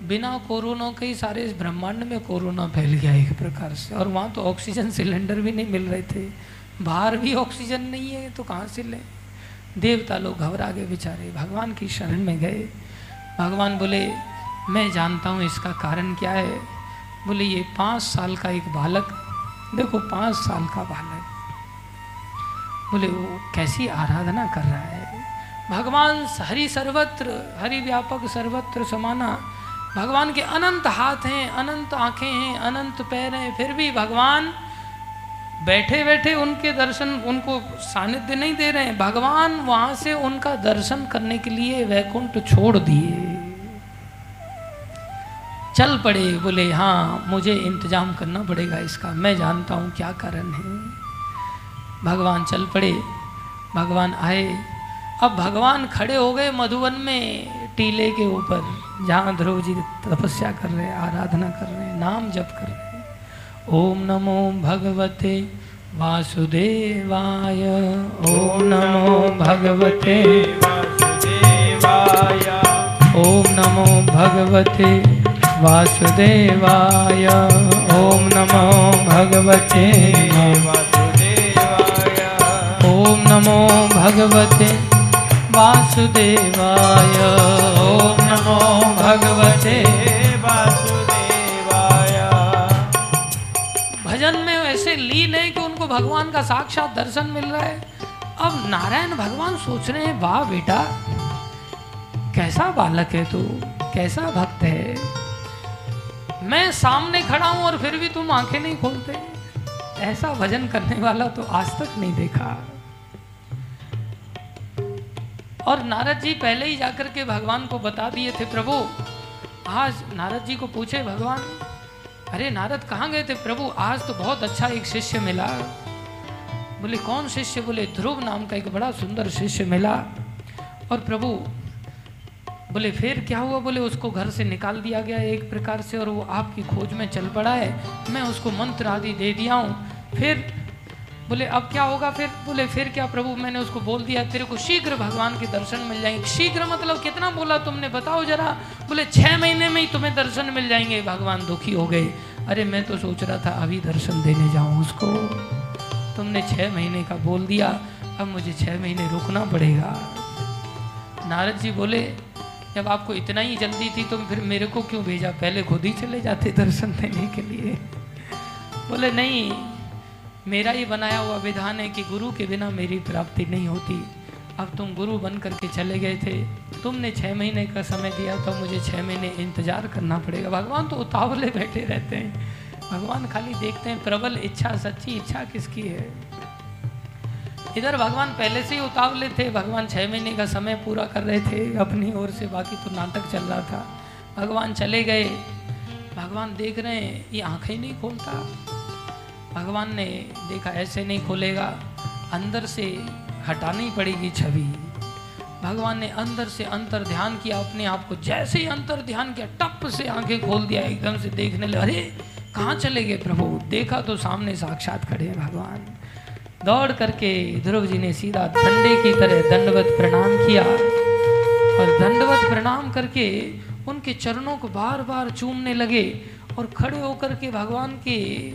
Speaker 1: बिना कोरोना के ही सारे इस ब्रह्मांड में कोरोना फैल गया एक प्रकार से। और वहाँ तो ऑक्सीजन सिलेंडर भी नहीं मिल रहे थे। बाहर भी ऑक्सीजन नहीं है तो कहाँ से लें? देवता लोग घबरा गए बेचारे। भगवान की शरण में गए। भगवान बोले मैं जानता हूँ इसका कारण क्या है। बोले, ये पाँच साल का एक बालक, देखो पाँच साल का बालक। बोले, वो कैसी आराधना कर रहा है? भगवान हरि सर्वत्र, हरि व्यापक सर्वत्र समाना। भगवान के अनंत हाथ हैं, अनंत आँखें हैं, अनंत पैर हैं। फिर भी भगवान बैठे बैठे उनके दर्शन, उनको सानिध्य नहीं दे रहे हैं। भगवान वहाँ से उनका दर्शन करने के लिए वैकुंठ छोड़ दिए। चल पड़े, बोले हाँ मुझे इंतज़ाम करना पड़ेगा इसका। मैं जानता हूँ क्या कारण है। भगवान चल पड़े। भगवान आए। अब भगवान खड़े हो गए मधुवन में, टीले के ऊपर, जहाँ ध्रुव जी तपस्या कर रहे हैं, आराधना कर रहे हैं, नाम जप कर रहे हैं। ओम नमो भगवते वासुदेवाय। ओम नमो भगवते
Speaker 2: वासुदेवाय।
Speaker 1: ओम नमो भगवते वासुदेवाय। ओम नमो भगवते
Speaker 2: वासुदेवाय
Speaker 1: ओम नमो भगवते वासुदेवाय। ओम नमो भगवते
Speaker 2: वासुदेवाय।
Speaker 1: भजन में ऐसे लीन है कि उनको भगवान का साक्षात दर्शन मिल रहा है। अब नारायण भगवान सोच रहे हैं, वाह बेटा, कैसा बालक है तू? कैसा भक्त है? मैं सामने खड़ा हूँ और फिर भी तुम आँखें नहीं खोलते। ऐसा भजन करने वाला तो आज तक नहीं देखा। और नारद जी पहले ही जाकर के भगवान को बता दिए थे, प्रभु, आज नारद जी को पूछे, भगवान, अरे नारद कहाँ गए थे? प्रभु, आज तो बहुत अच्छा एक शिष्य मिला। बोले, कौन शिष्य? बोले, ध्रुव नाम का एक बड़ा सुंदर शिष्य मिला। और प्रभु बोले, फिर क्या हुआ? बोले, उसको घर से निकाल दिया गया एक प्रकार से और वो आपकी खोज में चल पड़ा है। मैं उसको मंत्र आदि दे दिया हूँ। फिर बोले, अब क्या होगा फिर? बोले, फिर क्या प्रभु, मैंने उसको बोल दिया, तेरे को शीघ्र भगवान के दर्शन मिल जाएँगे। शीघ्र मतलब कितना बोला तुमने? बताओ जरा। बोले, छह महीने में ही तुम्हें दर्शन मिल जाएँगे, भगवान दुखी हो गए। अरे, मैं तो सोच रहा था, अभी दर्शन देने जाऊँ उसको। तुमने छह महीने का बोल दिया, अब मुझे छह महीने रुकना पड़ेगा। नारद जी बोले जब आपको इतना ही जल्दी थी तो फिर मेरे को क्यों भेजा? पहले खुद ही चले जाते दर्शन देने के लिए। बोले, नहीं, मेरा ही बनाया हुआ विधान है कि गुरु के बिना मेरी प्राप्ति नहीं होती। अब तुम गुरु बन करके चले गए थे। तुमने छः महीने का समय दिया तो मुझे छः महीने इंतज़ार करना पड़ेगा। भगवान तो उतावले बैठे रहते हैं। भगवान खाली देखते हैं, प्रबल इच्छा, सच्ची इच्छा किसकी है? इधर भगवान पहले से ही उतावले थे, भगवान छः महीने का समय पूरा कर रहे थे, अपनी ओर से बाकी तो नाटक चल रहा था। भगवान चले गए, भगवान देख रहे हैं, ये आँखें नहीं खोलता। भगवान ने देखा, ऐसे नहीं खोलेगा, अंदर से हटानी पड़ेगी छवि। भगवान ने अंदर से अंतर ध्यान किया, अपने आप को जैसे ही अंतर ध्यान किया, टप से आँखें खोल दिया, एकदम से देखने लगे, अरे, कहाँ चले गए प्रभु? देखा तो सामने साक्षात खड़े हैं भगवान। दौड़ करके ध्रुव जी ने सीधा ठंडे की तरह दंडवत प्रणाम किया। और दंडवत प्रणाम करके उनके चरणों को बार बार चूमने लगे और खड़े होकर के भगवान के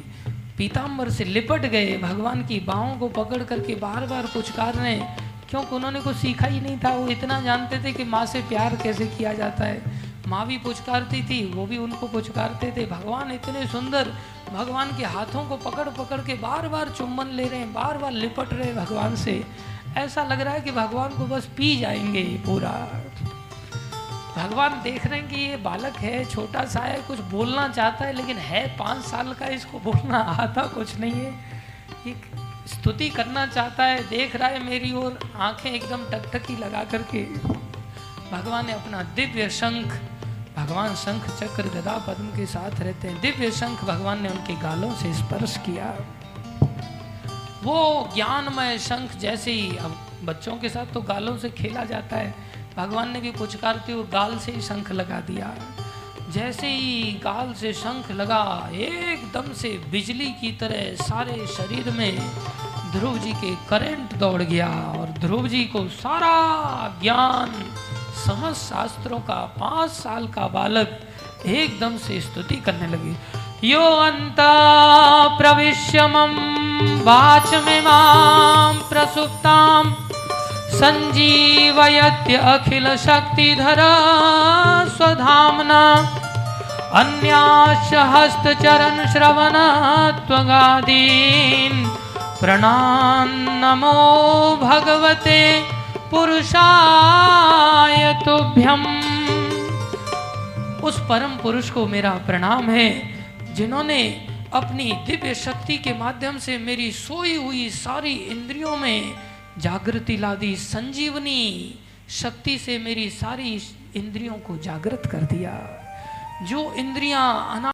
Speaker 1: पीताम्बर से लिपट गए। भगवान की बाहों को पकड़ करके बार बार पुचकार रहे। क्योंकि उन्होंने कुछ सीखा ही नहीं था। वो इतना जानते थे कि माँ से प्यार कैसे किया जाता है। माँ भी पुचकारती थी, वो भी उनको पुचकारते थे। भगवान इतने सुंदर भगवान के हाथों को पकड़ पकड़ के बार बार चुम्बन ले रहे हैं बार बार लिपट रहे हैं भगवान से। ऐसा लग रहा है कि भगवान को बस पी जाएँगे ये पूरा। भगवान देख रहे हैं कि ये बालक है, छोटा सा है, कुछ बोलना चाहता है, लेकिन है पाँच साल का, इसको बोलना आता कुछ नहीं है। ये स्तुति करना चाहता है, देख रहा है मेरी ओर, आँखें एकदम टकटकी लगा करके। भगवान ने अपना दिव्य शंख भगवान शंख चक्र गदा पद्म के साथ रहते हैं। दिव्य शंख भगवान ने उनके गालों से स्पर्श किया। वो ज्ञानमय शंख जैसे ही अब बच्चों के साथ तो गालों से खेला जाता है। भगवान ने भी पुचकारते हुए गाल से ही शंख लगा दिया। जैसे ही गाल से शंख लगा, एकदम से बिजली की तरह सारे शरीर में ध्रुव जी के करंट दौड़ गया और ध्रुव जी को सारा ज्ञान समस्त शास्त्रों का, पाँच साल का बालक एकदम से स्तुति करने लगी। यो अंत प्रविश्य मम वाच में माम प्रसुप्ताम सञ्जीवयत्य अखिलशक्तिधर स्वधाम्ना अन्याश्च हस्तचरणश्रवणत्वगादीन् प्रणान्नमो भगवते। पुरुषाय तुभ्यम। उस परम पुरुष को मेरा प्रणाम है, जिन्होंने अपनी दिव्य शक्ति के माध्यम से मेरी सोई हुई सारी इंद्रियों में जागृति ला दी संजीवनी शक्ति से मेरी सारी इंद्रियों को जागृत कर दिया। जो इंद्रियाँ अना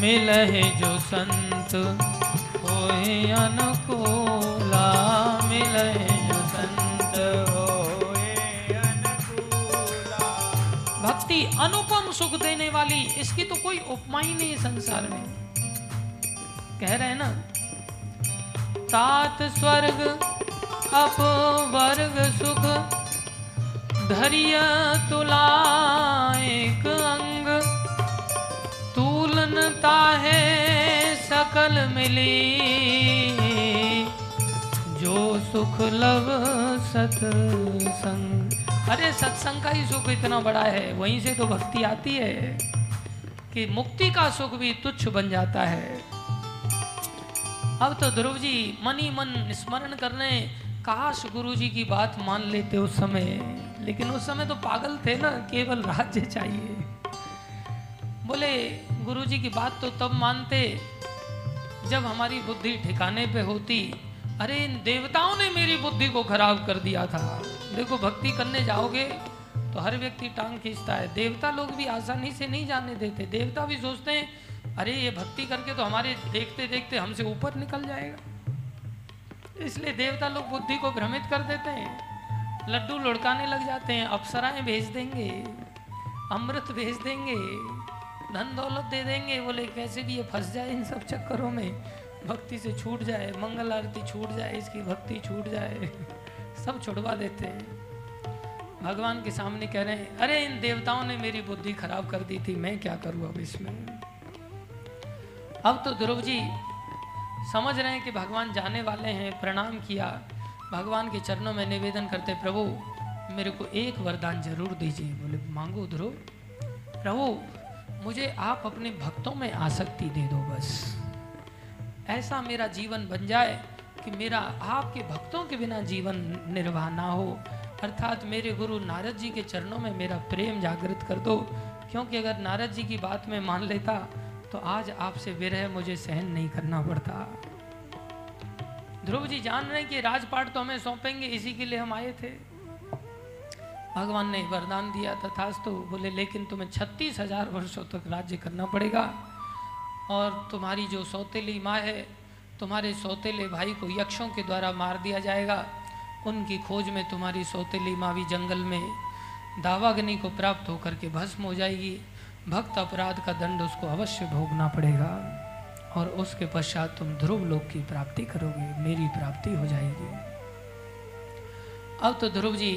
Speaker 1: मिलहे जो संत होए अनुकूला मिलहे जो संत होए अनुकूला भक्ति अनुपम सुख देने वाली, इसकी तो कोई उपमा ही नहीं संसार में। कह रहे हैं ना, तात स्वर्ग, अप वर्ग सुख, धैर्य तुला एक अंग है सकल मिली। जो सुख लव सत्संग। अरे सत्संग का ही सुख इतना बड़ा है, वहीं से तो भक्ति आती है कि मुक्ति का सुख भी तुच्छ बन जाता है। अब तो ध्रुव जी, मन ही मन स्मरण करने काश गुरु जी की बात मान लेते उस समय। लेकिन उस समय तो पागल थे ना, केवल राज्य चाहिए। बोले गुरु जी की बात तो तब मानते, जब हमारी बुद्धि ठिकाने पे होती। अरे, इन देवताओं ने मेरी बुद्धि को खराब कर दिया था। देखो, भक्ति करने जाओगे तो हर व्यक्ति टांग खींचता है। देवता लोग भी आसानी से नहीं जाने देते। देवता भी सोचते हैं, अरे, ये भक्ति करके तो हमारे देखते देखते हमसे ऊपर निकल जाएगा। इसलिए देवता लोग बुद्धि को भ्रमित कर देते हैं। लड्डू लुढ़काने लग जाते हैं, अप्सराएँ भेज देंगे, अमृत भेज देंगे। धन दौलत दे देंगे, बोले, कैसे भी ये फंस जाए इन सब चक्करों में? भक्ति से छूट जाए, मंगल आरती छूट जाए, इसकी भक्ति छूट जाए, सब छुड़वा देते हैं। भगवान के सामने कह रहे हैं, अरे, इन देवताओं ने मेरी बुद्धि खराब कर दी थी, मैं क्या करूँ अब इसमें? अब तो ध्रुव जी समझ रहे हैं कि भगवान जाने वाले हैं, प्रणाम किया। भगवान के चरणों में निवेदन करते, प्रभु, मेरे को एक वरदान ज़रूर दीजिए। बोले, मांगो ध्रुव। प्रभु मुझे आप अपने भक्तों में आसक्ति दे दो बस। ऐसा मेरा जीवन बन जाए कि मेरा, आपके भक्तों के बिना जीवन निर्वाह ना हो। अर्थात मेरे गुरु नारद जी के चरणों में मेरा प्रेम जागृत कर दो। क्योंकि अगर नारद जी की बात में मान लेता तो आज आपसे विरह मुझे सहन नहीं करना पड़ता। ध्रुव जी जान रहे हैं कि राजपाट तो हमें सौंपेंगे, इसी के लिए हम आए थे। भगवान ने वरदान दिया तथास तो बोले, लेकिन तुम्हें छत्तीस हज़ार वर्षों तक राज्य करना पड़ेगा। और तुम्हारी जो सौतेली माँ है, तुम्हारे सौतेले भाई को यक्षों के द्वारा मार दिया जाएगा। उनकी खोज में तुम्हारी सौतेली माँ भी जंगल में दावाग्नि को प्राप्त होकर के भस्म हो जाएगी। भक्त अपराध का दंड उसको अवश्य भोगना पड़ेगा। और उसके पश्चात तुम ध्रुव लोक की प्राप्ति करोगे, मेरी प्राप्ति हो जाएगी। अब तो ध्रुव जी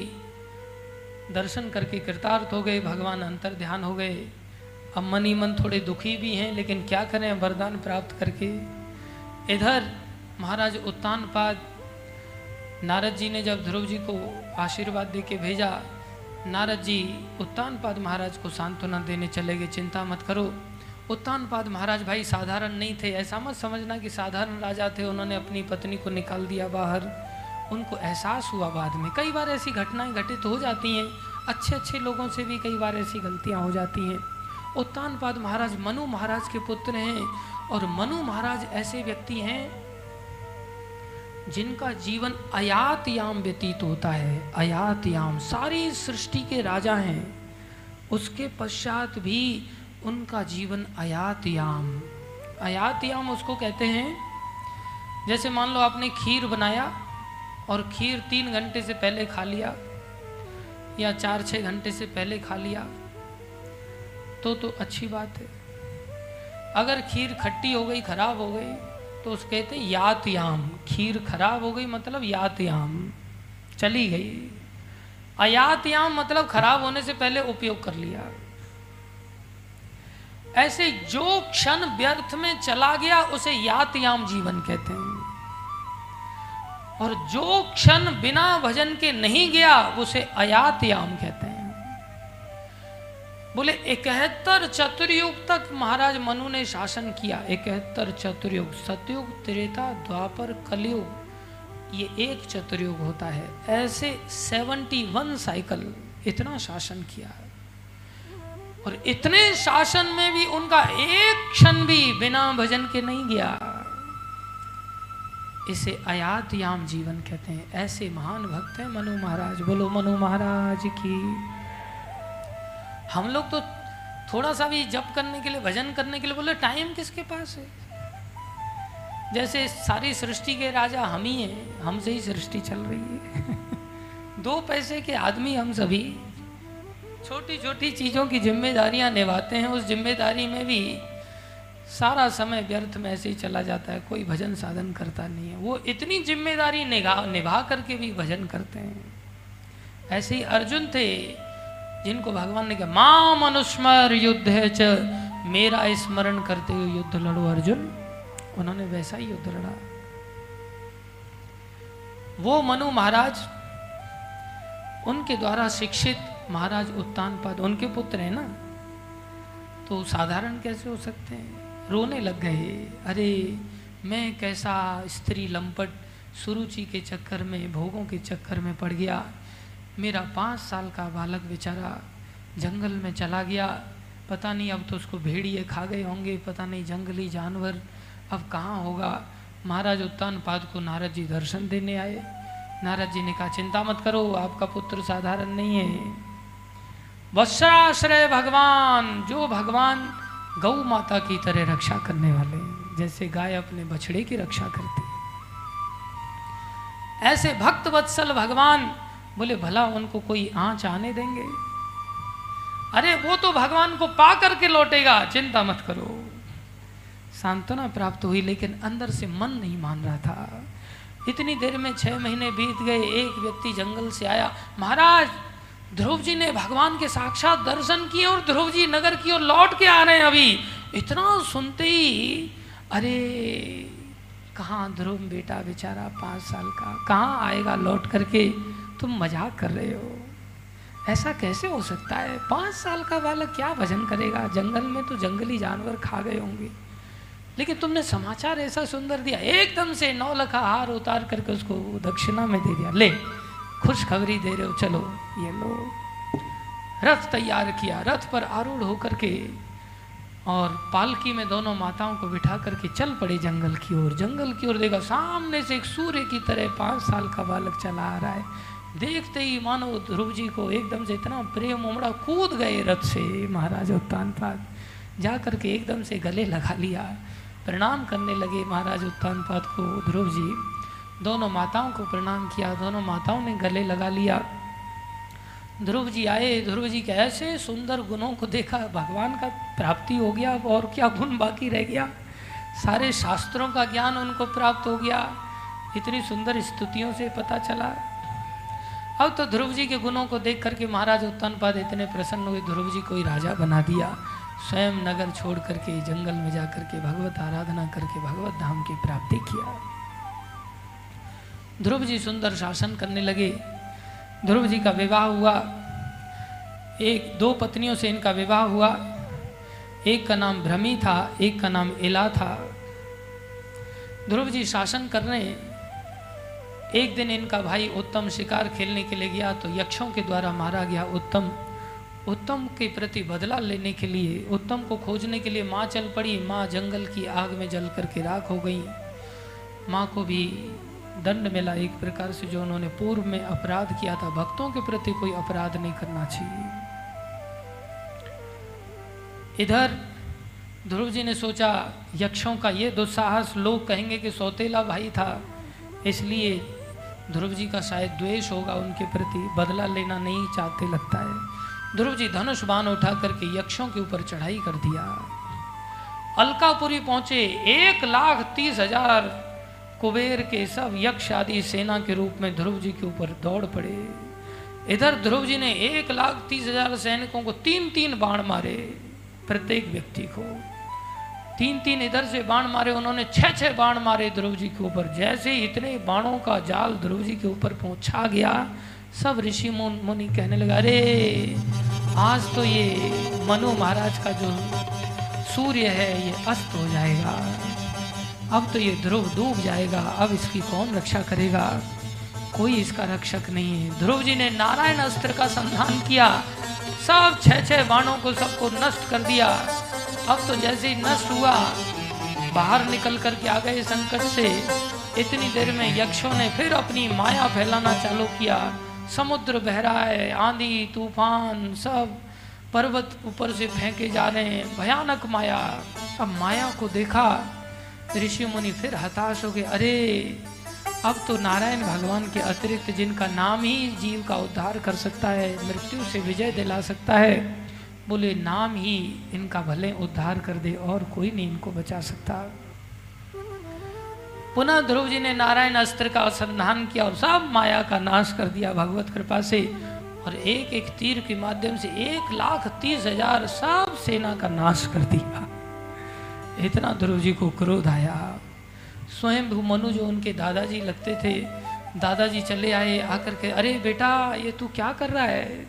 Speaker 1: दर्शन करके कृतार्थ हो गए, भगवान अंतर ध्यान हो गए। अब मन ही मन थोड़े दुखी भी हैं, लेकिन क्या करें, वरदान प्राप्त करके। इधर महाराज उत्तान पाद नारद जी ने जब ध्रुव जी को आशीर्वाद दे के भेजा, नारद जी उत्तान पाद महाराज को सांत्वना देने चले गए, चिंता मत करो। उत्तान पाद महाराज भाई साधारण नहीं थे, ऐसा मत समझना कि साधारण राजा थे, उन्होंने अपनी पत्नी को निकाल दिया बाहर। उनको एहसास हुआ बाद में। कई बार ऐसी घटनाएँ घटित हो जाती हैं। अच्छे अच्छे लोगों से भी कई बार ऐसी गलतियाँ हो जाती हैं। उत्तान पाद महाराज मनु महाराज के पुत्र हैं और मनु महाराज ऐसे व्यक्ति हैं जिनका जीवन अयातयाम व्यतीत होता है। अयातयाम। सारी सृष्टि के राजा हैं। उसके पश्चात भी उनका जीवन अयातयाम। अयातयाम उसको कहते हैं। जैसे मान लो आपने खीर बनाया और खीर तीन घंटे से पहले खा लिया या चार छः घंटे से पहले खा लिया तो तो अच्छी बात है। अगर खीर खट्टी हो गई, खराब हो गई तो उस कहते हैं यातयाम। खीर खराब हो गई मतलब यातयाम, चली गई। अयातयाम मतलब खराब होने से पहले उपयोग कर लिया। ऐसे जो क्षण व्यर्थ में चला गया, उसे यातयाम जीवन कहते हैं। और जो क्षण बिना भजन के नहीं गया, उसे अयातयाम कहते हैं। बोले, इकहत्तर चतुर्युग तक महाराज मनु ने शासन किया। इकहत्तर चतुर्युग, सतयुग, त्रेता, द्वापर, कलयुग, ये एक चतुर्युग होता है। ऐसे सेवेंटी वन साइकिल इतना शासन किया है। और इतने शासन में भी उनका एक क्षण भी बिना भजन के नहीं गया। इसे अयात याम जीवन कहते हैं। ऐसे महान भक्त हैं मनु महाराज। बोलो, मनु महाराज की। हम लोग तो थोड़ा सा भी जप करने के लिए, भजन करने के लिए बोले, टाइम किसके पास है? जैसे सारी सृष्टि के राजा हम ही हैं, हमसे ही सृष्टि चल रही है। दो पैसे के आदमी हम सभी। छोटी छोटी चीज़ों की जिम्मेदारियाँ निभाते हैं। उस ज़िम्मेदारी में भी सारा समय व्यर्थ में ऐसे ही चला जाता है, कोई भजन साधन करता नहीं है। वो इतनी ज़िम्मेदारी निभा निभा करके भी भजन करते हैं। ऐसे ही अर्जुन थे, जिनको भगवान ने कहा माँ मनुस्मर युद्ध है च, मेरा स्मरण करते हुए युद्ध लड़ो अर्जुन। उन्होंने वैसा ही युद्ध लड़ा। वो मनु महाराज, उनके द्वारा शिक्षित महाराज उत्तान पद उनके पुत्र है ना तो साधारण कैसे हो सकते हैं? रोने लग गए। अरे, मैं कैसा स्त्री लंपट सुरुचि के चक्कर में, भोगों के चक्कर में पड़ गया। मेरा पाँच साल का बालक बेचारा जंगल में चला गया। पता नहीं अब तो उसको भेड़िए खा गए होंगे, पता नहीं जंगली जानवर अब कहाँ होगा। महाराज उत्तान पाद को नारद जी दर्शन देने आए। नारद जी ने कहा, चिंता मत करो, आपका पुत्र साधारण नहीं है। वत्साश्रय भगवान, जो भगवान गौ माता की तरह रक्षा करने वाले, जैसे गाय अपने बछड़े की रक्षा करती ऐसे भक्त वत्सल भगवान बोले, भला उनको कोई आँच आने देंगे? अरे, वो तो भगवान को पा करके लौटेगा, चिंता मत करो। सांत्वना प्राप्त हुई, लेकिन अंदर से मन नहीं मान रहा था। इतनी देर में छह महीने बीत गए, एक व्यक्ति जंगल से आया, महाराज ध्रुव जी ने भगवान के साक्षात दर्शन किए और ध्रुव जी नगर की ओर लौट के आ रहे हैं अभी। इतना सुनते ही, अरे, कहाँ ध्रुव बेटा बेचारा पाँच साल का, कहाँ आएगा लौट करके? तुम मज़ाक कर रहे हो। ऐसा कैसे हो सकता है? पाँच साल का बालक क्या भजन करेगा? जंगल में तो जंगली जानवर खा गए होंगे। लेकिन तुमने समाचार ऐसा सुंदर दिया, एकदम से नौ लखा हार उतार करके उसको दक्षिणा में दे दिया। ले खुशखबरी दे रहे हो चलो। ये लो। रथ तैयार किया रथ पर आरूढ़ होकर के और पालकी में दोनों माताओं को बिठा करके चल पड़े जंगल की ओर। जंगल की ओर देखा सामने से एक सूर्य की तरह पाँच साल का बालक चला आ रहा है। देखते ही मानो ध्रुव जी को एकदम से इतना प्रेम उमड़ा कूद गए रथ से महाराज उत्तान पाद। जा करके एकदम से गले लगा लिया। प्रणाम करने लगे महाराज उत्तान पाद को। ध्रुव जी दोनों माताओं को प्रणाम किया, दोनों माताओं ने गले लगा लिया। ध्रुव जी आए, ध्रुव जी के ऐसे सुंदर गुणों को देखा, भगवान का प्राप्ति हो गया, अब और क्या गुण बाकी रह गया? सारे शास्त्रों का ज्ञान उनको प्राप्त हो गया। इतनी सुंदर स्तुतियों से पता चला। अब तो ध्रुव जी के गुणों को देख करके महाराज उत्तनपाद इतने प्रसन्न हुए, ध्रुव जी को ही राजा बना दिया। स्वयं नगर छोड़ करके, जंगल में जा करके भगवत आराधना करके, भगवत धाम की प्राप्ति किया। ध्रुव जी सुंदर शासन करने लगे। ध्रुव जी का विवाह हुआ। एक, दो पत्नियों से इनका विवाह हुआ। एक का नाम भ्रमी था, एक का नाम इला था। ध्रुव जी शासन करने। एक दिन इनका भाई उत्तम शिकार खेलने के लिए गया तो यक्षों के द्वारा मारा गया उत्तम। उत्तम के प्रति बदला लेने के लिए, उत्तम को खोजने के लिए माँ चल पड़ी। माँ जंगल की आग में जल करके राख हो गई। माँ को भी दंड मिला एक प्रकार से जो उन्होंने पूर्व में अपराध किया था। भक्तों के प्रति कोई अपराध नहीं करना चाहिए। इधर ध्रुव जी ने सोचा, यक्षों का ये दुस्साहस लोग कहेंगे कि सौतेला भाई था, इसलिए ध्रुव जी का शायद द्वेष होगा उनके प्रति, बदला लेना नहीं चाहते लगता है। ध्रुव जी धनुष बाण उठा करके यक्षों के ऊपर चढ़ाई कर दिया। अलकापुरी पहुँचे, एक लाख तीस हज़ार कुबेर के सब यक्ष आदि सेना के रूप में ध्रुव जी के ऊपर दौड़ पड़े। इधर ध्रुव जी ने एक लाख तीस हज़ार सैनिकों को तीन तीन बाण मारे, प्रत्येक व्यक्ति को। तीन तीन इधर से बाण मारे, उन्होंने छह छह बाण मारे ध्रुव जी के ऊपर। जैसे ही इतने बाणों का जाल ध्रुव जी के ऊपर पहुँचा गया, सब ऋषि मुनि कहने लगा, अरे, आज तो ये मनु महाराज का जो सूर्य है, ये अस्त हो जाएगा। अब तो ये ध्रुव डूब जाएगा, अब इसकी कौन रक्षा करेगा? कोई इसका रक्षक नहीं है। ध्रुव जी ने नारायण अस्त्र का संधान किया। सब छह छह बाणों को सबको नष्ट कर दिया। अब तो जैसे ही नष्ट हुआ, बाहर निकल कर के आ गए संकट से। इतनी देर में यक्षों ने फिर अपनी माया फैलाना चालू किया। समुद्र बह रहा है आंधी, तूफ़ान, सब पर्वत ऊपर से फेंके जा रहे हैं। भयानक माया। अब माया को देखा ऋषि मुनि फिर हताश हो गए, अरे, अब तो नारायण भगवान के अतिरिक्त जिनका नाम ही जीव का उद्धार कर सकता है, मृत्यु से विजय दिला सकता है, बोले, नाम ही इनका भले उद्धार कर दे और कोई नहीं इनको बचा सकता। पुनः ध्रुव जी ने नारायण अस्त्र का अनुसंधान किया और सब माया का नाश कर दिया भगवत कृपा से। और एक एक तीर के माध्यम से एक लाख तीस हज़ार सब सेना का नाश कर दिया। इतना ध्रुव जी को क्रोध आया। स्वयं मनु जो उनके दादाजी लगते थे, दादाजी चले आए, आकर के, अरे बेटा, ये तू क्या कर रहा है?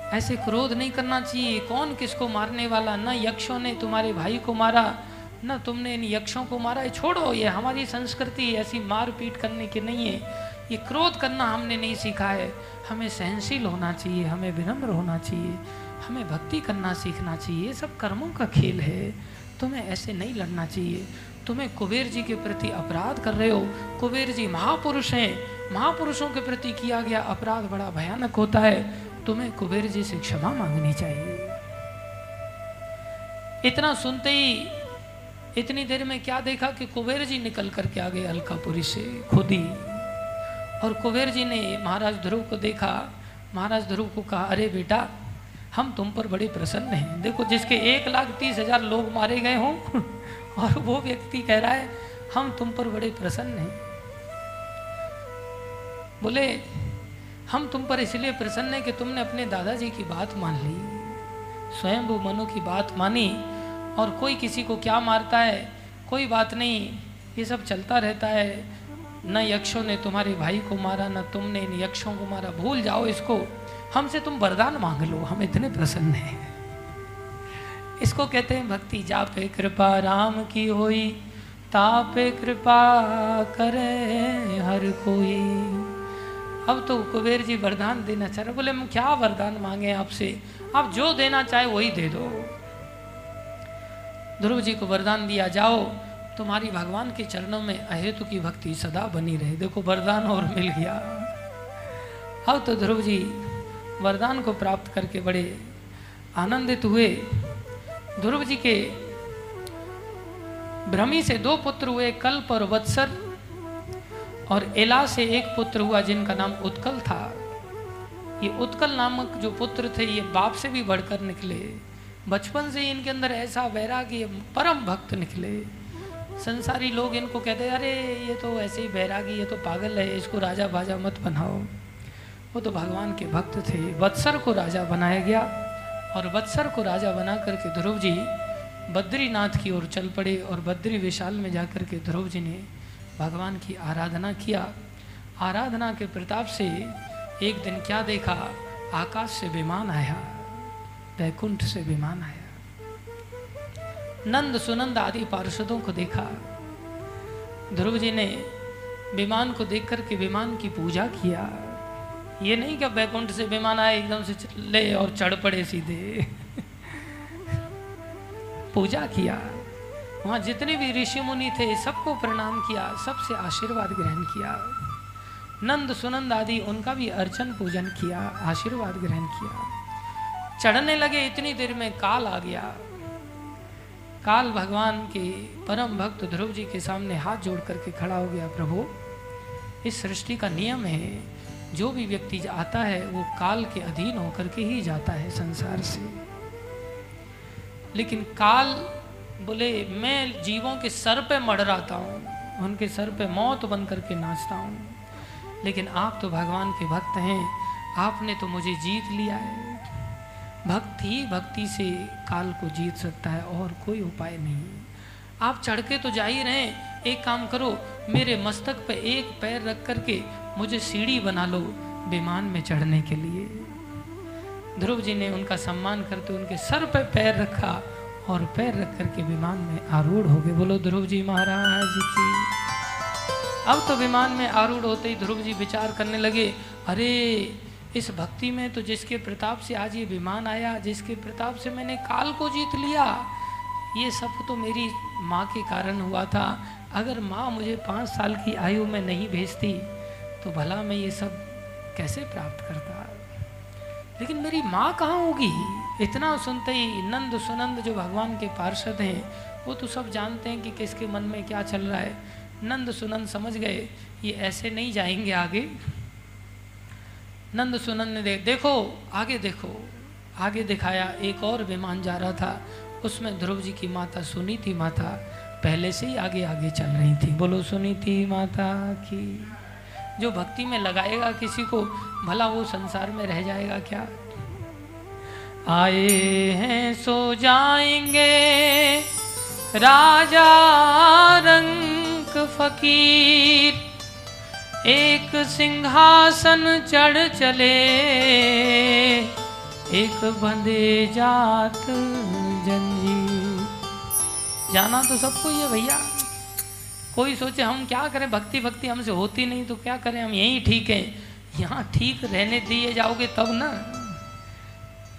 Speaker 1: ऐसे क्रोध नहीं करना चाहिए। कौन किसको मारने वाला? न यक्षों ने तुम्हारे भाई को मारा, न तुमने इन यक्षों को मारा। छोड़ो, ये हमारी संस्कृति ऐसी मार पीट करने की नहीं है। ये क्रोध करना हमने नहीं सीखा है। हमें सहनशील होना चाहिए, हमें विनम्र होना चाहिए, हमें भक्ति करना सीखना चाहिए। ये सब कर्मों का खेल है। तुम्हें ऐसे नहीं लड़ना चाहिए। तुम्हें कुबेर जी के प्रति अपराध कर रहे हो। कुबेर जी महापुरुष हैं। महापुरुषों के प्रति किया गया अपराध बड़ा भयानक होता है। तुम्हें कुबेर जी से क्षमा मांगनी चाहिए। इतना सुनते ही, इतनी देर में क्या देखा कि कुबेर जी निकल करके आ गए अलकापुरी से खुद ही। और कुबेर जी ने महाराज ध्रुव को देखा। महाराज ध्रुव को कहा, अरे बेटा हम तुम पर बड़े प्रसन्न हैं। देखो, जिसके एक लाख तीस हज़ार लोग मारे गए हों, और वो व्यक्ति कह रहा है, हम तुम पर बड़े प्रसन्न हैं। बोले, हम तुम पर इसलिए प्रसन्न हैं कि तुमने अपने दादाजी की बात मान ली स्वयं वो मनु की बात मानी, और कोई किसी को क्या मारता है, कोई बात नहीं, ये सब चलता रहता है। न यक्षों ने तुम्हारे भाई को मारा, न तुमने इन यक्षों को मारा। भूल जाओ इसको। हमसे तुम वरदान मांग लो, हम इतने प्रसन्न हैं। इसको कहते हैं भक्ति, जापे कृपा, राम की होई, तापे कृपा, करे हर कोई। अब तो कुबेर जी वरदान देना चाह रहे बोले, हम क्या वरदान मांगे आपसे? आप जो देना चाहे वही दे दो। ध्रुव जी को वरदान दिया, जाओ, तुम्हारी भगवान के चरणों में अहेतु की भक्ति सदा बनी रहे। देखो, वरदान और मिल गया। अब तो ध्रुव जी वरदान को प्राप्त करके बड़े आनंदित हुए। ध्रुव जी के भ्रमी से दो पुत्र हुए, कल्प और वत्सर, और एला से एक पुत्र हुआ जिनका नाम उत्कल था। ये उत्कल नामक जो पुत्र थे, ये बाप से भी बढ़कर निकले। बचपन से ही इनके अंदर ऐसा वैरागी परम भक्त निकले। संसारी लोग इनको कहते अरे, ये तो ऐसे ही बैरागी ये तो पागल है, इसको राजा बाजा मत बनाओ। वो तो भगवान के भक्त थे। वत्सर को राजा बनाया गया और वत्सर को राजा बना करके ध्रुव जी बद्रीनाथ की ओर चल पड़े और बद्री विशाल में जाकर के ध्रुव जी ने भगवान की आराधना किया। आराधना के प्रताप से एक दिन क्या देखा? आकाश से विमान आया, वैकुंठ से विमान आया। नंद सुनंद आदि पार्षदों को देखा। ध्रुव जी ने विमान को देख करके विमान की पूजा किया। ये नहीं कि वैकुंठ से विमान आए, एकदम से ले और चढ़ पड़े सीधे। पूजा किया। वहाँ जितने भी ऋषि मुनि थे, सबको प्रणाम किया, सबसे आशीर्वाद ग्रहण किया। नंद सुनंद आदि, उनका भी अर्चन पूजन किया, आशीर्वाद ग्रहण किया। चढ़ने लगे इतनी देर में, काल आ गया। काल भगवान के परम भक्त ध्रुव जी के सामने हाथ जोड़ करके खड़ा हो गया, प्रभु, इस सृष्टि का नियम है जो भी व्यक्ति आता है, वो काल के अधीन होकर के ही जाता है संसार से। लेकिन काल बोले, मैं जीवों के सर पे मड़राता हूँ, उनके सर पे मौत बन करके नाचता हूँ। लेकिन आप तो भगवान के भक्त हैं, आपने तो मुझे जीत लिया है। भक्त ही भक्ति से काल को जीत सकता है, और कोई उपाय नहीं। आप चढ़ के तो जा ही रहे एक काम करो, मेरे मस्तक पे एक पैर रख करके मुझे सीढ़ी बना लो विमान में चढ़ने के लिए। ध्रुव जी ने उनका सम्मान करते उनके सर पे पैर रखा और पैर रख करके विमान में आरूढ़ हो गए। बोलो, ध्रुव जी महाराज की। अब तो विमान में आरूढ़ होते ही ध्रुव जी विचार करने लगे, अरे, इस भक्ति में तो जिसके प्रताप से आज ये विमान आया, जिसके प्रताप से मैंने काल को जीत लिया, ये सब तो मेरी माँ के कारण हुआ था। अगर माँ मुझे पाँच साल की आयु में नहीं भेजती तो भला मैं ये सब कैसे प्राप्त करता? लेकिन मेरी माँ कहाँ होगी? इतना सुनते ही नंद सुनंद जो भगवान के पार्षद हैं, वो तो सब जानते हैं कि किसके मन में क्या चल रहा है। नंद सुनंद समझ गए, ये ऐसे नहीं जाएँगे आगे। नंद सुनंद ने देख देखो आगे देखो। आगे दिखाया, एक और विमान जा रहा था। उसमें ध्रुव जी की माता सुनी थी माता पहले से ही आगे आगे चल रही थी। बोलो सुनी थी माता की। जो भक्ति में लगाएगा किसी को, भला वो संसार में रह जाएगा क्या? आए हैं, सो जाएँगे। राजा रंग फकीर, एक सिंहासन चढ़ चले। एक बंदे जात जंजीर। जाना तो सबको है भैया। कोई सोचे, हम क्या करें? भक्ति भक्ति हमसे होती नहीं तो क्या करें? हम यहीं ठीक हैं। यहाँ ठीक रहने दिए जाओगे तब ना।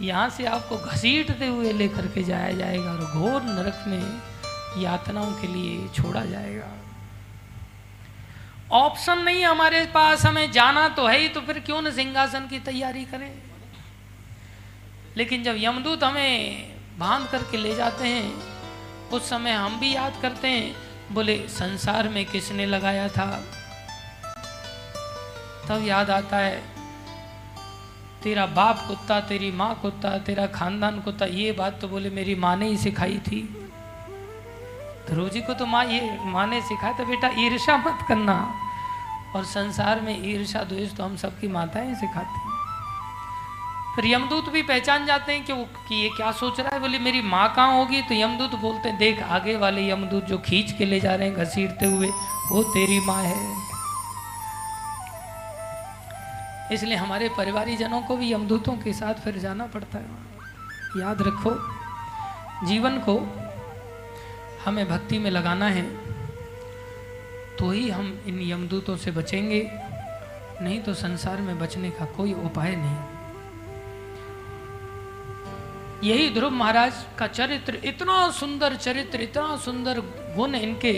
Speaker 1: यहाँ से आपको घसीटते हुए लेकर के जाया जाएगा और घोर नरक में यातनाओं के लिए छोड़ा जाएगा। ऑप्शन नहीं हमारे पास, हमें जाना तो है ही तो फिर क्यों न सिंहासन की तैयारी करें? लेकिन जब यमदूत हमें बाँध करके ले जाते हैं, उस समय हम भी याद करते हैं बोले, संसार में किसने लगाया था? तब याद आता है, तेरा बाप कुत्ता, तेरी माँ कुत्ता, तेरा खानदान कुत्ता, ये बात तो बोले, मेरी माँ ने ही सिखाई थी। ध्रुव जी को तो माँ ये, माँ ने सिखाया था, बेटा ईर्षा मत करना। और संसार में ईर्षा द्वेष तो हम सबकी माताएँ सिखाती हैं। फिर यमदूत भी पहचान जाते हैं कि वो कि ये क्या सोच रहा है? बोले, मेरी माँ कहाँ होगी? तो यमदूत बोलते हैं, देख, आगे वाले यमदूत जो खींच के ले जा रहे हैं घसीटते हुए, वो तेरी माँ है। इसलिए हमारे परिवारी जनों को भी यमदूतों के साथ फिर जाना पड़ता है। याद रखो, जीवन को हमें भक्ति में लगाना है तो ही हम इन यमदूतों से बचेंगे, नहीं तो संसार में बचने का कोई उपाय नहीं। यही ध्रुव महाराज का चरित्र, इतना सुंदर चरित्र, इतना सुंदर गुण इनके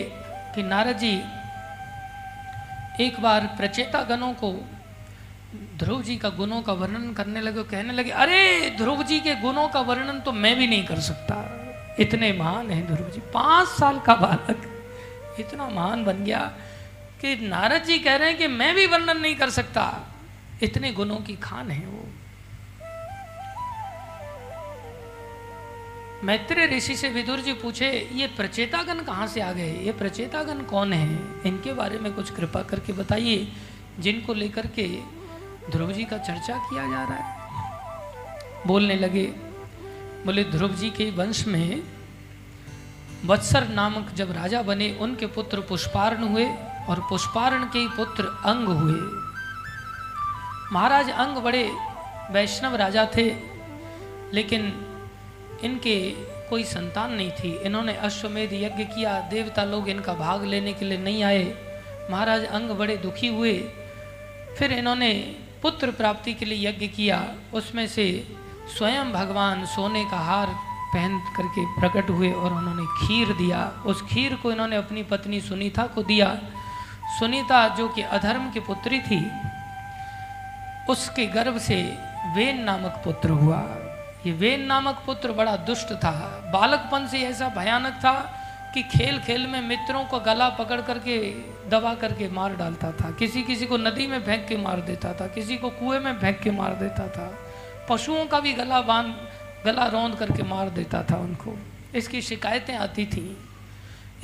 Speaker 1: कि नारद जी एक बार प्रचेता गणों को, ध्रुव जी का गुणों का वर्णन करने लगे कहने लगे, अरे, ध्रुव जी के गुणों का वर्णन तो मैं भी नहीं कर सकता। इतने महान है ध्रुव जी। पाँच साल का बालक, इतना महान बन गया कि नारद जी कह रहे हैं कि मैं भी वर्णन नहीं कर सकता। इतने गुणों की खान है वो। मैत्रेय ऋषि से विदुर जी पूछे, ये प्रचेतागण कहाँ से आ गए? ये प्रचेतागण कौन है? इनके बारे में कुछ कृपा करके बताइए, जिनको लेकर के ध्रुव जी का चर्चा किया जा रहा है। बोलने लगे, बोले, ध्रुव जी के वंश में वत्सर नामक जब राजा बने, उनके पुत्र पुष्पारण हुए और पुष्पारण के पुत्र अंग हुए। महाराज अंग बड़े वैष्णव राजा थे, लेकिन इनके कोई संतान नहीं थी। इन्होंने अश्वमेध यज्ञ किया। देवता लोग इनका भाग लेने के लिए नहीं आए। महाराज अंग बड़े दुखी हुए। फिर इन्होंने पुत्र प्राप्ति के लिए यज्ञ किया। उसमें से स्वयं भगवान सोने का हार पहन करके प्रकट हुए और उन्होंने खीर दिया। उस खीर को इन्होंने अपनी पत्नी सुनीता को दिया। सुनीता, जो कि अधर्म की पुत्री थी, उसके गर्भ से वेन नामक पुत्र हुआ। ये वेन नामक पुत्र बड़ा दुष्ट था। बालकपन से ऐसा भयानक था कि खेल खेल में मित्रों को गला पकड़ करके, दबा करके मार डालता था। किसी किसी को नदी में फेंक के मार देता था। किसी को कुएँ में फेंक के मार देता था। पशुओं का भी गला बाँध, गला रौंद करके मार देता था उनको। इसकी शिकायतें आती थीं।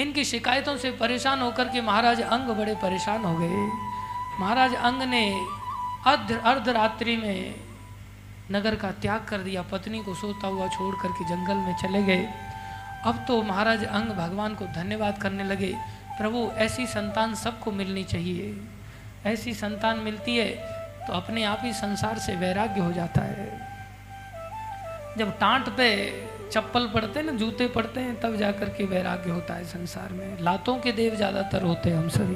Speaker 1: इनकी शिकायतों से परेशान होकर के महाराज अंग बड़े परेशान हो गए। महाराज अंग ने अर्ध अर्धरात्रि में नगर का त्याग कर दिया, पत्नी को सोता हुआ छोड़ करके जंगल में चले गए। अब तो महाराज अंग भगवान को धन्यवाद करने लगे, प्रभु, ऐसी संतान सबको मिलनी चाहिए। ऐसी संतान मिलती है तो अपने आप ही संसार से वैराग्य हो जाता है। जब टांट पे चप्पल पड़ते हैं ना, जूते पड़ते हैं, तब जाकर के वैराग्य होता है संसार में। लातों के देव ज़्यादातर होते हैं हम सभी।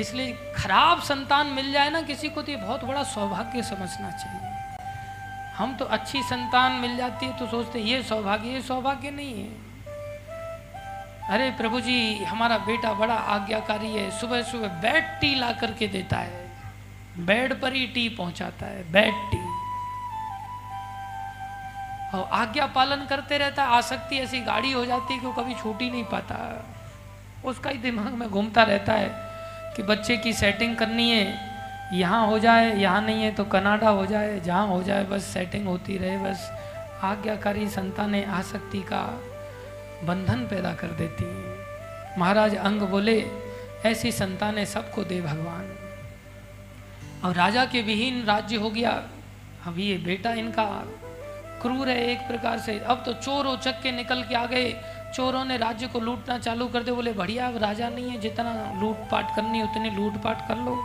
Speaker 1: इसलिए खराब संतान मिल जाए ना किसी को तो ये बहुत बड़ा सौभाग्य समझना चाहिए। हम तो अच्छी संतान मिल जाती है तो सोचते ये सौभाग्य ये सौभाग्य नहीं है। अरे प्रभु जी, हमारा बेटा बड़ा आज्ञाकारी है सुबह सुबह बेड टी ला करके देता है। बेड पर ही टी पहुंचाता है बेड टी। और आज्ञा पालन करते रहता है, आसक्ति ऐसी गाड़ी हो जाती है कि वो कभी छूट ही नहीं पाता। उसका ही दिमाग में घूमता रहता है कि बच्चे की सेटिंग करनी है, यहाँ हो जाए, यहाँ नहीं है तो कनाडा हो जाए, जहाँ हो जाए बस सेटिंग होती रहे, बस आज्ञाकारी संतानें आसक्ति का बंधन पैदा कर देती हैं। महाराज अंग बोले, ऐसी संतानें सबको दे भगवान। और राजा के विहीन राज्य हो गया। अब ये बेटा इनका क्रूर है एक प्रकार से। अब तो चोर उचक के निकल के आ गए। चोरों ने राज्य को लूटना चालू कर दे बोले, बढ़िया, अब राजा नहीं है, जितना लूटपाट करनी उतनी लूटपाट कर लो।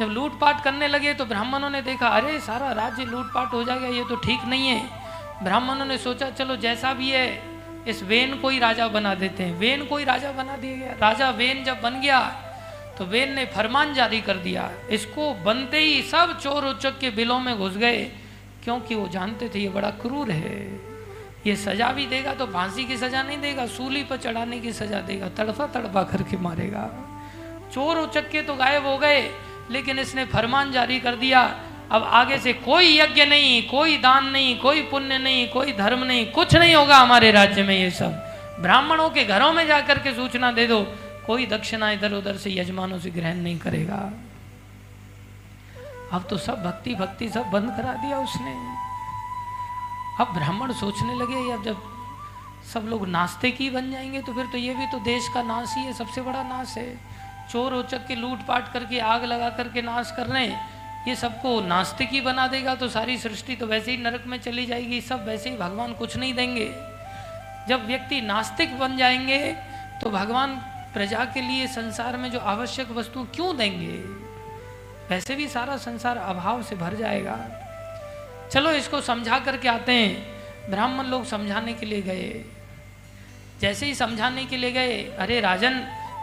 Speaker 1: जब लूटपाट करने लगे तो ब्राह्मणों ने देखा, अरे, सारा राज्य लूटपाट हो जाएगा, ये तो ठीक नहीं है। ब्राह्मणों ने सोचा, चलो, जैसा भी है, इस वेन को ही राजा बना देते हैं। वेन को ही राजा बना दिया गया। राजा वेन जब बन गया तो वेन ने फरमान जारी कर दिया। इसको बनते ही सब चोर उचक के बिलों में घुस गए, क्योंकि वो जानते थे, ये बड़ा क्रूर है। ये सजा भी देगा तो फांसी की सजा नहीं देगा, सूली पर चढ़ाने की सजा देगा, तड़फा तड़फा करके मारेगा। चोर उचक के तो गायब हो गए, लेकिन इसने फरमान जारी कर दिया, अब आगे से कोई यज्ञ नहीं, कोई दान नहीं, कोई पुण्य नहीं, कोई धर्म नहीं, कुछ नहीं होगा हमारे राज्य में ये सब। ब्राह्मणों के घरों में जाकर के सूचना दे दो, कोई दक्षिणा इधर उधर से यजमानों से ग्रहण नहीं करेगा। अब तो सब भक्ति भक्ति सब बंद करा दिया उसने। अब ब्राह्मण सोचने लगे अब जब सब लोग नास्तिक ही बन जाएँगे तो फिर तो ये भी तो देश का नाश ही है, सबसे बड़ा नाश है। चोर उचक के लूट पाट करके, आग लगा करके नाश कर रहे हैं। ये सबको नास्तिक ही बना देगा तो सारी सृष्टि तो वैसे ही नरक में चली जाएगी, सब वैसे ही भगवान कुछ नहीं देंगे। जब व्यक्ति नास्तिक बन जाएँगे तो भगवान प्रजा के लिए संसार में जो आवश्यक वस्तु क्यों देंगे? वैसे भी सारा संसार अभाव से भर जाएगा। चलो इसको समझा करके आते हैं। ब्राह्मण लोग समझाने के लिए गए। जैसे ही समझाने के लिए गए, अरे राजन,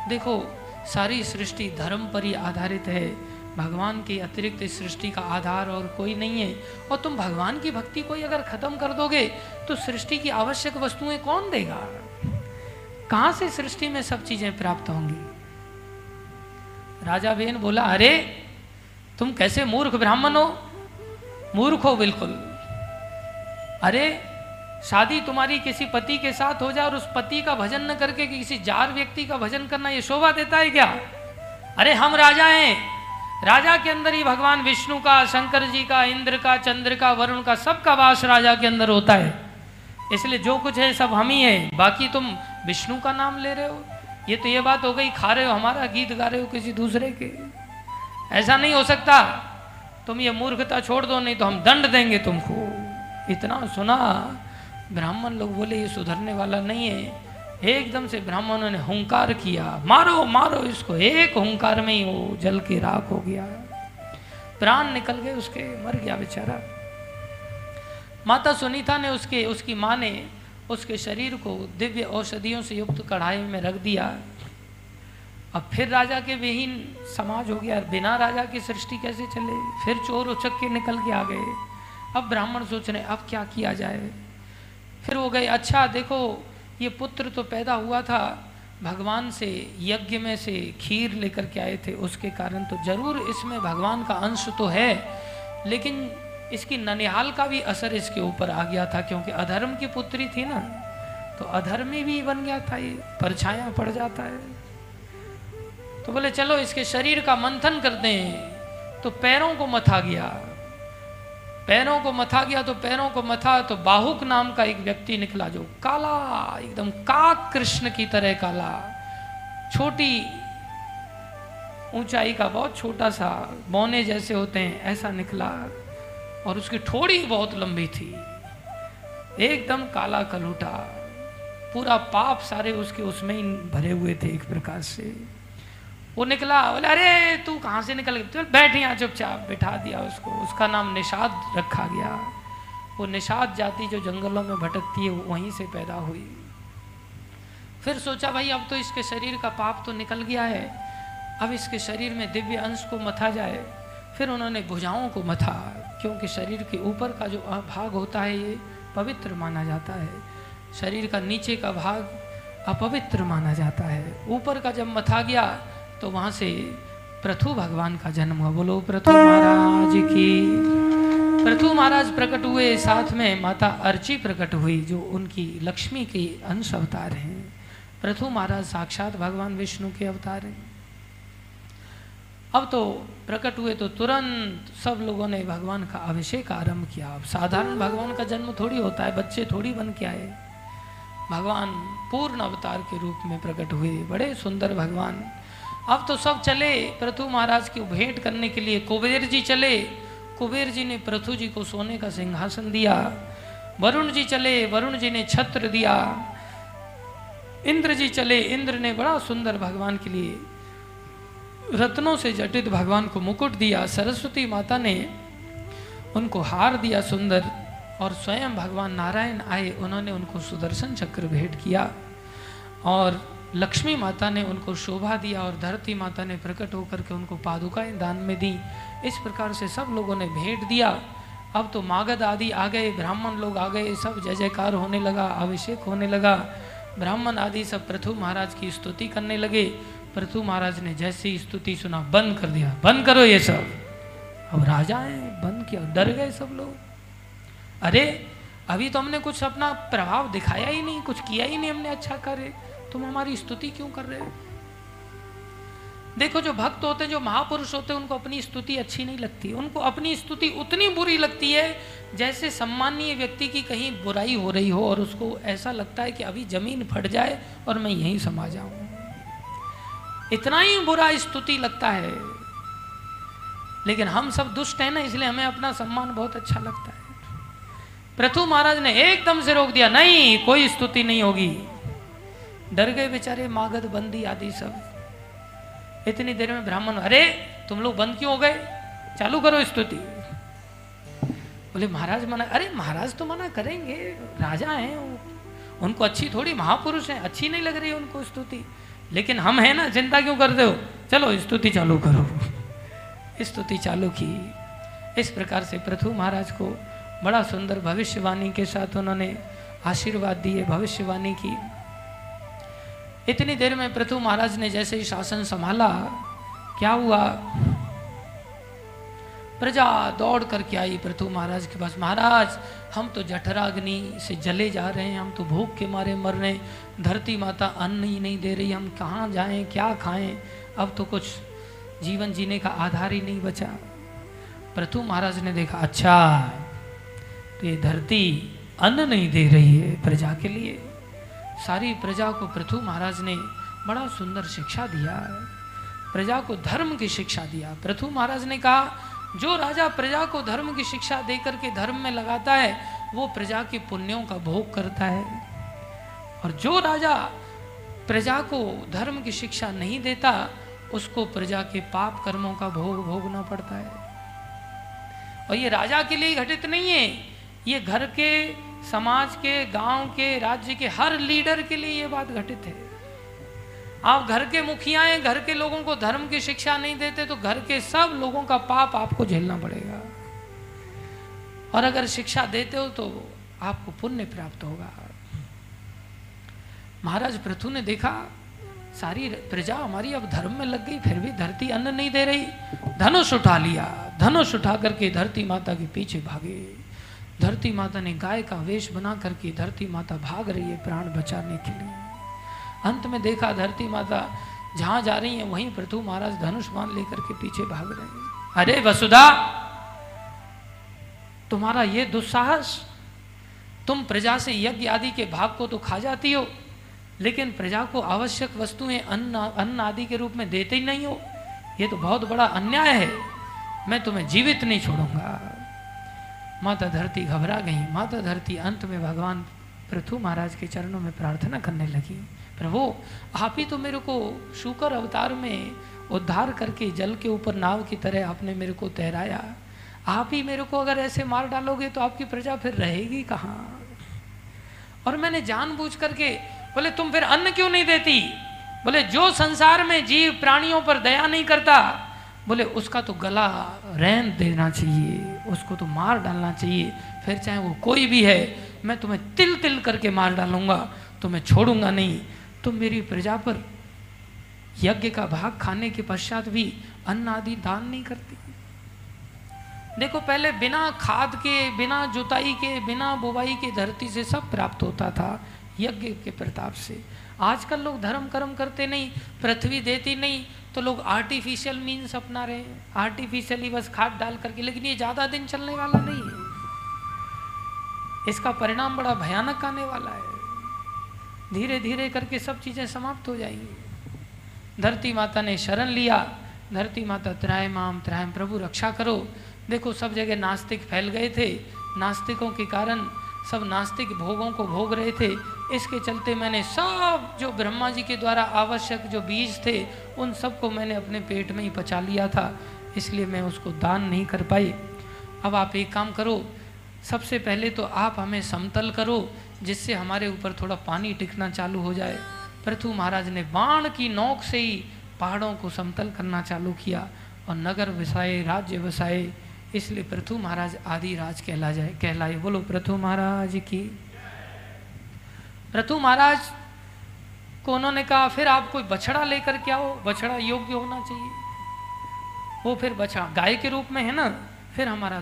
Speaker 1: देखो, सारी सृष्टि धर्म पर ही आधारित है। भगवान के अतिरिक्त इस सृष्टि का आधार और कोई नहीं है। और तुम भगवान की भक्ति को ही अगर खत्म कर दोगे तो सृष्टि की आवश्यक वस्तुएँ कौन देगा? कहाँ से सृष्टि में सब चीज़ें प्राप्त होंगी? राजा बेन बोला, अरे, तुम कैसे मूर्ख ब्राह्मण हो? मूर्ख हो बिल्कुल। अरे, शादी तुम्हारी किसी पति के साथ हो जाए और उस पति का भजन न करके किसी जार व्यक्ति का भजन करना ये शोभा देता है क्या? अरे, हम राजा हैं। राजा के अंदर ही भगवान विष्णु का, शंकर जी का, इंद्र का, चंद्र का, वरुण का, सबका वास राजा के अंदर होता है। इसलिए जो कुछ है, सब हम ही है। बाकी तुम विष्णु का नाम ले रहे हो। ये तो ये बात हो गई, खा रहे हो, हमारा गीत गा रहे हो किसी दूसरे के। ऐसा नहीं हो सकता। तुम ये मूर्खता छोड़ दो, नहीं तो हम दंड देंगे तुमको। इतना सुना, ब्राह्मण लोग बोले, ये सुधरने वाला नहीं है। एकदम से ब्राह्मणों ने हुंकार किया, मारो मारो इसको, एक हुंकार में ही वो जल के राख हो गया। प्राण निकल गए उसके, मर गया बेचारा। माता सुनीता ने उसके, उसकी माँ ने उसके शरीर को दिव्य औषधियों से युक्त कढ़ाई में रख दिया। अब फिर राजा के विहीन समाज हो गया, बिना राजा की सृष्टि कैसे चले? फिर चोर उचक के निकल के आ गए। अब ब्राह्मण सोच रहे अब क्या किया जाए? फिर वो गए अच्छा देखो, ये पुत्र तो पैदा हुआ था, भगवान से, यज्ञ में से खीर लेकर के आए थे, उसके कारण तो ज़रूर इसमें भगवान का अंश तो है, लेकिन इसकी ननिहाल का भी असर इसके ऊपर आ गया था, क्योंकि अधर्म की पुत्री थी ना तो अधर्मी भी बन गया था ये परछाया पड़ जाता है। तो बोले, चलो, इसके शरीर का मंथन करते हैं। तो पैरों को मथा गया। पैरों को मथा गया तो पैरों को मथा तो बाहुक नाम का एक व्यक्ति निकला जो काला, एकदम काक कृष्ण की तरह काला। छोटी ऊंचाई का बहुत छोटा सा बौने जैसे होते हैं, ऐसा निकला और उसकी ठोड़ी बहुत लंबी थी। एकदम काला कलूटा, पूरा पाप सारे उसके उसमें ही भरे हुए थे एक प्रकार से। वो निकला, बोले, अरे, तू कहाँ से निकल गया बैठ यहाँ, चुपचाप, बिठा दिया उसको। उसका नाम निषाद रखा गया। वो निषाद जाति जो जंगलों में भटकती है वहीं से पैदा हुई। फिर सोचा, भाई, अब तो इसके शरीर का पाप तो निकल गया है। अब इसके शरीर में दिव्य अंश को मथा जाए। फिर उन्होंने भुजाओं को मथा, क्योंकि शरीर के ऊपर का जो भाग होता है, ये पवित्र माना जाता है। शरीर का नीचे का भाग अपवित्र माना जाता है। ऊपर का जब मथा गया तो वहाँ से प्रथु भगवान का जन्म हुआ। बोलो, प्रथु महाराज की। प्रथु महाराज प्रकट हुए, साथ में माता अर्ची प्रकट हुई, जो उनकी लक्ष्मी के अंश अवतार हैं। प्रथु महाराज साक्षात भगवान विष्णु के अवतार हैं। अब तो प्रकट हुए तो तुरंत सब लोगों ने भगवान का अभिषेक आरंभ किया। अब साधारण भगवान का जन्म थोड़ी होता है, बच्चे थोड़ी बन के आए। भगवान पूर्ण अवतार के रूप में प्रकट हुए। बड़े सुंदर भगवान अब तो सब चले प्रथु महाराज की भेंट करने के लिए कुबेर जी चले। कुबेर जी ने प्रथु जी को सोने का सिंहासन दिया। वरुण जी चले, वरुण जी ने छत्र दिया। इंद्र जी चले, इंद्र ने बड़ा सुंदर भगवान के लिए रत्नों से जटित भगवान को मुकुट दिया। सरस्वती माता ने उनको हार दिया सुंदर और स्वयं भगवान नारायण आए। उन्होंने उनको सुदर्शन चक्र भेंट किया और लक्ष्मी माता ने उनको शोभा दिया और धरती माता ने प्रकट होकर के उनको पादुकाएँ दान में दी। इस प्रकार से सब लोगों ने भेंट दिया। अब तो मागध आदि आ गए, ब्राह्मण लोग आ गए, सब जय जयकार होने लगा, अभिषेक होने लगा। ब्राह्मण आदि सब पृथु महाराज की स्तुति करने लगे। पृथु महाराज ने जैसी स्तुति सुना, बंद कर दिया, बंद करो ये सब। अब राजा है बंद किया, डर गए सब लोग। अरे, अभी तो हमने कुछ अपना प्रभाव दिखाया ही नहीं, कुछ किया ही नहीं हमने अच्छा करे तुम हमारी स्तुति क्यों कर रहे हो? देखो, जो भक्त होते हैं, जो महापुरुष होते हैं, उनको अपनी स्तुति अच्छी नहीं लगती। उनको अपनी स्तुति उतनी बुरी लगती है जैसे सम्मानीय व्यक्ति की कहीं बुराई हो रही हो और उसको ऐसा लगता है कि अभी ज़मीन फट जाए और मैं यहीं समा जाऊँ। इतना ही बुरा स्तुति लगता है। लेकिन हम सब दुष्ट हैं ना, इसलिए हमें अपना सम्मान बहुत अच्छा लगता है। प्रथु महाराज ने एकदम से रोक दिया, नहीं, कोई स्तुति नहीं होगी। डर गए बेचारे, मागध, बंदी आदि सब। इतनी देर में ब्राह्मण, अरे, तुम लोग बंद क्यों हो गए? चालू करो स्तुति। बोले, महाराज मना, अरे, महाराज तो मना करेंगे। राजा हैं उनको अच्छी थोड़ी महापुरुष हैं, अच्छी नहीं लग रही उनको स्तुति। लेकिन हम हैं ना, चिंता क्यों करते हो? चलो, स्तुति चालू करो। स्तुति चालू की। इस प्रकार से प्रथु महाराज को बड़ा सुंदर भविष्यवाणी के साथ उन्होंने आशीर्वाद दिए, भविष्यवाणी की। इतनी देर में प्रथु महाराज ने जैसे ही शासन संभाला, क्या हुआ? प्रजा दौड़ करके आई प्रथु महाराज के पास। महाराज, हम तो जठराग्नि से जले जा रहे हैं, हम तो भूख के मारे मर रहे धरती माता अन्न ही नहीं दे रही, हम कहाँ जाएँ, क्या खाएँ? अब तो कुछ जीवन जीने का आधार ही नहीं बचा। प्रथु महाराज ने देखा अच्छा तो ये धरती अन्न नहीं दे रही है प्रजा के लिए। सारी प्रजा को पृथु महाराज ने बड़ा सुंदर शिक्षा दिया प्रजा को धर्म की शिक्षा दिया। पृथु महाराज ने कहा, जो राजा प्रजा को धर्म की शिक्षा देकर के धर्म में लगाता है, वो प्रजा के पुण्यों का भोग करता है। और जो राजा प्रजा को धर्म की शिक्षा नहीं देता, उसको प्रजा के पाप कर्मों का भोग भोगना पड़ता है। और ये राजा के लिए घटित नहीं है। ये घर के समाज के, गाँव के, राज्य के, हर लीडर के लिए ये बात घटित है। आप घर के मुखिया हैं, घर के लोगों को धर्म की शिक्षा नहीं देते तो घर के सब लोगों का पाप आपको झेलना पड़ेगा। और अगर शिक्षा देते हो तो आपको पुण्य प्राप्त होगा। महाराज पृथु ने देखा, सारी प्रजा हमारी अब धर्म में लग गई, फिर भी धरती अन्न नहीं दे रही। धनुष उठा लिया, धनुष उठा करके धरती माता के पीछे भागे। धरती माता ने गाय का वेश बना करके धरती माता भाग रही है प्राण बचाने के लिए। अंत में देखा धरती माता जहाँ जा रही है, वहीं पृथु महाराज धनुष मान लेकर के पीछे भाग रहे हैं। अरे वसुधा, तुम्हारा ये दुस्साहस, तुम प्रजा से यज्ञ आदि के भाग को तो खा जाती हो, लेकिन प्रजा को आवश्यक वस्तुएँ अन्न अन्न आदि के रूप में देते ही नहीं हो। ये तो बहुत बड़ा अन्याय है। मैं तुम्हें जीवित नहीं छोड़ूँगा। माता धरती घबरा गई। माता धरती अंत में भगवान पृथु महाराज के चरणों में प्रार्थना करने लगी। प्रभु, आप ही तो मेरे को शुकर अवतार में उद्धार करके जल के ऊपर नाव की तरह आपने मेरे को तैराया। आप ही मेरे को अगर ऐसे मार डालोगे तो आपकी प्रजा फिर रहेगी कहाँ? और मैंने जानबूझ करके बोले, तुम फिर अन्न क्यों नहीं देती? बोले, जो संसार में जीव प्राणियों पर दया नहीं करता, बोले, उसका तो गला रहन देना चाहिए। उसको तो मार डालना चाहिए। फिर चाहे वो कोई भी है, मैं तुम्हें तिल तिल करके मार डालूँगा तो मैं छोड़ूँगा नहीं। तुम मेरी प्रजा पर यज्ञ का भाग खाने के पश्चात भी अन्न आदि दान नहीं करती। देखो, पहले बिना खाद के, बिना जुताई के, बिना बुवाई के धरती से सब प्राप्त होता था, यज्ञ के प्रताप से। आजकल लोग धर्म कर्म करते नहीं, पृथ्वी देती नहीं तो लोग आर्टिफिशियल मीन्स अपना रहे आर्टिफिशियली बस खाद डाल करके, लेकिन ये ज़्यादा दिन चलने वाला नहीं है। इसका परिणाम बड़ा भयानक आने वाला है। धीरे धीरे करके सब चीज़ें समाप्त हो जाएँगी। धरती माता ने शरण लिया। धरती माता त्राय माम त्राय प्रभु रक्षा करो। देखो सब जगह नास्तिक फैल गए थे। नास्तिकों के कारण सब नास्तिक भोगों को भोग रहे थे। इसके चलते मैंने सब जो ब्रह्मा जी के द्वारा आवश्यक जो बीज थे, उन सबको मैंने अपने पेट में ही पचा लिया था। इसलिए मैं उसको दान नहीं कर पाई। अब आप एक काम करो, सबसे पहले तो आप हमें समतल करो, जिससे हमारे ऊपर थोड़ा पानी टिकना चालू हो जाए। पृथु महाराज ने बाण की नोक से ही पहाड़ों को समतल करना चालू किया और नगर बसाए राज्य बसाए इसलिए प्रथु महाराज आदि राज कहला जाए, कहलाए। बोलो, प्रथु महाराज की। प्रथु महाराज को उन्होंने कहा, फिर आप कोई बछड़ा लेकर के आओ। बछड़ा योग्य होना चाहिए। वो फिर बछड़ा, गाय के रूप में है ना? फिर हमारा